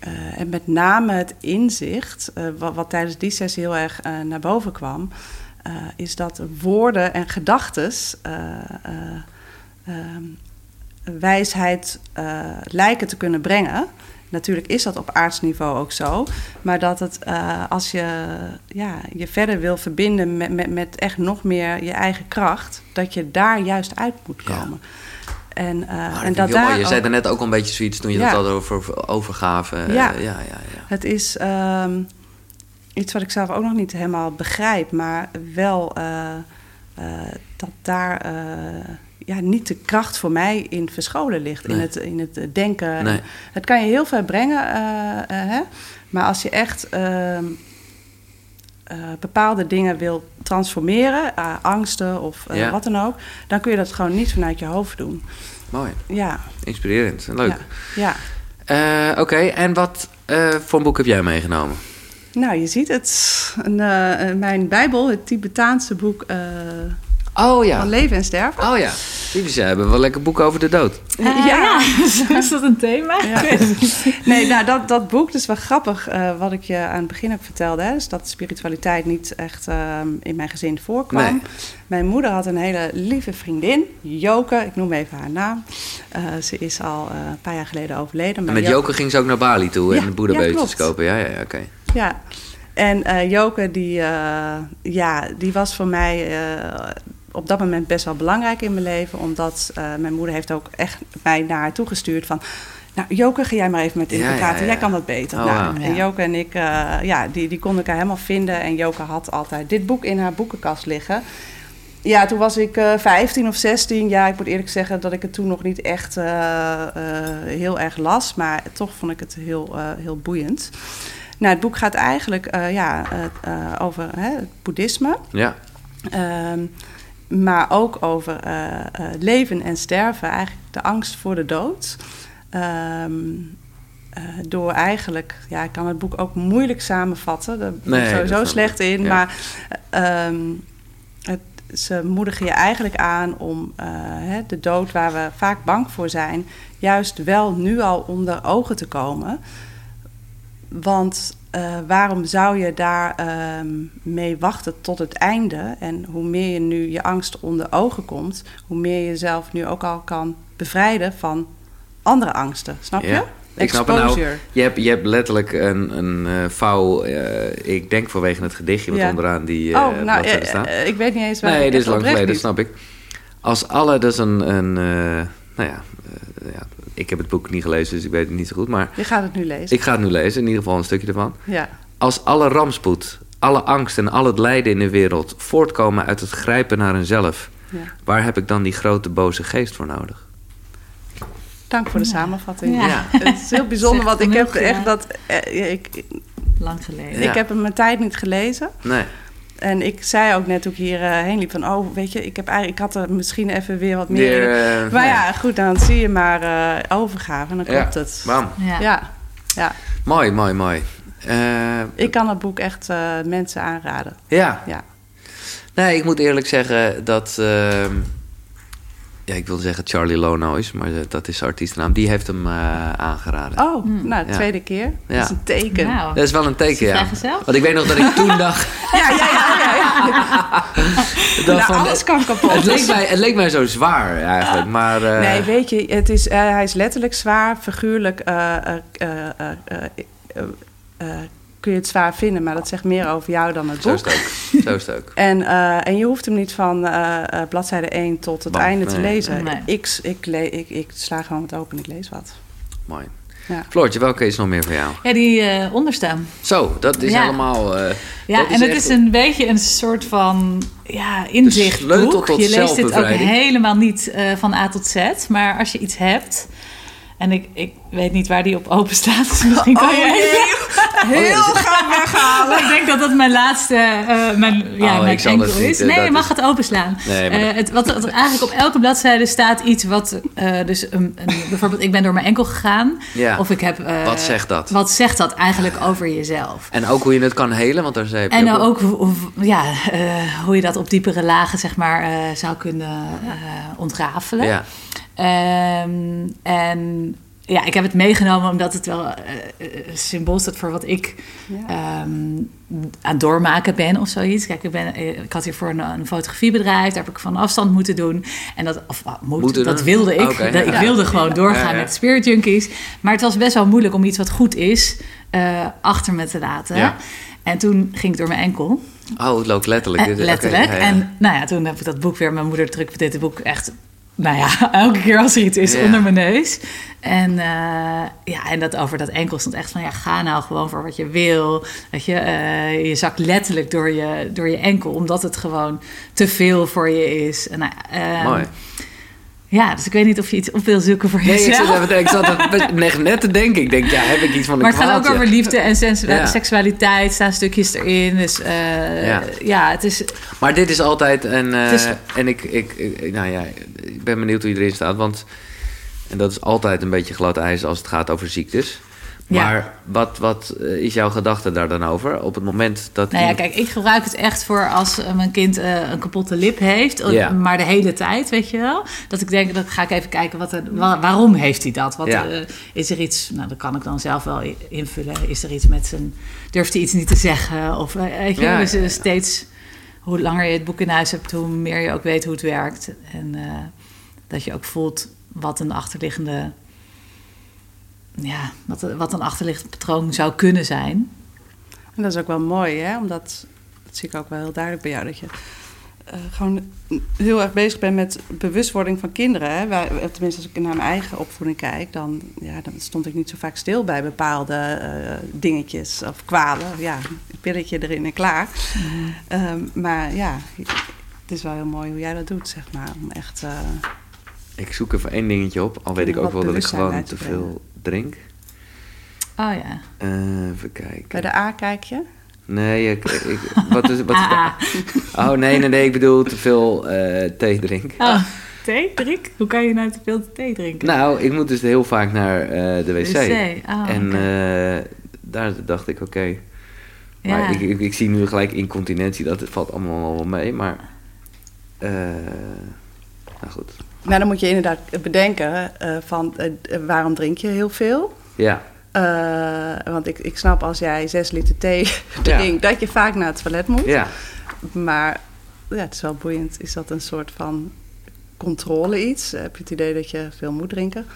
eh, en met name het inzicht, eh, wat, wat tijdens die sessie heel erg eh, naar boven kwam, is dat woorden en gedachten wijsheid eh, lijken te kunnen brengen. Natuurlijk is dat op aardsniveau ook zo, maar dat het als je ja, je verder wil verbinden met, met, met echt nog meer je eigen kracht, dat je daar juist uit moet Ja. En, eh, Oh, en dat daar Je zei er net ook al een beetje zoiets toen je Ja. dat had over over overgave. Eh, Ja. ja, ja, ja. Het is ehm, iets wat ik zelf ook nog niet helemaal begrijp, maar wel eh, dat daar ja, niet de kracht voor mij in verscholen ligt. In, het, in het denken. Nee. Het kan je heel ver brengen, hè? maar als je echt eh, bepaalde dingen wil transformeren, eh, angsten of eh, Ja. wat dan ook, dan kun je dat gewoon niet vanuit je hoofd doen. Mooi, Ja, inspirerend. Leuk. ja. ja. Oké, en wat voor een boek heb jij meegenomen? Nou, je ziet het. Een, mijn Bijbel, het Tibetaanse boek Oh ja. van Leven en Sterven. Oh ja. Typisch, ze hebben wel lekker boeken over de dood. Eh, ja. <laughs> is dat een thema? Ja. Nee, nou, dat, dat boek, dat is wel grappig, eh, wat ik je aan het begin ook vertelde. Hè, dus dat spiritualiteit niet echt ehm, in mijn gezin voorkwam. Nee. Mijn moeder had een hele lieve vriendin, Joke. Ik noem even haar naam. Eh, ze is al eh, een paar jaar geleden overleden. En maar met Jo- Joker ging ze ook naar Bali toe Ja, en ja, klopt. kopen. Ja, ja, ja oké. Ja, en eh, Joke, die, eh, ja, die was voor mij eh, op dat moment best wel belangrijk in mijn leven. Omdat eh, mijn moeder heeft ook echt mij naar haar toegestuurd van... Nou, Joke, ga jij maar even met Ja, ja, praten. ja. Jij kan dat beter. Oh, nou. En Ja. Joke en ik, eh, ja, die, die konden elkaar helemaal vinden. En Joke had altijd dit boek in haar boekenkast liggen. Ja, toen was ik eh 15 of 16. Ja, ik moet eerlijk zeggen dat ik het toen nog niet echt eh, eh, heel erg las. Maar toch vond ik het heel, eh, heel boeiend. Nou, het boek gaat eigenlijk eh, ja, over hè, het boeddhisme. Ja. Ehm, maar ook over eh, eh, leven en sterven. Eigenlijk de angst voor de dood. Ehm, eh, door eigenlijk, ja, ik kan het boek ook moeilijk samenvatten. Daar ben ik sowieso slecht in. Ja. Maar ehm, het, ze moedigen je eigenlijk aan om hè, de dood waar we vaak bang voor zijn, juist wel nu al onder ogen te komen. Want eh, waarom zou je daar ehm, mee wachten tot het einde? En hoe meer je nu je angst onder ogen komt, hoe meer je jezelf nu ook al kan bevrijden van andere angsten. Snap je? Ja, ik snap het nou. Exposure. Je hebt, je hebt letterlijk een, een eh, vouw, eh, ik denk vanwege het gedichtje wat Ja. onderaan die oh, nou, staat. ik weet niet eens waar Nee, dit is lang geleden, snap ik. Als alle, dus een, een eh, nou ja, ja, ik heb het boek niet gelezen, dus ik weet het niet zo goed. Maar Je gaat het nu lezen. ik ga het nu lezen, in ieder geval een stukje ervan. Ja. Als alle rampspoed, alle angst en al het lijden in de wereld voortkomen uit het grijpen naar eenzelf, ja. waar heb ik dan die grote boze geest voor nodig? Dank voor de samenvatting. Ja. Ja. Het is heel <laughs> bijzonder, want ik heb echt dat... eh, ik, Lang geleden. Ja. ik heb hem mijn tijd niet gelezen. Nee. En ik zei ook net toen ik hierheen heen liep van... oh, weet je, ik, heb eigenlijk, ik had er misschien even weer wat meer... In. eh, maar ja, goed, dan zie je maar eh overgave en dan Ja. klopt het. Bam. Ja. Ja, ja. Mooi, mooi, mooi. Eh, Ik kan het boek echt eh, mensen aanraden. ja. Ja. Nee, ik moet eerlijk zeggen dat... ja, ik wilde zeggen Charlie Lonois, maar dat is zijn artiestennaam. Die heeft hem eh, aangeraden. Oh, Hmm. nou, Ja. tweede keer. Ja. Dat is een teken. Nou, Dat is wel een teken, ja. Want ik weet nog dat ik <laughs> toen dacht... Ja, ja, ja. ja, ja. <laughs> dat Nou, van, alles kan kapot. het, leek mij, het leek mij zo zwaar eigenlijk, maar... eh, Nee, weet je, het is, eh, hij is letterlijk zwaar, figuurlijk kun je het zwaar vinden, maar dat zegt meer over jou dan het Zo is boek. het ook. Zo is het ook. <laughs> En, eh, en je hoeft hem niet van eh, eh, bladzijde 1 tot het Bam, einde te nee. lezen. Nee. Ik, ik, le- ik, ik sla gewoon wat open en ik lees wat. Mooi. Ja. Floortje, welke is nog meer voor jou? Ja, die eh onderstaan. Zo, dat is Ja. helemaal... eh, Ja, dat en het echt- is een beetje een soort van ja, inzichtboek. je leest dit ook helemaal niet eh, van A tot Z. Maar als je iets hebt... En ik, ik weet niet waar die op open staat. Dus misschien kan je even... <laughs> Heel graag weghalen. ik denk dat dat mijn laatste, eh, mijn, ja, Oh, mijn ik zal enkel het niet, is. eh, Nee, je mag is- het openslaan. Nee, maar Eh, het, wat, wat eigenlijk op elke bladzijde staat iets wat... eh, dus een, een, bijvoorbeeld, ik ben door mijn enkel gegaan. Ja. Of ik heb... Wat zegt dat? Wat zegt dat eigenlijk over jezelf? En ook hoe je het kan helen, want daar zei je En nou ook ja, eh, hoe je dat op diepere lagen zeg maar, eh, zou kunnen ontrafelen. Ja, Ehm, en ja, ik heb het meegenomen omdat het wel eh, symbool staat voor wat ik Ja. ehm, aan het doormaken ben of zoiets. Kijk, ik, ben, eh, ik had hiervoor een, een fotografiebedrijf, daar heb ik van afstand moeten doen. En dat, of, ah, moet, dat wilde ik. Dat- ik ja. wilde gewoon doorgaan Ja, ja. met Spirit Junkies. Maar het was best wel moeilijk om iets wat goed is eh, achter me te laten. Ja. En toen ging ik door mijn enkel. oh, het loopt letterlijk. Eh, letterlijk. ja, ja. En nou ja, toen heb ik dat boek weer. Mijn moeder drukte dit boek echt. Nou ja, <laughs> elke keer als er iets is onder mijn neus. En eh, ja, en dat over dat enkel stond echt van ja, ga nou gewoon voor wat je wil. Dat je, eh, je zakt letterlijk door je, door je enkel, omdat het gewoon te veel voor je is. En, nou, ehm, Mooi. Ja, dus ik weet niet of je iets op wil zoeken voor Nee, ik jezelf. zat, even, ik zat <laughs> net- te denken. Ik denk, ja, heb ik iets van een maar het gaat ook over liefde en Ja. seksualiteit. staan stukjes erin. Dus eh, Ja. ja. het is Maar dit is altijd een... eh, is- En ik, ik, ik- nou ja, ik ben benieuwd hoe je erin staat. Want en dat is altijd een beetje glad ijs als het gaat over ziektes. Ja. Maar wat, wat eh, is jouw gedachte daar dan over? Op het moment dat... Nou ja, iemand- kijk, ik gebruik het echt voor als eh, mijn kind eh, een kapotte lip heeft. Ja. Maar de hele tijd, weet je wel. Dat ik denk, dat ga ik even kijken, wat er, wa- waarom heeft hij dat? Wat, Ja. is er iets, nou dat kan ik dan zelf wel invullen. Is er iets met zijn, durft hij iets niet te zeggen? Of weet je, dus steeds, hoe langer je het boek in huis hebt, hoe meer je ook weet hoe het werkt. En dat je ook voelt wat een achterliggende... Ja, wat, wat een achterliggend patroon zou kunnen zijn. En dat is ook wel mooi, hè? Omdat, dat zie ik ook wel heel duidelijk bij jou, dat je eh, gewoon heel erg bezig bent met bewustwording van kinderen. Hè? Wij, tenminste, als ik naar mijn eigen opvoeding kijk, dan, ja, dan stond ik niet zo vaak stil bij bepaalde eh, dingetjes of kwalen. Ja, een pilletje erin en klaar. Ehm, maar ja, het is wel heel mooi hoe jij dat doet, zeg maar. Om echt, eh, Ik zoek even één dingetje op. Al weet ik ook wel dat ik gewoon te veel drink. Oh ja. Eh, even kijken. bij de A kijk je. Nee, ik, ik, wat is, wat is <laughs> Ah. Oh, nee, nee, nee. Ik bedoel te veel eh, thee drink. Oh, thee drink? Hoe kan je nou te veel thee drinken? Nou, ik moet dus heel vaak naar eh, de wc. Wc, oh, en eh, daar dacht ik, oké. Maar Ja. ik, ik, ik zie nu gelijk incontinentie. Dat valt allemaal wel mee. Maar, eh, nou goed. Maar dan moet je inderdaad bedenken eh, van eh, waarom drink je heel veel? Ja, Eh, want ik, ik snap als jij zes liter thee <laughs> Ja. drinkt, dat je vaak naar het toilet moet. ja. Maar ja, het is wel boeiend. Is dat een soort van controle iets? Heb je het idee dat je veel moet drinken?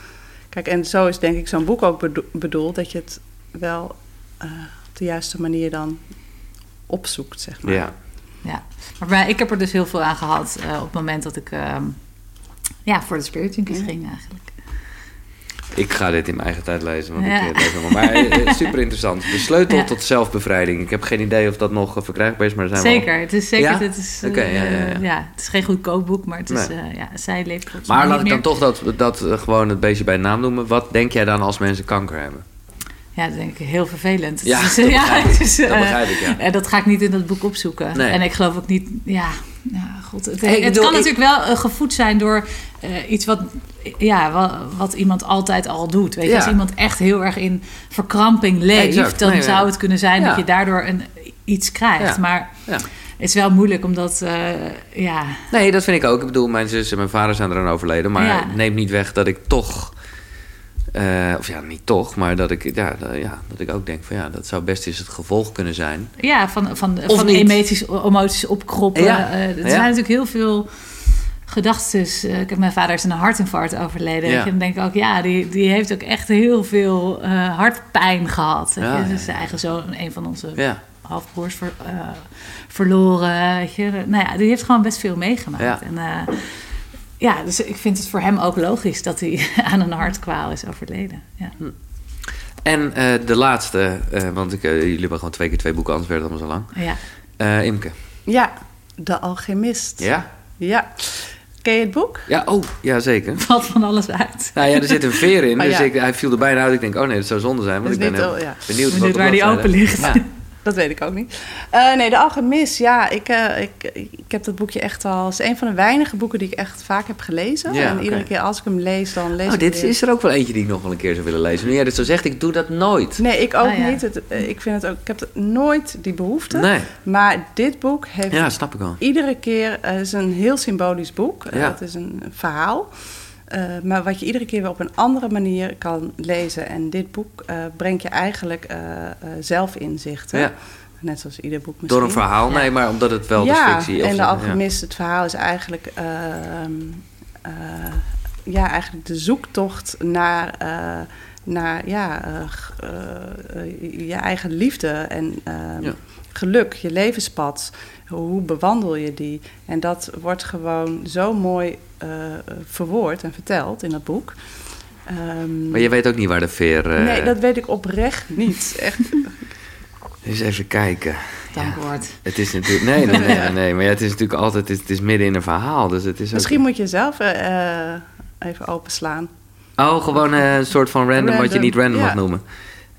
Kijk, en zo is denk ik zo'n boek ook bedo- bedoeld. Dat je het wel eh, op de juiste manier dan opzoekt, zeg maar. ja. Ja. Maar ik heb er dus heel veel aan gehad eh, op het moment dat ik ehm, ja, voor de Spirit Junkies Ja. ging eigenlijk. Ik ga dit in mijn eigen tijd lezen, want Ja. ik eh, lees. Maar eh, <laughs> super interessant. De sleutel Ja. tot zelfbevrijding. Ik heb geen idee of dat nog eh, verkrijgbaar is, maar er zijn wel- Zeker, het is zeker. Ja? Het is, eh, ja, ja, ja. ja, het is geen goedkoop boek, maar het is, Nee. eh, ja, zij leeft volgens Maar laat niet ik dan toch dat, dat gewoon het beestje bij naam noemen. Wat denk jij dan als mensen kanker hebben? Ja, dat denk ik heel vervelend. Ja, is, <laughs> dat begrijp ik. het is, Dat begrijp ik, ja. En dat ga ik niet in dat boek opzoeken. Nee. En ik geloof ook niet, ja, ja god. Het, ik het bedoel, kan ik- natuurlijk wel eh, gevoed zijn door eh, iets wat, ja, wat, wat iemand altijd al doet. Weet je, Ja. als iemand echt heel erg in verkramping leeft, Exact. dan Nee, zou nee. het kunnen zijn Ja. dat je daardoor een, iets krijgt. Maar Ja. het is wel moeilijk omdat, eh, ja, Nee, dat vind ik ook. Ik bedoel, mijn zus en mijn vader zijn eraan overleden. Maar neemt niet weg dat ik toch... eh, of ja, niet toch, maar dat ik, ja, dat, ja, dat ik ook denk van ja, dat zou best eens het gevolg kunnen zijn. ja, van, van, Of van emoties, emoties opkroppen. Ja. Eh, er Ja. zijn natuurlijk heel veel gedachten. Eh, ik heb mijn vader is aan een hartinfarct overleden. Ja. En dan denk ik ook, ja, die, die heeft ook echt heel veel hartpijn gehad. Ja, Dus ja. eigen zoon, een van onze halfbroers ver- verloren. Weet je. Nou ja, die heeft gewoon best veel meegemaakt. Ja. En, ja, dus ik vind het voor hem ook logisch dat hij <laughs> aan een hartkwaal is overleden. Ja. en eh, de laatste, eh, want ik, eh, jullie hebben gewoon twee keer twee boeken, anders werd het allemaal zo lang. Ja. Eh, Imke. Ja, De Alchemist. Ja? Ja. Ken je het boek? Ja, oh, ja zeker. <laughs> Valt van alles uit. Nou ja, er zit een veer in, <laughs> Oh, dus ja. ik, hij viel er bijna uit. Ik denk, oh nee, dat zou zonde zijn, want ik is ben niet heel zo- ja. benieuwd wat Benieuwd op waar die open ligt. Ja. Dat weet ik ook niet. Eh, nee, De Alchemist. Ja, ik, eh, ik, ik heb dat boekje echt al... Het is een van de weinige boeken die ik echt vaak heb gelezen. Ja, en iedere keer als ik hem lees, dan lees Oh, ik dit weer. is er ook wel eentje die ik nog wel een keer zou willen lezen. Nu jij dit zo zegt, ik doe dat nooit. Nee, ik ook Ah, ja. niet. Het, eh, ik, vind het ook, ik heb nooit die behoefte. Nee. Maar dit boek heeft Ja, snap ik wel. iedere keer... Is een heel symbolisch boek. Ja. het is een, een verhaal. Eh, maar wat je iedere keer weer op een andere manier kan lezen. En dit boek eh, brengt je eigenlijk eh eh, zelfinzichten. Ja. Net zoals ieder boek misschien. Door een verhaal? Nee, maar omdat het wel ja, de fictie... of en de ja. alchemist, het verhaal is eigenlijk... ja, eigenlijk de zoektocht naar... naar ja, je eigen liefde en ehm, Ja. geluk, je levenspad. Hoe bewandel je die? En dat wordt gewoon zo mooi verwoord en verteld in dat boek. Ehm, Maar je weet ook niet waar de veer... eh, nee, dat weet ik oprecht niet. <laughs> Echt. Eens even kijken. Dankwoord. Het is natuurlijk... Nee, nee, nee, nee, <laughs> nee. Maar ja, het is natuurlijk altijd... Het is, het is midden in een verhaal, dus het is ook... Misschien moet je zelf eh, eh, even openslaan. Oh, gewoon eh, een soort van random, wat je niet random ja. mag noemen.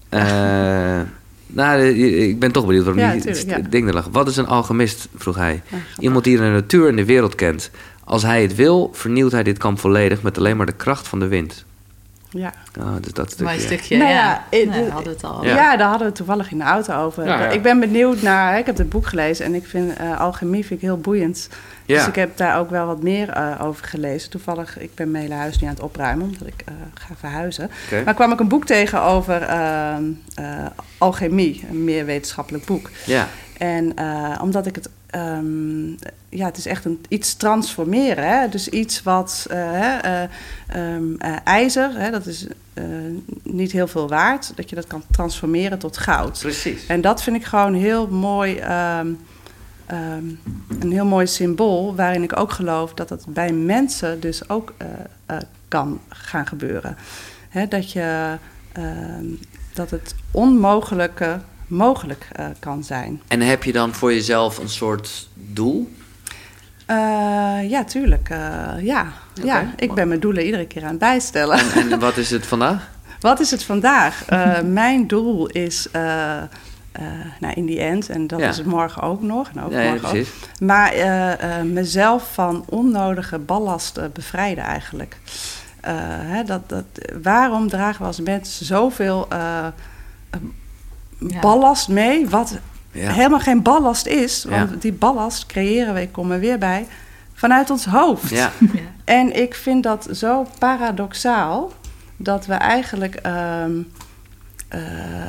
Eh, nou, eh, ik ben toch benieuwd waarom Ja, die tuurlijk, ding er lag. Wat is een alchemist, vroeg hij. Iemand die de natuur en de wereld kent. Als hij het wil, vernieuwt hij dit kamp volledig met alleen maar de kracht van de wind. Ja. Oh, dus dat stukje. Mooi stukje. Nou ja, ja, Nee, de- we hadden het al. Ja. Ja. daar hadden we het toevallig in de auto over. Ja, ja. Ik ben benieuwd naar... Ik heb het boek gelezen en ik vind eh, alchemie vind ik heel boeiend. Ja. Dus ik heb daar ook wel wat meer eh, over gelezen. Toevallig, ik ben mijn hele huis nu aan het opruimen... omdat ik eh, ga verhuizen. Oké. Maar kwam ik een boek tegen over ehm, eh, alchemie. Een meer wetenschappelijk boek. Ja, En eh, omdat ik het... ehm, ja, het is echt een, iets transformeren. Hè? Dus iets wat... eh, eh, ehm, eh, ijzer, hè, dat is niet heel veel waard. Dat je dat kan transformeren tot goud. precies. En dat vind ik gewoon heel mooi... ehm, een heel mooi symbool waarin ik ook geloof dat dat bij mensen dus ook kan gaan gebeuren. Hè, dat, je, dat het onmogelijke mogelijk eh, kan zijn. En heb je dan voor jezelf een soort doel? Eh, ja, tuurlijk. eh, ja. ja, ik ben mijn doelen iedere keer aan het bijstellen. En, en wat is het vandaag? <laughs> Wat is het vandaag? <laughs> Mijn doel is, nou in die end, en dat Ja. is het morgen ook nog. En ook Nee, morgen ook. precies. Maar mezelf van onnodige ballast bevrijden eigenlijk. Hè, dat, dat, waarom dragen we als mensen zoveel Ja. Ballast mee, wat Ja. helemaal geen ballast is? Want Ja. die ballast creëren we, ik kom er weer bij, vanuit ons hoofd. Ja, Ja. En ik vind dat zo paradoxaal dat we eigenlijk. ehm, eh,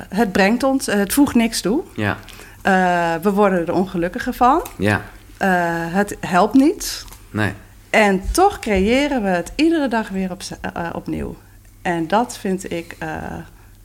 het brengt ons, het voegt niks toe. ja, Eh, we worden er ongelukkiger van. ja. Eh, het helpt niet. Nee. En toch creëren we het iedere dag weer op, eh, opnieuw. En dat vind ik eh,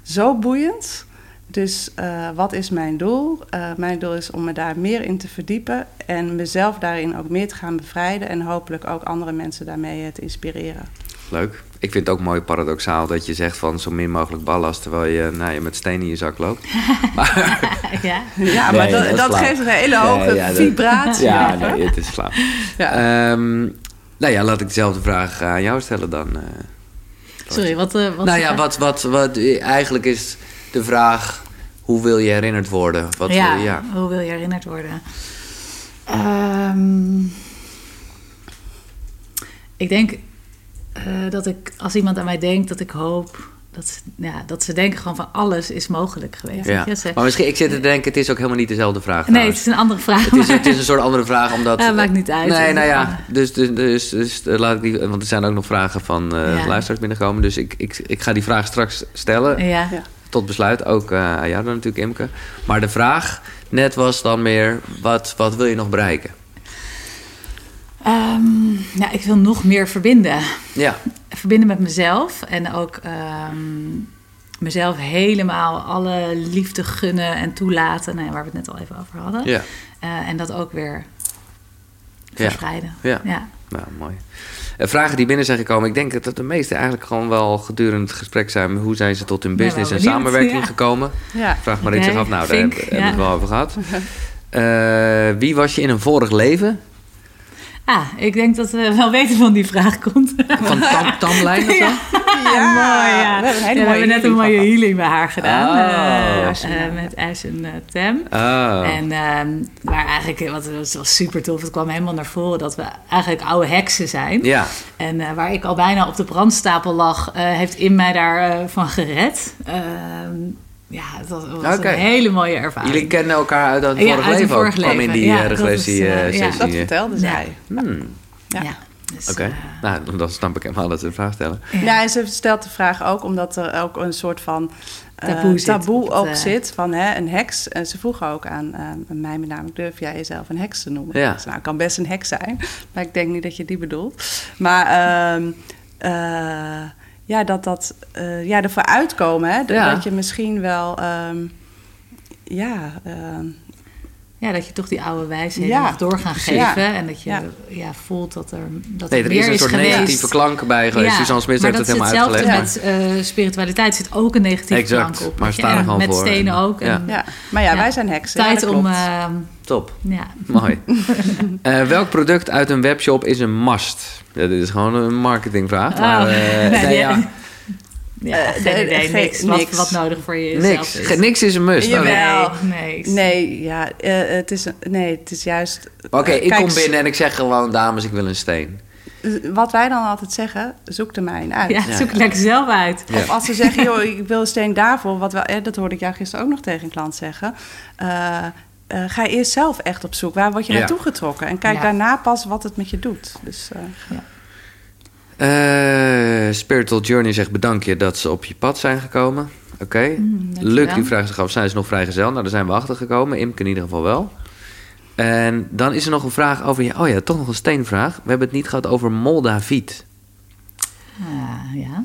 zo boeiend. Dus eh, wat is mijn doel? Eh, mijn doel is om me daar meer in te verdiepen en mezelf daarin ook meer te gaan bevrijden en hopelijk ook andere mensen daarmee eh, te inspireren. Leuk. Ik vind het ook mooi paradoxaal dat je zegt van zo min mogelijk ballast... terwijl je, nou, je met steen in je zak loopt. <laughs> Maar, <laughs> ja. Ja, maar Nee, dat, dat geeft een hele hoge ja, dat- vibratie. ja, nee, het is flauw. <laughs> Ja. Ehm, nou ja, laat ik dezelfde vraag aan jou stellen dan. eh. Sorry, wat... eh, wat nou ja, wat, wat, wat, eigenlijk is de vraag... hoe wil je herinnerd worden? Wat, ja, ja. hoe wil je herinnerd worden? Ehm, ik denk eh, dat ik, als iemand aan mij denkt, dat ik hoop dat ze, ja, dat ze denken gewoon van alles is mogelijk geweest. Ja. Ze- Maar misschien, ik zit te denken, het is ook helemaal niet dezelfde vraag. nee, trouwens. het is een andere vraag. Het is, maar- het is een soort andere vraag, omdat... Ja, maakt niet uit. Nee, nou ja, dus, dus, dus, dus, eh, laat ik die... Want er zijn ook nog vragen van eh Ja. luisteraars binnengekomen. Dus ik, ik, ik ga die vraag straks stellen. ja. Ja. Tot besluit, ook eh, aan jou dan natuurlijk, Imke. Maar de vraag net was dan meer, wat, wat wil je nog bereiken? Ehm, nou, ik wil nog meer verbinden. Ja, verbinden met mezelf en ook ehm, mezelf helemaal alle liefde gunnen en toelaten, nou ja, waar we het net al even over hadden. ja, Eh, en dat ook weer Ja. verspreiden. ja. Ja. Nou, mooi. Eh, vragen die binnen zijn gekomen, ik denk dat de meeste eigenlijk gewoon wel gedurende het gesprek zijn. Hoe zijn ze tot hun business en benieuwd, samenwerking ja. gekomen? Ja. Vraag maar iets af. Nou, daar hebben, we het wel over gehad. <laughs> Eh, wie was je in een vorig leven? Ah, ik denk dat we wel weten van die vraag komt. Van Tam Tamlijn of <laughs> zo? Ja, mooi, ja. we hebben een hele Ja, we hebben net een mooie healing bij haar gedaan. Oh. eh, eh, met IJs en eh, Tem. Oh. En ehm maar eigenlijk, wat het was super tof. Het kwam helemaal naar voren dat we eigenlijk oude heksen zijn. Ja, En eh, waar ik al bijna op de brandstapel lag, eh, heeft in mij daarvan van gered. Ja, het was, het een hele mooie ervaring. jullie kennen elkaar uit een Ja, vorig uit een leven ook. vorig kwam in leven. die Ja, eh, dat is, regressie eh, eh, ja. sessie. Dat eh. vertelde Ja. zij. Hmm, Ja. Ja. dus, Oké, nou, dan snap ik helemaal dat ze de vraag stellen. Ja, en ze stelt de vraag ook omdat er ook een soort van eh, Taboe zit taboe op het, ook zit van hè, een heks. En ze vroeg ook aan mij met name, durf jij jezelf een heks te noemen? Ja. Zei, nou, ik kan best een heks zijn, <laughs> maar ik denk niet dat je die bedoelt. Maar ehm, eh, ja, dat dat eh, ja, ervoor uitkomen, hè, dat- Ja. dat je misschien wel... ehm, ja, ehm, ja, dat je toch die oude wijsheden Ja, nog door gaan precies. geven. Ja. En dat je ja. Ja. voelt dat er, dat Nee, er er meer is een soort geweest. negatieve klank bij geweest. Ja, Suzanne Smit maar heeft dat het is helemaal uitgelegd. met eh, spiritualiteit. zit ook een negatieve Exact, klank op. maar staan er gewoon met voor. stenen ook. Ja. En, ja. Maar ja, Ja. wij zijn heksen. Tijd om... klopt. eh, Top, ja. mooi. <laughs> Eh, welk product uit een webshop is een must? Ja, dit is gewoon een marketingvraag. Maar, Oh. eh, Nee, <laughs> nee, nee. ja, Ja, Eh, geen de- idee, geen- niks. Wat, niks. wat nodig voor je niks. is. Niks is een must. Jawel. Nee, nee. Nee, ja, eh, het is, nee, het is juist... Oké, eh, ik kom binnen en ik zeg gewoon, dames, ik wil een steen. Wat wij dan altijd zeggen, zoek er mij een uit. Ja, Ja, zoek ja. het lekker zelf uit. Ja. Of als ze zeggen, joh, ik wil een steen daarvoor. Wat wel, eh, dat hoorde ik jou gisteren ook nog tegen een klant zeggen. Eh, eh, ga eerst zelf echt op zoek. Waar word je Ja. naartoe getrokken? En kijk Ja. daarna pas wat het met je doet. Dus, eh, Eh, Spiritual Journey zegt bedank je dat ze op je pad zijn gekomen. Oké. Mm, dankjewel. Luc die vraagt zich af, zijn ze nog vrijgezel? Nou, daar zijn we achter gekomen. Imke in ieder geval wel. En dan is er nog een vraag over... je. Oh ja, toch nog een steenvraag. We hebben het niet gehad over Moldaviet. Ah, ja.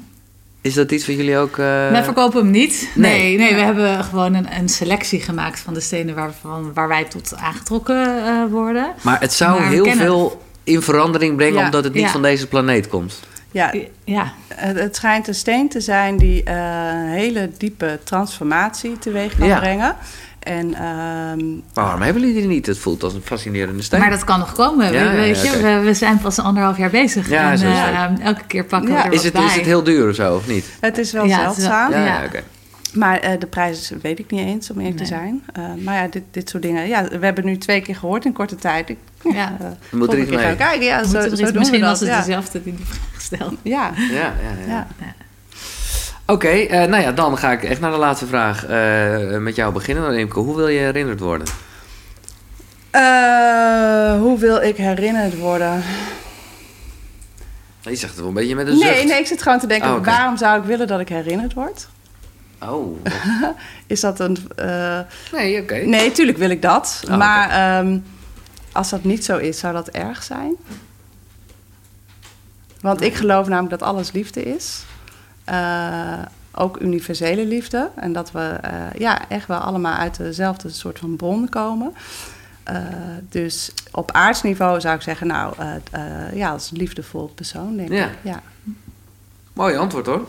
Is dat iets wat jullie ook... eh, Wij verkopen hem niet. nee. Nee, nee, we hebben gewoon een, een selectie gemaakt van de stenen waarvan, waar wij tot aangetrokken eh, worden. Maar het zou Maar heel veel in verandering brengen... Ja. omdat het niet Ja. van deze planeet komt. ja, Ja, het, het schijnt een steen te zijn die eh, een hele diepe transformatie teweeg kan Ja. brengen. En ehm, Maar waarom hebben jullie die niet? Het voelt als een fascinerende steen. maar dat kan nog komen. Ja, we- weet ja, je, we, we zijn pas anderhalf jaar bezig. Ja, en zo is eh, het. elke keer pakken Ja. we er is, wat het, bij. is het heel duur of zo, of niet? het is wel Ja, het is wel- zeldzaam. Ja, Ja. ja, oké. Maar eh, de prijs weet ik niet eens, om eerlijk te Nee. zijn. Eh, maar ja, dit, dit soort dingen. Ja, we hebben nu twee keer gehoord in korte tijd. Ik, Ja. <laughs> eh, Moet er iets gaan we kijken. Ja, We zo, moeten zo iets- doen we misschien was het ja. dezelfde die die vraag gesteld. Ja, Ja, ja, ja. ja. Oké, eh, nou ja, dan ga ik echt naar de laatste vraag eh, met jou beginnen. Dan Imke, hoe wil je herinnerd worden? Eh, hoe wil ik herinnerd worden? Je zegt het wel een beetje met een zucht. Nee, nee, ik zit gewoon te denken, Oh, waarom zou ik willen dat ik herinnerd word? Oh, <laughs> Is dat een... eh, nee, oké. Nee, tuurlijk wil ik dat. Oh, oké. maar ehm, als dat niet zo is, zou dat erg zijn? Want ik geloof namelijk dat alles liefde is. Eh, ook universele liefde. En dat we eh, ja, echt wel allemaal uit dezelfde soort van bron komen. Dus op aardsniveau zou ik zeggen, nou, ja, als liefdevol persoon, denk Ja. ik. Ja. Mooi antwoord hoor.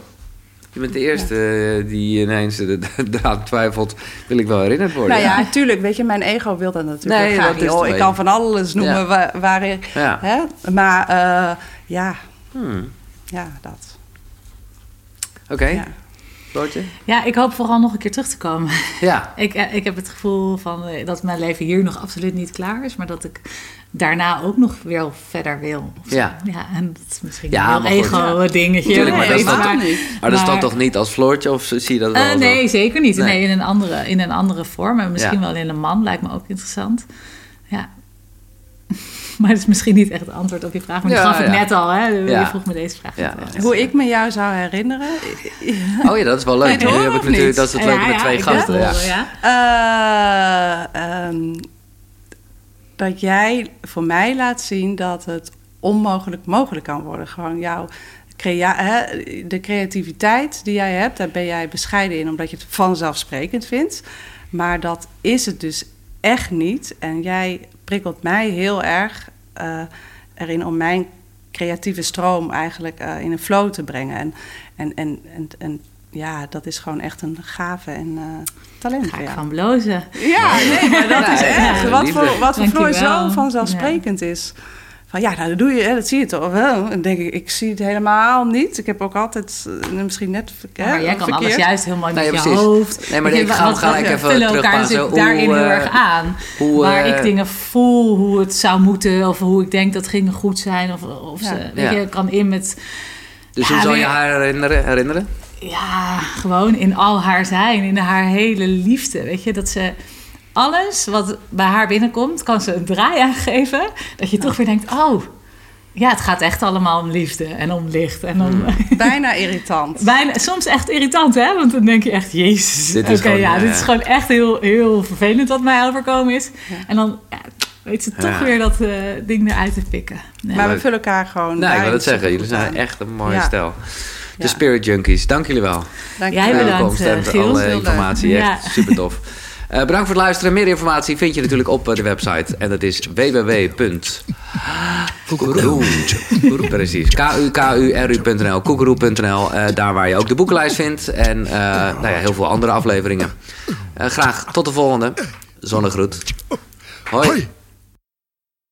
Je bent de eerste eh, die ineens de draad twijfelt. Wil ik wel herinnerd worden. Nou ja, natuurlijk. Weet je, mijn ego wil dat natuurlijk Nee, graag. dat is joh. het ik kan van alles noemen Ja. waar, waar ik... Ja. Hè? Maar eh, ja, Hmm. ja, dat. Oké, Ja. Floortje? Ja, ik hoop vooral nog een keer terug te komen. Ja. <laughs> ik, eh, ik heb het gevoel van, dat mijn leven hier nog absoluut niet klaar is, maar dat ik daarna ook nog wel verder wil. of zo. Ja. ja en dat is misschien Ja, een maar ego-dingetje. Tuurlijk, maar dat is dat dan- toch niet? Maar dat is dan Maar- toch niet als Floortje of zie je dat wel Eh, zo? nee, zeker niet. Nee. Nee, in, een andere, in een andere vorm. En misschien Ja. wel in een man, lijkt me ook interessant. Ja. <laughs> maar dat is misschien niet echt het antwoord op je vraag. Maar die Ja, gaf ik ja. net al. Hè? Ja. Je vroeg me deze vraag. Ja. Hoe ik me jou zou herinneren? Oh ja, dat is wel leuk. <laughs> Nu heb ik natuurlijk, dat is het leuke Ja, met ja, twee gasten. Ja. horen, ja. Dat jij voor mij laat zien dat het onmogelijk mogelijk kan worden. Gewoon jouw crea hè, de creativiteit die jij hebt, daar ben jij bescheiden in, omdat je het vanzelfsprekend vindt. Maar dat is het dus echt niet. En jij prikkelt mij heel erg eh, erin om mijn creatieve stroom eigenlijk eh, in een flow te brengen. En, en, en, en, en ja, dat is gewoon echt een gave en eh, talent Ga ik van blozen. Ja, nee, maar dat <laughs> Ja, is echt. ja, wat voor, wat voor Floor zo vanzelfsprekend is. Van ja, nou, dat doe je, hè, dat zie je toch wel. En dan denk ik, ik zie het helemaal niet. Ik heb ook altijd, eh, misschien net hè, maar jij kan verkeerd. alles juist heel mooi Nee, met je precies. hoofd. Nee, maar ik ga wat- gelijk even vullen elkaar natuurlijk daarin Hoe, heel eh, erg aan. hoe, waar ik dingen voel, hoe het zou moeten... of hoe ik denk dat dingen goed zijn. Of, of Ja. ze, weet Ja. je, ik kan in met... Dus Ja, hoe zal je haar herinneren? herinneren? Ja, gewoon in al haar zijn, in haar hele liefde. Weet je, dat ze alles wat bij haar binnenkomt, kan ze een draai aan geven. Dat je toch weer denkt, oh, ja, het gaat echt allemaal om liefde en om licht. En om, <laughs> Bijna irritant. bijna, soms echt irritant, hè? Want dan denk je echt, jezus, Dit oké, is gewoon, ja, dit is gewoon echt heel, heel vervelend wat mij overkomen is. En dan ja, weet ze toch Ja. weer dat eh, ding eruit te pikken. Nee. Maar we vullen elkaar gewoon. Nou, ik wil het zeggen. Jullie zijn echt een mooie Ja. De Ja. Spirit Junkies, dank jullie wel. Dank Jij wel. bedankt, komst en Giel. alle informatie. Ja. Echt super tof. Eh, bedankt voor het luisteren. Meer informatie vind je natuurlijk op eh, de website. En dat is www. Koekeroe. Precies. K-U-K-U-R-U.nl. Koekeroe.nl. Eh, daar waar je ook de boekenlijst vindt. En eh, nou ja, heel veel andere afleveringen. Eh, graag tot de volgende. Zonnegroet. Hoi. Hoi.